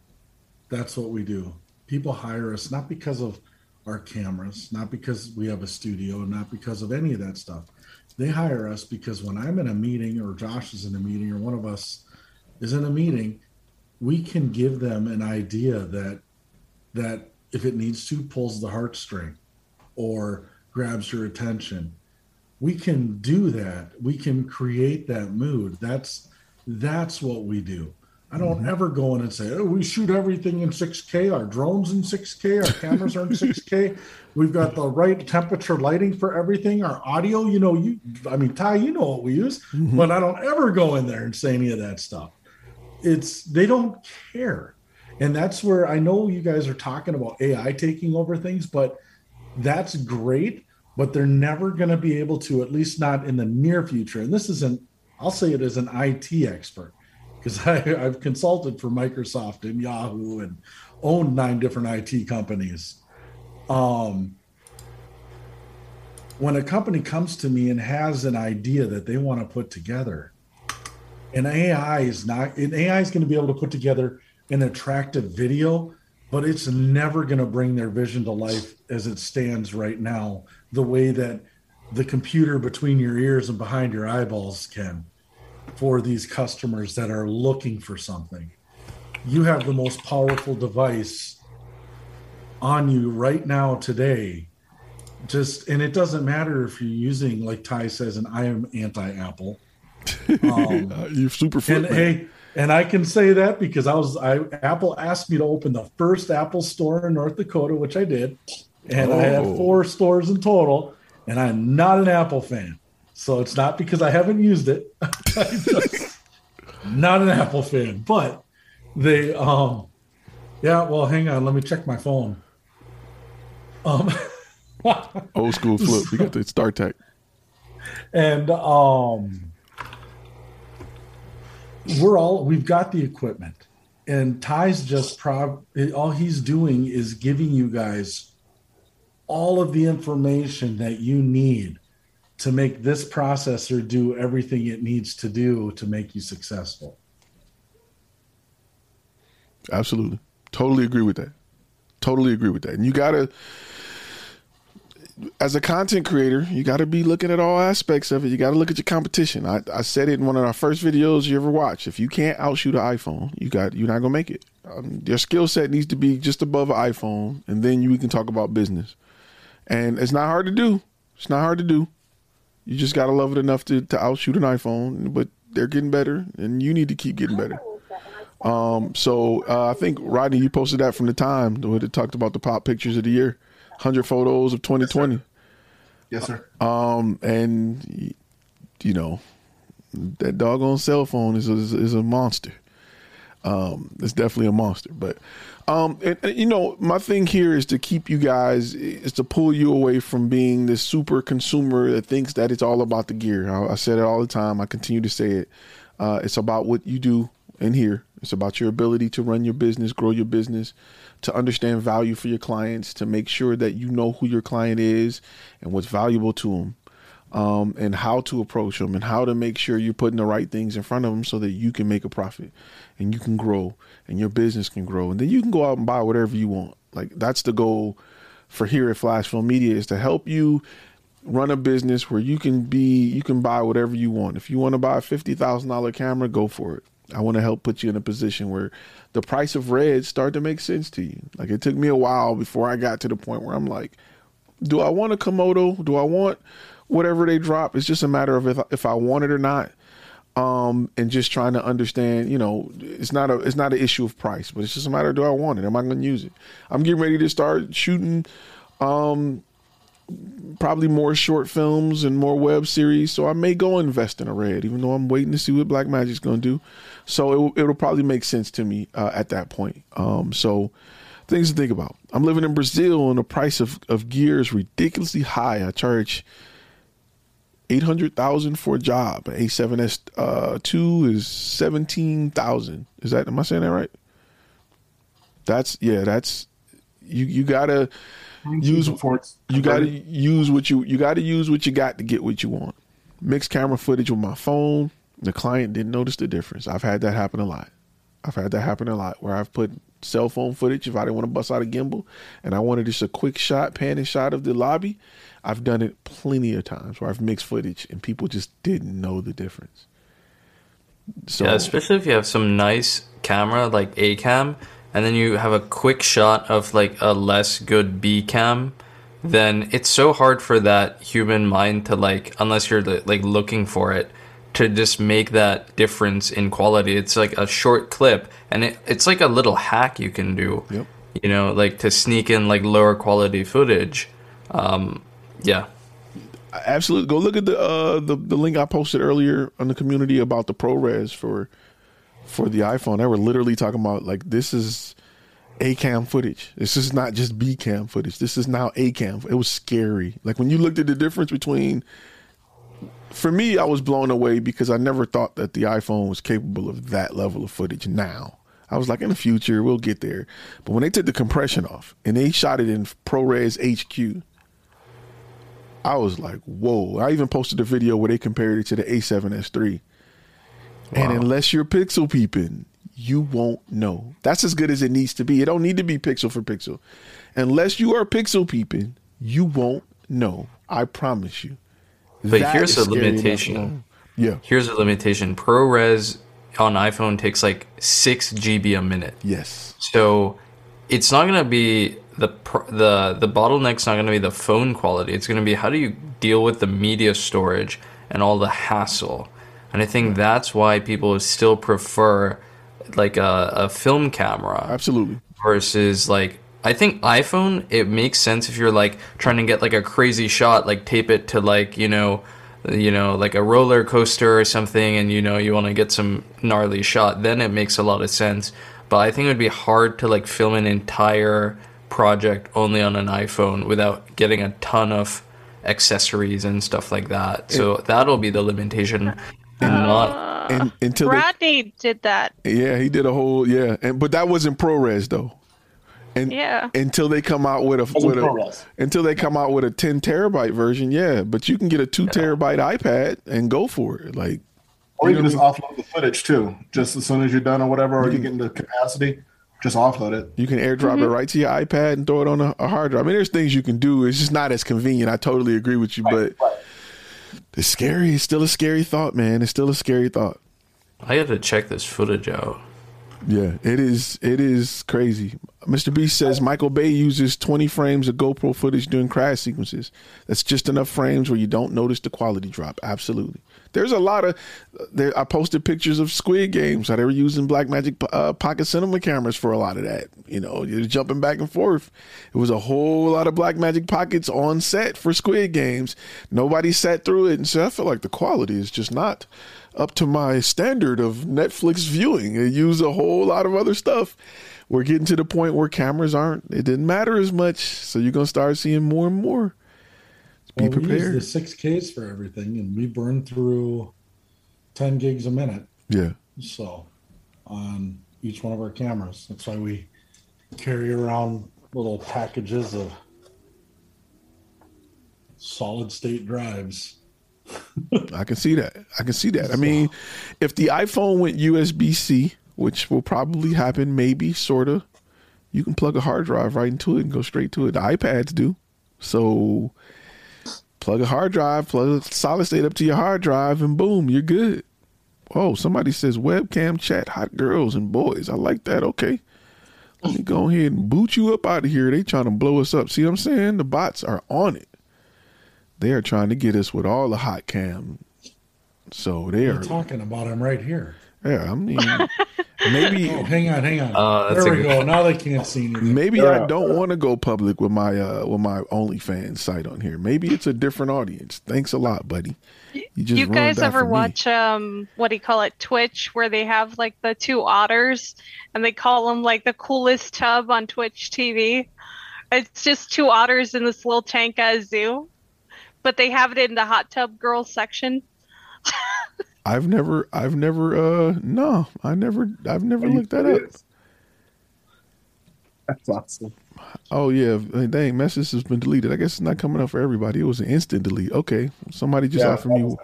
That's what we do. People hire us not because of our cameras, not because we have a studio, not because of any of that stuff. They hire us because when I'm in a meeting or Josh is in a meeting or one of us is in a meeting, we can give them an idea that that if it needs to pulls the heartstring or grabs your attention. We can do that. We can create that mood. That's that's what we do. I don't mm-hmm. ever go in and say oh we shoot everything in 6k our drones in 6k our cameras are in 6k we've got the right temperature lighting for everything. Our audio you know you i mean ty you know what we use mm-hmm. but i don't ever go in there and say any of that stuff it's they don't care. And that's where i know you guys are talking about ai taking over things but that's great but they're never going to be able to at least not in the near future. And this isn't i'll say it as an it expert because i've consulted for microsoft and yahoo and owned nine different it companies. Um, when a company comes to me and has an idea that they want to put together and ai is not and ai is going to be able to put together an attractive video but it's never going to bring their vision to life as it stands right now the way that the computer between your ears and behind your eyeballs can for these customers that are looking for something. You have the most powerful device on you right now today. Just and it doesn't matter if you're using like ty says and i am anti-apple um, you super and man. hey and i can say that because i was i apple asked me to open the first apple store in north dakota which i did and I have Oh. four stores in total, and I'm not an Apple fan. So it's not because I haven't used it. Just not an Apple fan, but they um yeah, well hang on, let me check my phone. Um Old school flip. You got the StarTAC. and um we're all we've got the equipment and ty's just prob all he's doing is giving you guys all of the information that you need to make this processor do everything it needs to do to make you successful Absolutely. Totally agree with that. Totally agree with that. And you got to, as a content creator, you got to be looking at all aspects of it. You got to look at your competition. I, I said it in one of our first videos you ever watched. If you can't outshoot an iPhone, you got you're not gonna make it. Um, your skill set needs to be just above an iPhone, and then you we can talk about business. And it's not hard to do. It's not hard to do. You just got to love it enough to, to outshoot an iPhone, but they're getting better, and you need to keep getting better. Um, so uh, I think Rodney, you posted that from the time where it talked about the pop pictures of the year, hundred photos of 2020. Yes, sir. Um, and you know that doggone cell phone is a, is a monster. Um, it's definitely a monster. But um, and, and, you know, my thing here is to keep you guys is to pull you away from being this super consumer that thinks that it's all about the gear. I, I said it all the time. I continue to say it. Uh, it's about what you do in here. It's about your ability to run your business, grow your business, to understand value for your clients, to make sure that you know who your client is and what's valuable to them, um, and how to approach them, and how to make sure you're putting the right things in front of them so that you can make a profit and you can grow and your business can grow, and then you can go out and buy whatever you want. Like that's the goal for here at Flash Film Media is to help you run a business where you can be you can buy whatever you want. If you want to buy a fifty thousand dollar camera, go for it. I want to help put you in a position where the price of red start to make sense to you. Like it took me a while before I got to the point where I'm like, do I want a Komodo? Do I want whatever they drop? It's just a matter of if if I want it or not. Um, and just trying to understand, you know, it's not a it's not an issue of price, but it's just a matter of do I want it? Am I going to use it? I'm getting ready to start shooting um probably more short films and more web series. So I may go invest in a red, even though I'm waiting to see what Blackmagic's going to do. So it will, it'll probably make sense to me uh, at that point. Um, so things to think about. I'm living in Brazil, and the price of, of gear is ridiculously high. I charge eight hundred thousand for a job. An A7S uh, two is seventeen thousand. Is that am I saying that right? That's yeah. That's you. You gotta use you got to use what you you got to use what you got to get what you want. Mixed camera footage with my phone. The client didn't notice the difference. I've had that happen a lot. I've had that happen a lot where I've put cell phone footage if I didn't want to bust out a gimbal and I wanted just a quick shot, panning shot of the lobby. I've done it plenty of times where I've mixed footage and people just didn't know the difference. So yeah, especially if you have some nice camera like A cam, and then you have a quick shot of like a less good B cam, then it's so hard for that human mind to like, unless you're like looking for it, to just make that difference in quality. It's like a short clip, and it, it's like a little hack you can do. Yep. You know, like to sneak in like lower quality footage. Um, yeah. absolutely go look at the uh the, the link I posted earlier on the community about the ProRes for for the iPhone. They were literally talking about like this is A cam footage. This is not just B cam footage. This is now A cam. It was scary. Like when you looked at the difference between for me, I was blown away because I never thought that the iPhone was capable of that level of footage now. I was like, in the future, we'll get there. But when they took the compression off and they shot it in ProRes HQ, I was like, whoa. I even posted a video where they compared it to the A7S3. And unless you're pixel peeping, you won't know. That's as good as it needs to be. It don't need to be pixel for pixel. Unless you are pixel peeping, you won't know. I promise you. But That here's a scary enough limitation. Yeah. Here's a limitation. ProRes on iPhone takes like six GB a minute. Yes. So it's not gonna be the pr- the the bottleneck's not gonna be the phone quality. It's gonna be how do you deal with the media storage and all the hassle. And I think that's why people still prefer like a, a film camera Absolutely. versus like I think iPhone it makes sense if you're like trying to get like a crazy shot, like tape it to like you know, you know, like a roller coaster or something, and you know you want to get some gnarly shot. Then it makes a lot of sense. But I think it would be hard to like film an entire project only on an iPhone without getting a ton of accessories and stuff like that. So that'll be the limitation. And not uh, and, until they, Rodney did that. yeah, he did a whole yeah, and but that wasn't ProRes though. And Yeah. until they come out with a Wasn't with a until they come out with a 10 terabyte version, yeah, but you can get a 2 terabyte iPad and go for it. Like Or You you can just offload the footage too. Just as soon as you're done or whatever, or you get into the capacity, just offload it. You can airdrop it mm-hmm. right to your iPad and throw it on a, a hard drive. I mean, there's things you can do. It's just not as convenient. I totally agree with you, but it's scary. It's still a scary thought, man. It's still a scary thought. I got to check this footage out. Yeah, it is. It is crazy. Mr. Beast says Michael Bay uses 20 frames of GoPro footage during crash sequences. That's just enough frames where you don't notice the quality drop. Absolutely. There's a lot of. There, I posted pictures of Squid Games. How they were using Blackmagic uh, pocket cinema cameras for a lot of that. You know, you're jumping back and forth. It was a whole lot of Blackmagic pockets on set for Squid Games. Nobody sat through it and said, "I feel like the quality is just not." up to my standard of Netflix viewing. It used a whole lot of other stuff. We're getting to the point where cameras aren't. It didn't matter as much, so you're gonna start seeing more and more. Be Well, we prepared. use the six Ks for everything, and we burn through ten gigs a minute. Yeah, So, on each one of our cameras, that's why we carry around little packages of solid state drives. I can see that. I can see that. I mean, if the iPhone went USB C, which will probably happen, maybe, sorta, you can plug a hard drive right into it and go straight to it. The iPads do. So plug a hard drive, plug a solid state up to your hard drive, and boom, you're good. Oh, somebody says webcam chat, hot girls and boys. I like that. Okay. Let me go ahead and boot you up out of here. They trying to blow us up. See what I'm saying? The bots are on it. They are trying to get us with all the hot cam. So they We're are. talking about them right here. Yeah, I mean, maybe Oh, hang on, hang on. Uh, there we good- go. Now they can't see anything. maybe I don't want to go public with my uh with my OnlyFans site on here. Maybe it's a different audience. Thanks a lot, buddy. You just you guys ever for me. watch um what do you call it twitch where they have like the two otters and they call them like the coolest tub on twitch tv it's just two otters in this little tank at a zoo but they have it in the hot tub girls section I've never, I've never, uh, no, I never, I've never looked that up. That's awesome. Oh yeah, dang, message has been deleted. I guess it's not coming up for everybody. It was an instant delete. Okay, somebody just Yeah, offered me.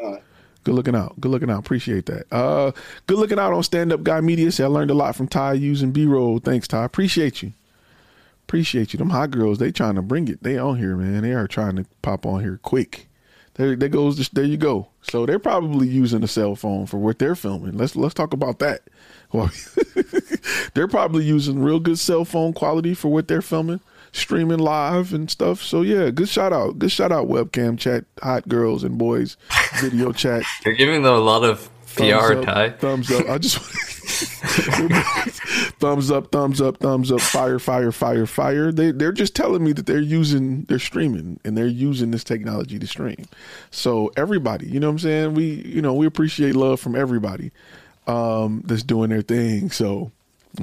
Good looking out. Good looking out. Appreciate that. Uh, good looking out on Stand Up Guy Media. Say I learned a lot from Ty using B roll. Thanks, Ty. Appreciate you. Appreciate you. Them hot girls, they trying to bring it. They on here, man. They are trying to pop on here quick. There, there goes. The, there you go. So they're probably using a cell phone for what they're filming. Let's let's talk about that. Well, they're probably using real good cell phone quality for what they're filming, streaming live and stuff. So yeah, good shout out. Good shout out webcam chat, hot girls and boys, video chat. You're giving them a lot of PR, Thumbs up, Ty. Thumbs up. I just thumbs up, thumbs up, thumbs up. Fire, fire, fire, fire. They they're just telling me that they're using they're streaming and they're using this technology to stream. So everybody, you know what I'm saying? We you know we appreciate love from everybody um, that's doing their thing. So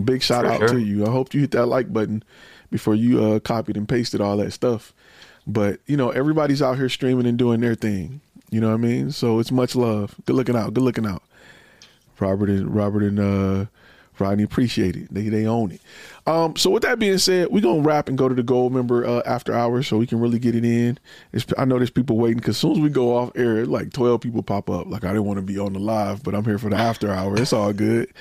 big shout For out sure. to you. I hope you hit that like button before you uh, copied and pasted all that stuff. But you know everybody's out here streaming and doing their thing. You know what I mean? So it's much love. Good looking out. Good looking out. Robert and Robert and uh, Rodney appreciate it. They they own it. Um, so with that being said, we're gonna wrap and go to the gold member uh, after hours so we can really get it in. It's, I know there's people waiting because as soon as we go off air, like 12 people pop up. Like I didn't want to be on the live, but I'm here for the after hour. It's all good.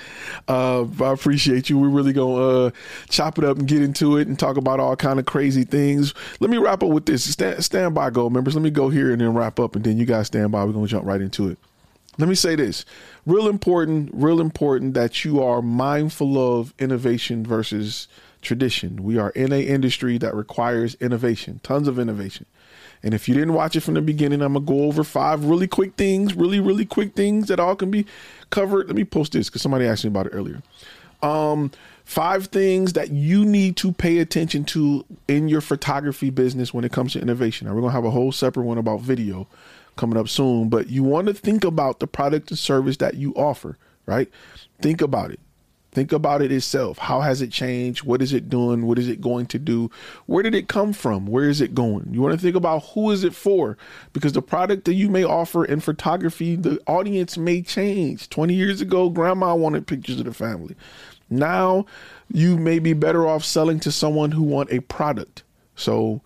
Uh, I appreciate you. We're really gonna uh, chop it up and get into it and talk about all kind of crazy things. Let me wrap up with this. Stand, stand by, gold members. Let me go here and then wrap up, and then you guys stand by. We're gonna jump right into it let me say this. Real important real important that you are mindful of innovation versus tradition. We are in a industry that requires innovation tons of innovation. And if you didn't watch it from the beginning i'm gonna go over five really quick things really really quick things that all can be covered. Let me post this because somebody asked me about it earlier. Um, five things that you need to pay attention to in your photography business when it comes to innovation. Now, we're to have a whole separate one about video coming up soon, but you want to think about the product and service that you offer, right? Think about it. Think about it itself. How has it changed? What is it doing? What is it going to do? Where did it come from? Where is it going? You want to think about who is it for? Because the product that you may offer in photography, the audience may change. 20 years ago, grandma wanted pictures of the family. Now, you may be better off selling to someone who want a product. So,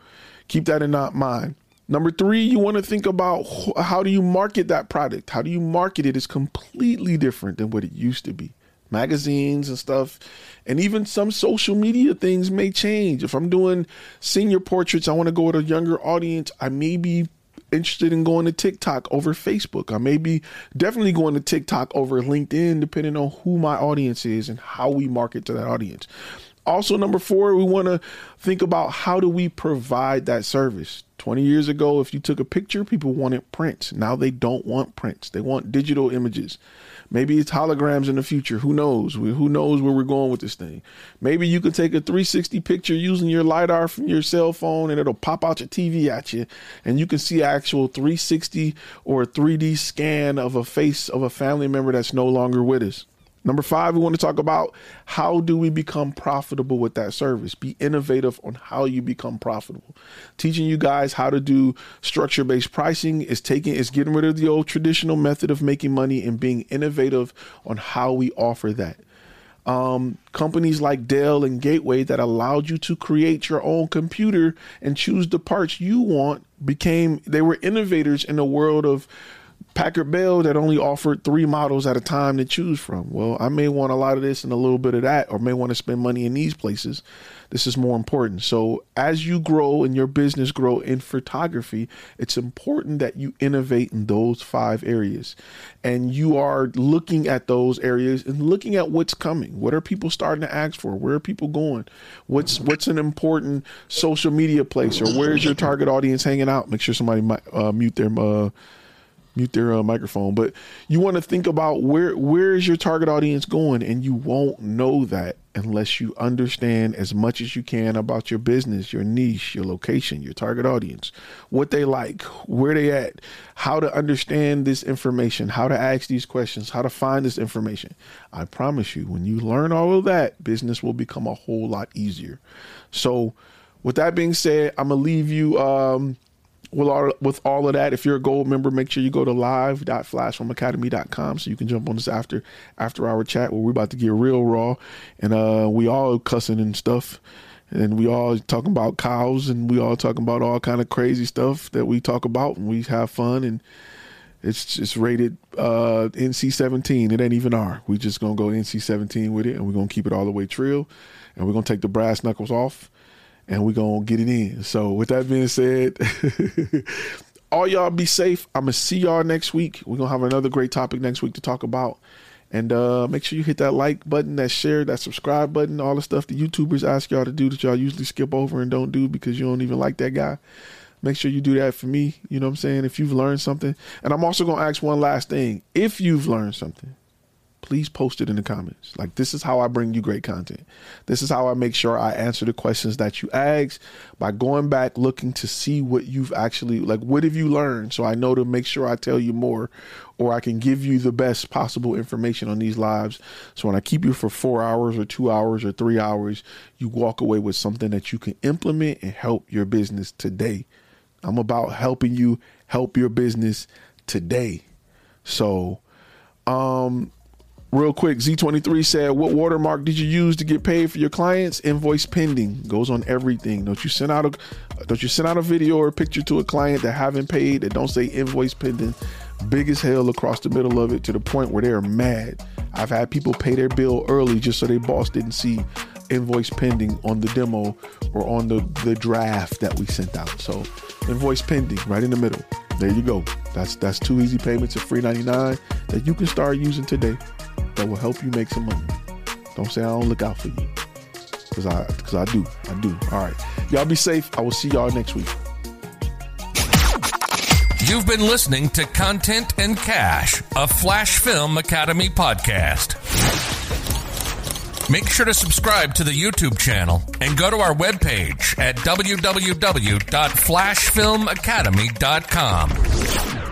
keep that in mind. Number three, you want to think about how do you market that product? How do you market it? Is completely different than what it used to be. Magazines and stuff and even some social media things may change. If i'm doing senior portraits i want to go with a younger audience i may be interested in going to tiktok over facebook. I may be definitely going to tiktok over linkedin depending on who my audience is and how we market to that audience. Also number four we want to think about how do we provide that service 20 years ago if you took a picture people wanted prints now they don't want prints they want digital images Maybe it's holograms in the future. Who knows? Who knows where we're going with this thing? Maybe you could take a 360 picture using your LiDAR from your cell phone and it'll pop out your TV at you and you can see actual 360 or 3D scan of a face of a family member that's no longer with us. Number five, we want to talk about how do we become profitable with that service? Be innovative on how you become profitable. Teaching you guys how to do structure based pricing is taking is getting rid of the old traditional method of making money and being innovative on how we offer that. Um, companies like Dell and Gateway that allowed you to create your own computer and choose the parts you want became they were innovators in the world of Packard Bell that only offered three models at a time to choose from. Well, I may want a lot of this and a little bit of that, or may want to spend money in these places. This is more important. So, as you grow and your business grow in photography, it's important that you innovate in those five areas, and you are looking at those areas and looking at what's coming. What are people starting to ask for? Where are people going? What's what's an important social media place, or where's your target audience hanging out? Make sure somebody uh, mute their. Uh, mute their uh, microphone. But you want to think about where where is your target audience going, and you won't know that unless you understand as much as you can about your business, your niche, your location, your target audience, what they like, where they at, how to understand this information, how to ask these questions, how to find this information. I promise you, when you learn all of that, business will become a whole lot easier. So, with that being said, I'm gonna leave you. Um, with all, with all of that, if you're a gold member, make sure you go to live.flashfilmacademy.com so you can jump on this after after our chat where we're about to get real raw and uh we all cussing and stuff and we all talking about cows and we all talking about all kind of crazy stuff that we talk about and we have fun and it's just rated uh, NC-17. It ain't even R. We just gonna go NC-17 with it, and we're gonna keep it all the way trill, and we're gonna take the brass knuckles off, and we're gonna get it in. So with that being said, all y'all be safe. I'm gonna see y'all next week. We're gonna have another great topic next week to talk about. And uh, make sure you hit that like button, that share, that subscribe button, all the stuff the YouTubers ask y'all to do that y'all usually skip over and don't do because you don't even like that guy. Make sure you do that for me. You know what I'm saying? If you've learned something. And I'm also gonna ask one last thing. If you've learned something, please post it in the comments. Like this is how I bring you great content. This is how I make sure I answer the questions that you ask by going back looking to see what you've actually like what have you learned so I know to make sure I tell you more or I can give you the best possible information on these lives. So when I keep you for 4 hours or 2 hours or 3 hours, you walk away with something that you can implement and help your business today. I'm about helping you help your business today. So um Real quick, Z23 said, What watermark did you use to get paid for your clients? Invoice pending goes on everything. Don't you send out a don't you send out a video or a picture to a client that haven't paid that don't say invoice pending big as hell across the middle of it to the point where they're mad. I've had people pay their bill early just so their boss didn't see invoice pending on the demo or on the, the draft that we sent out. So invoice pending right in the middle. There you go. That's that's two easy payments of free 99 that you can start using today that will help you make some money. Don't say I don't look out for you. Cause I cause I do. I do. All right. Y'all be safe. I will see y'all next week. You've been listening to Content and Cash, a Flash Film Academy podcast. Make sure to subscribe to the YouTube channel and go to our webpage at www.flashfilmacademy.com.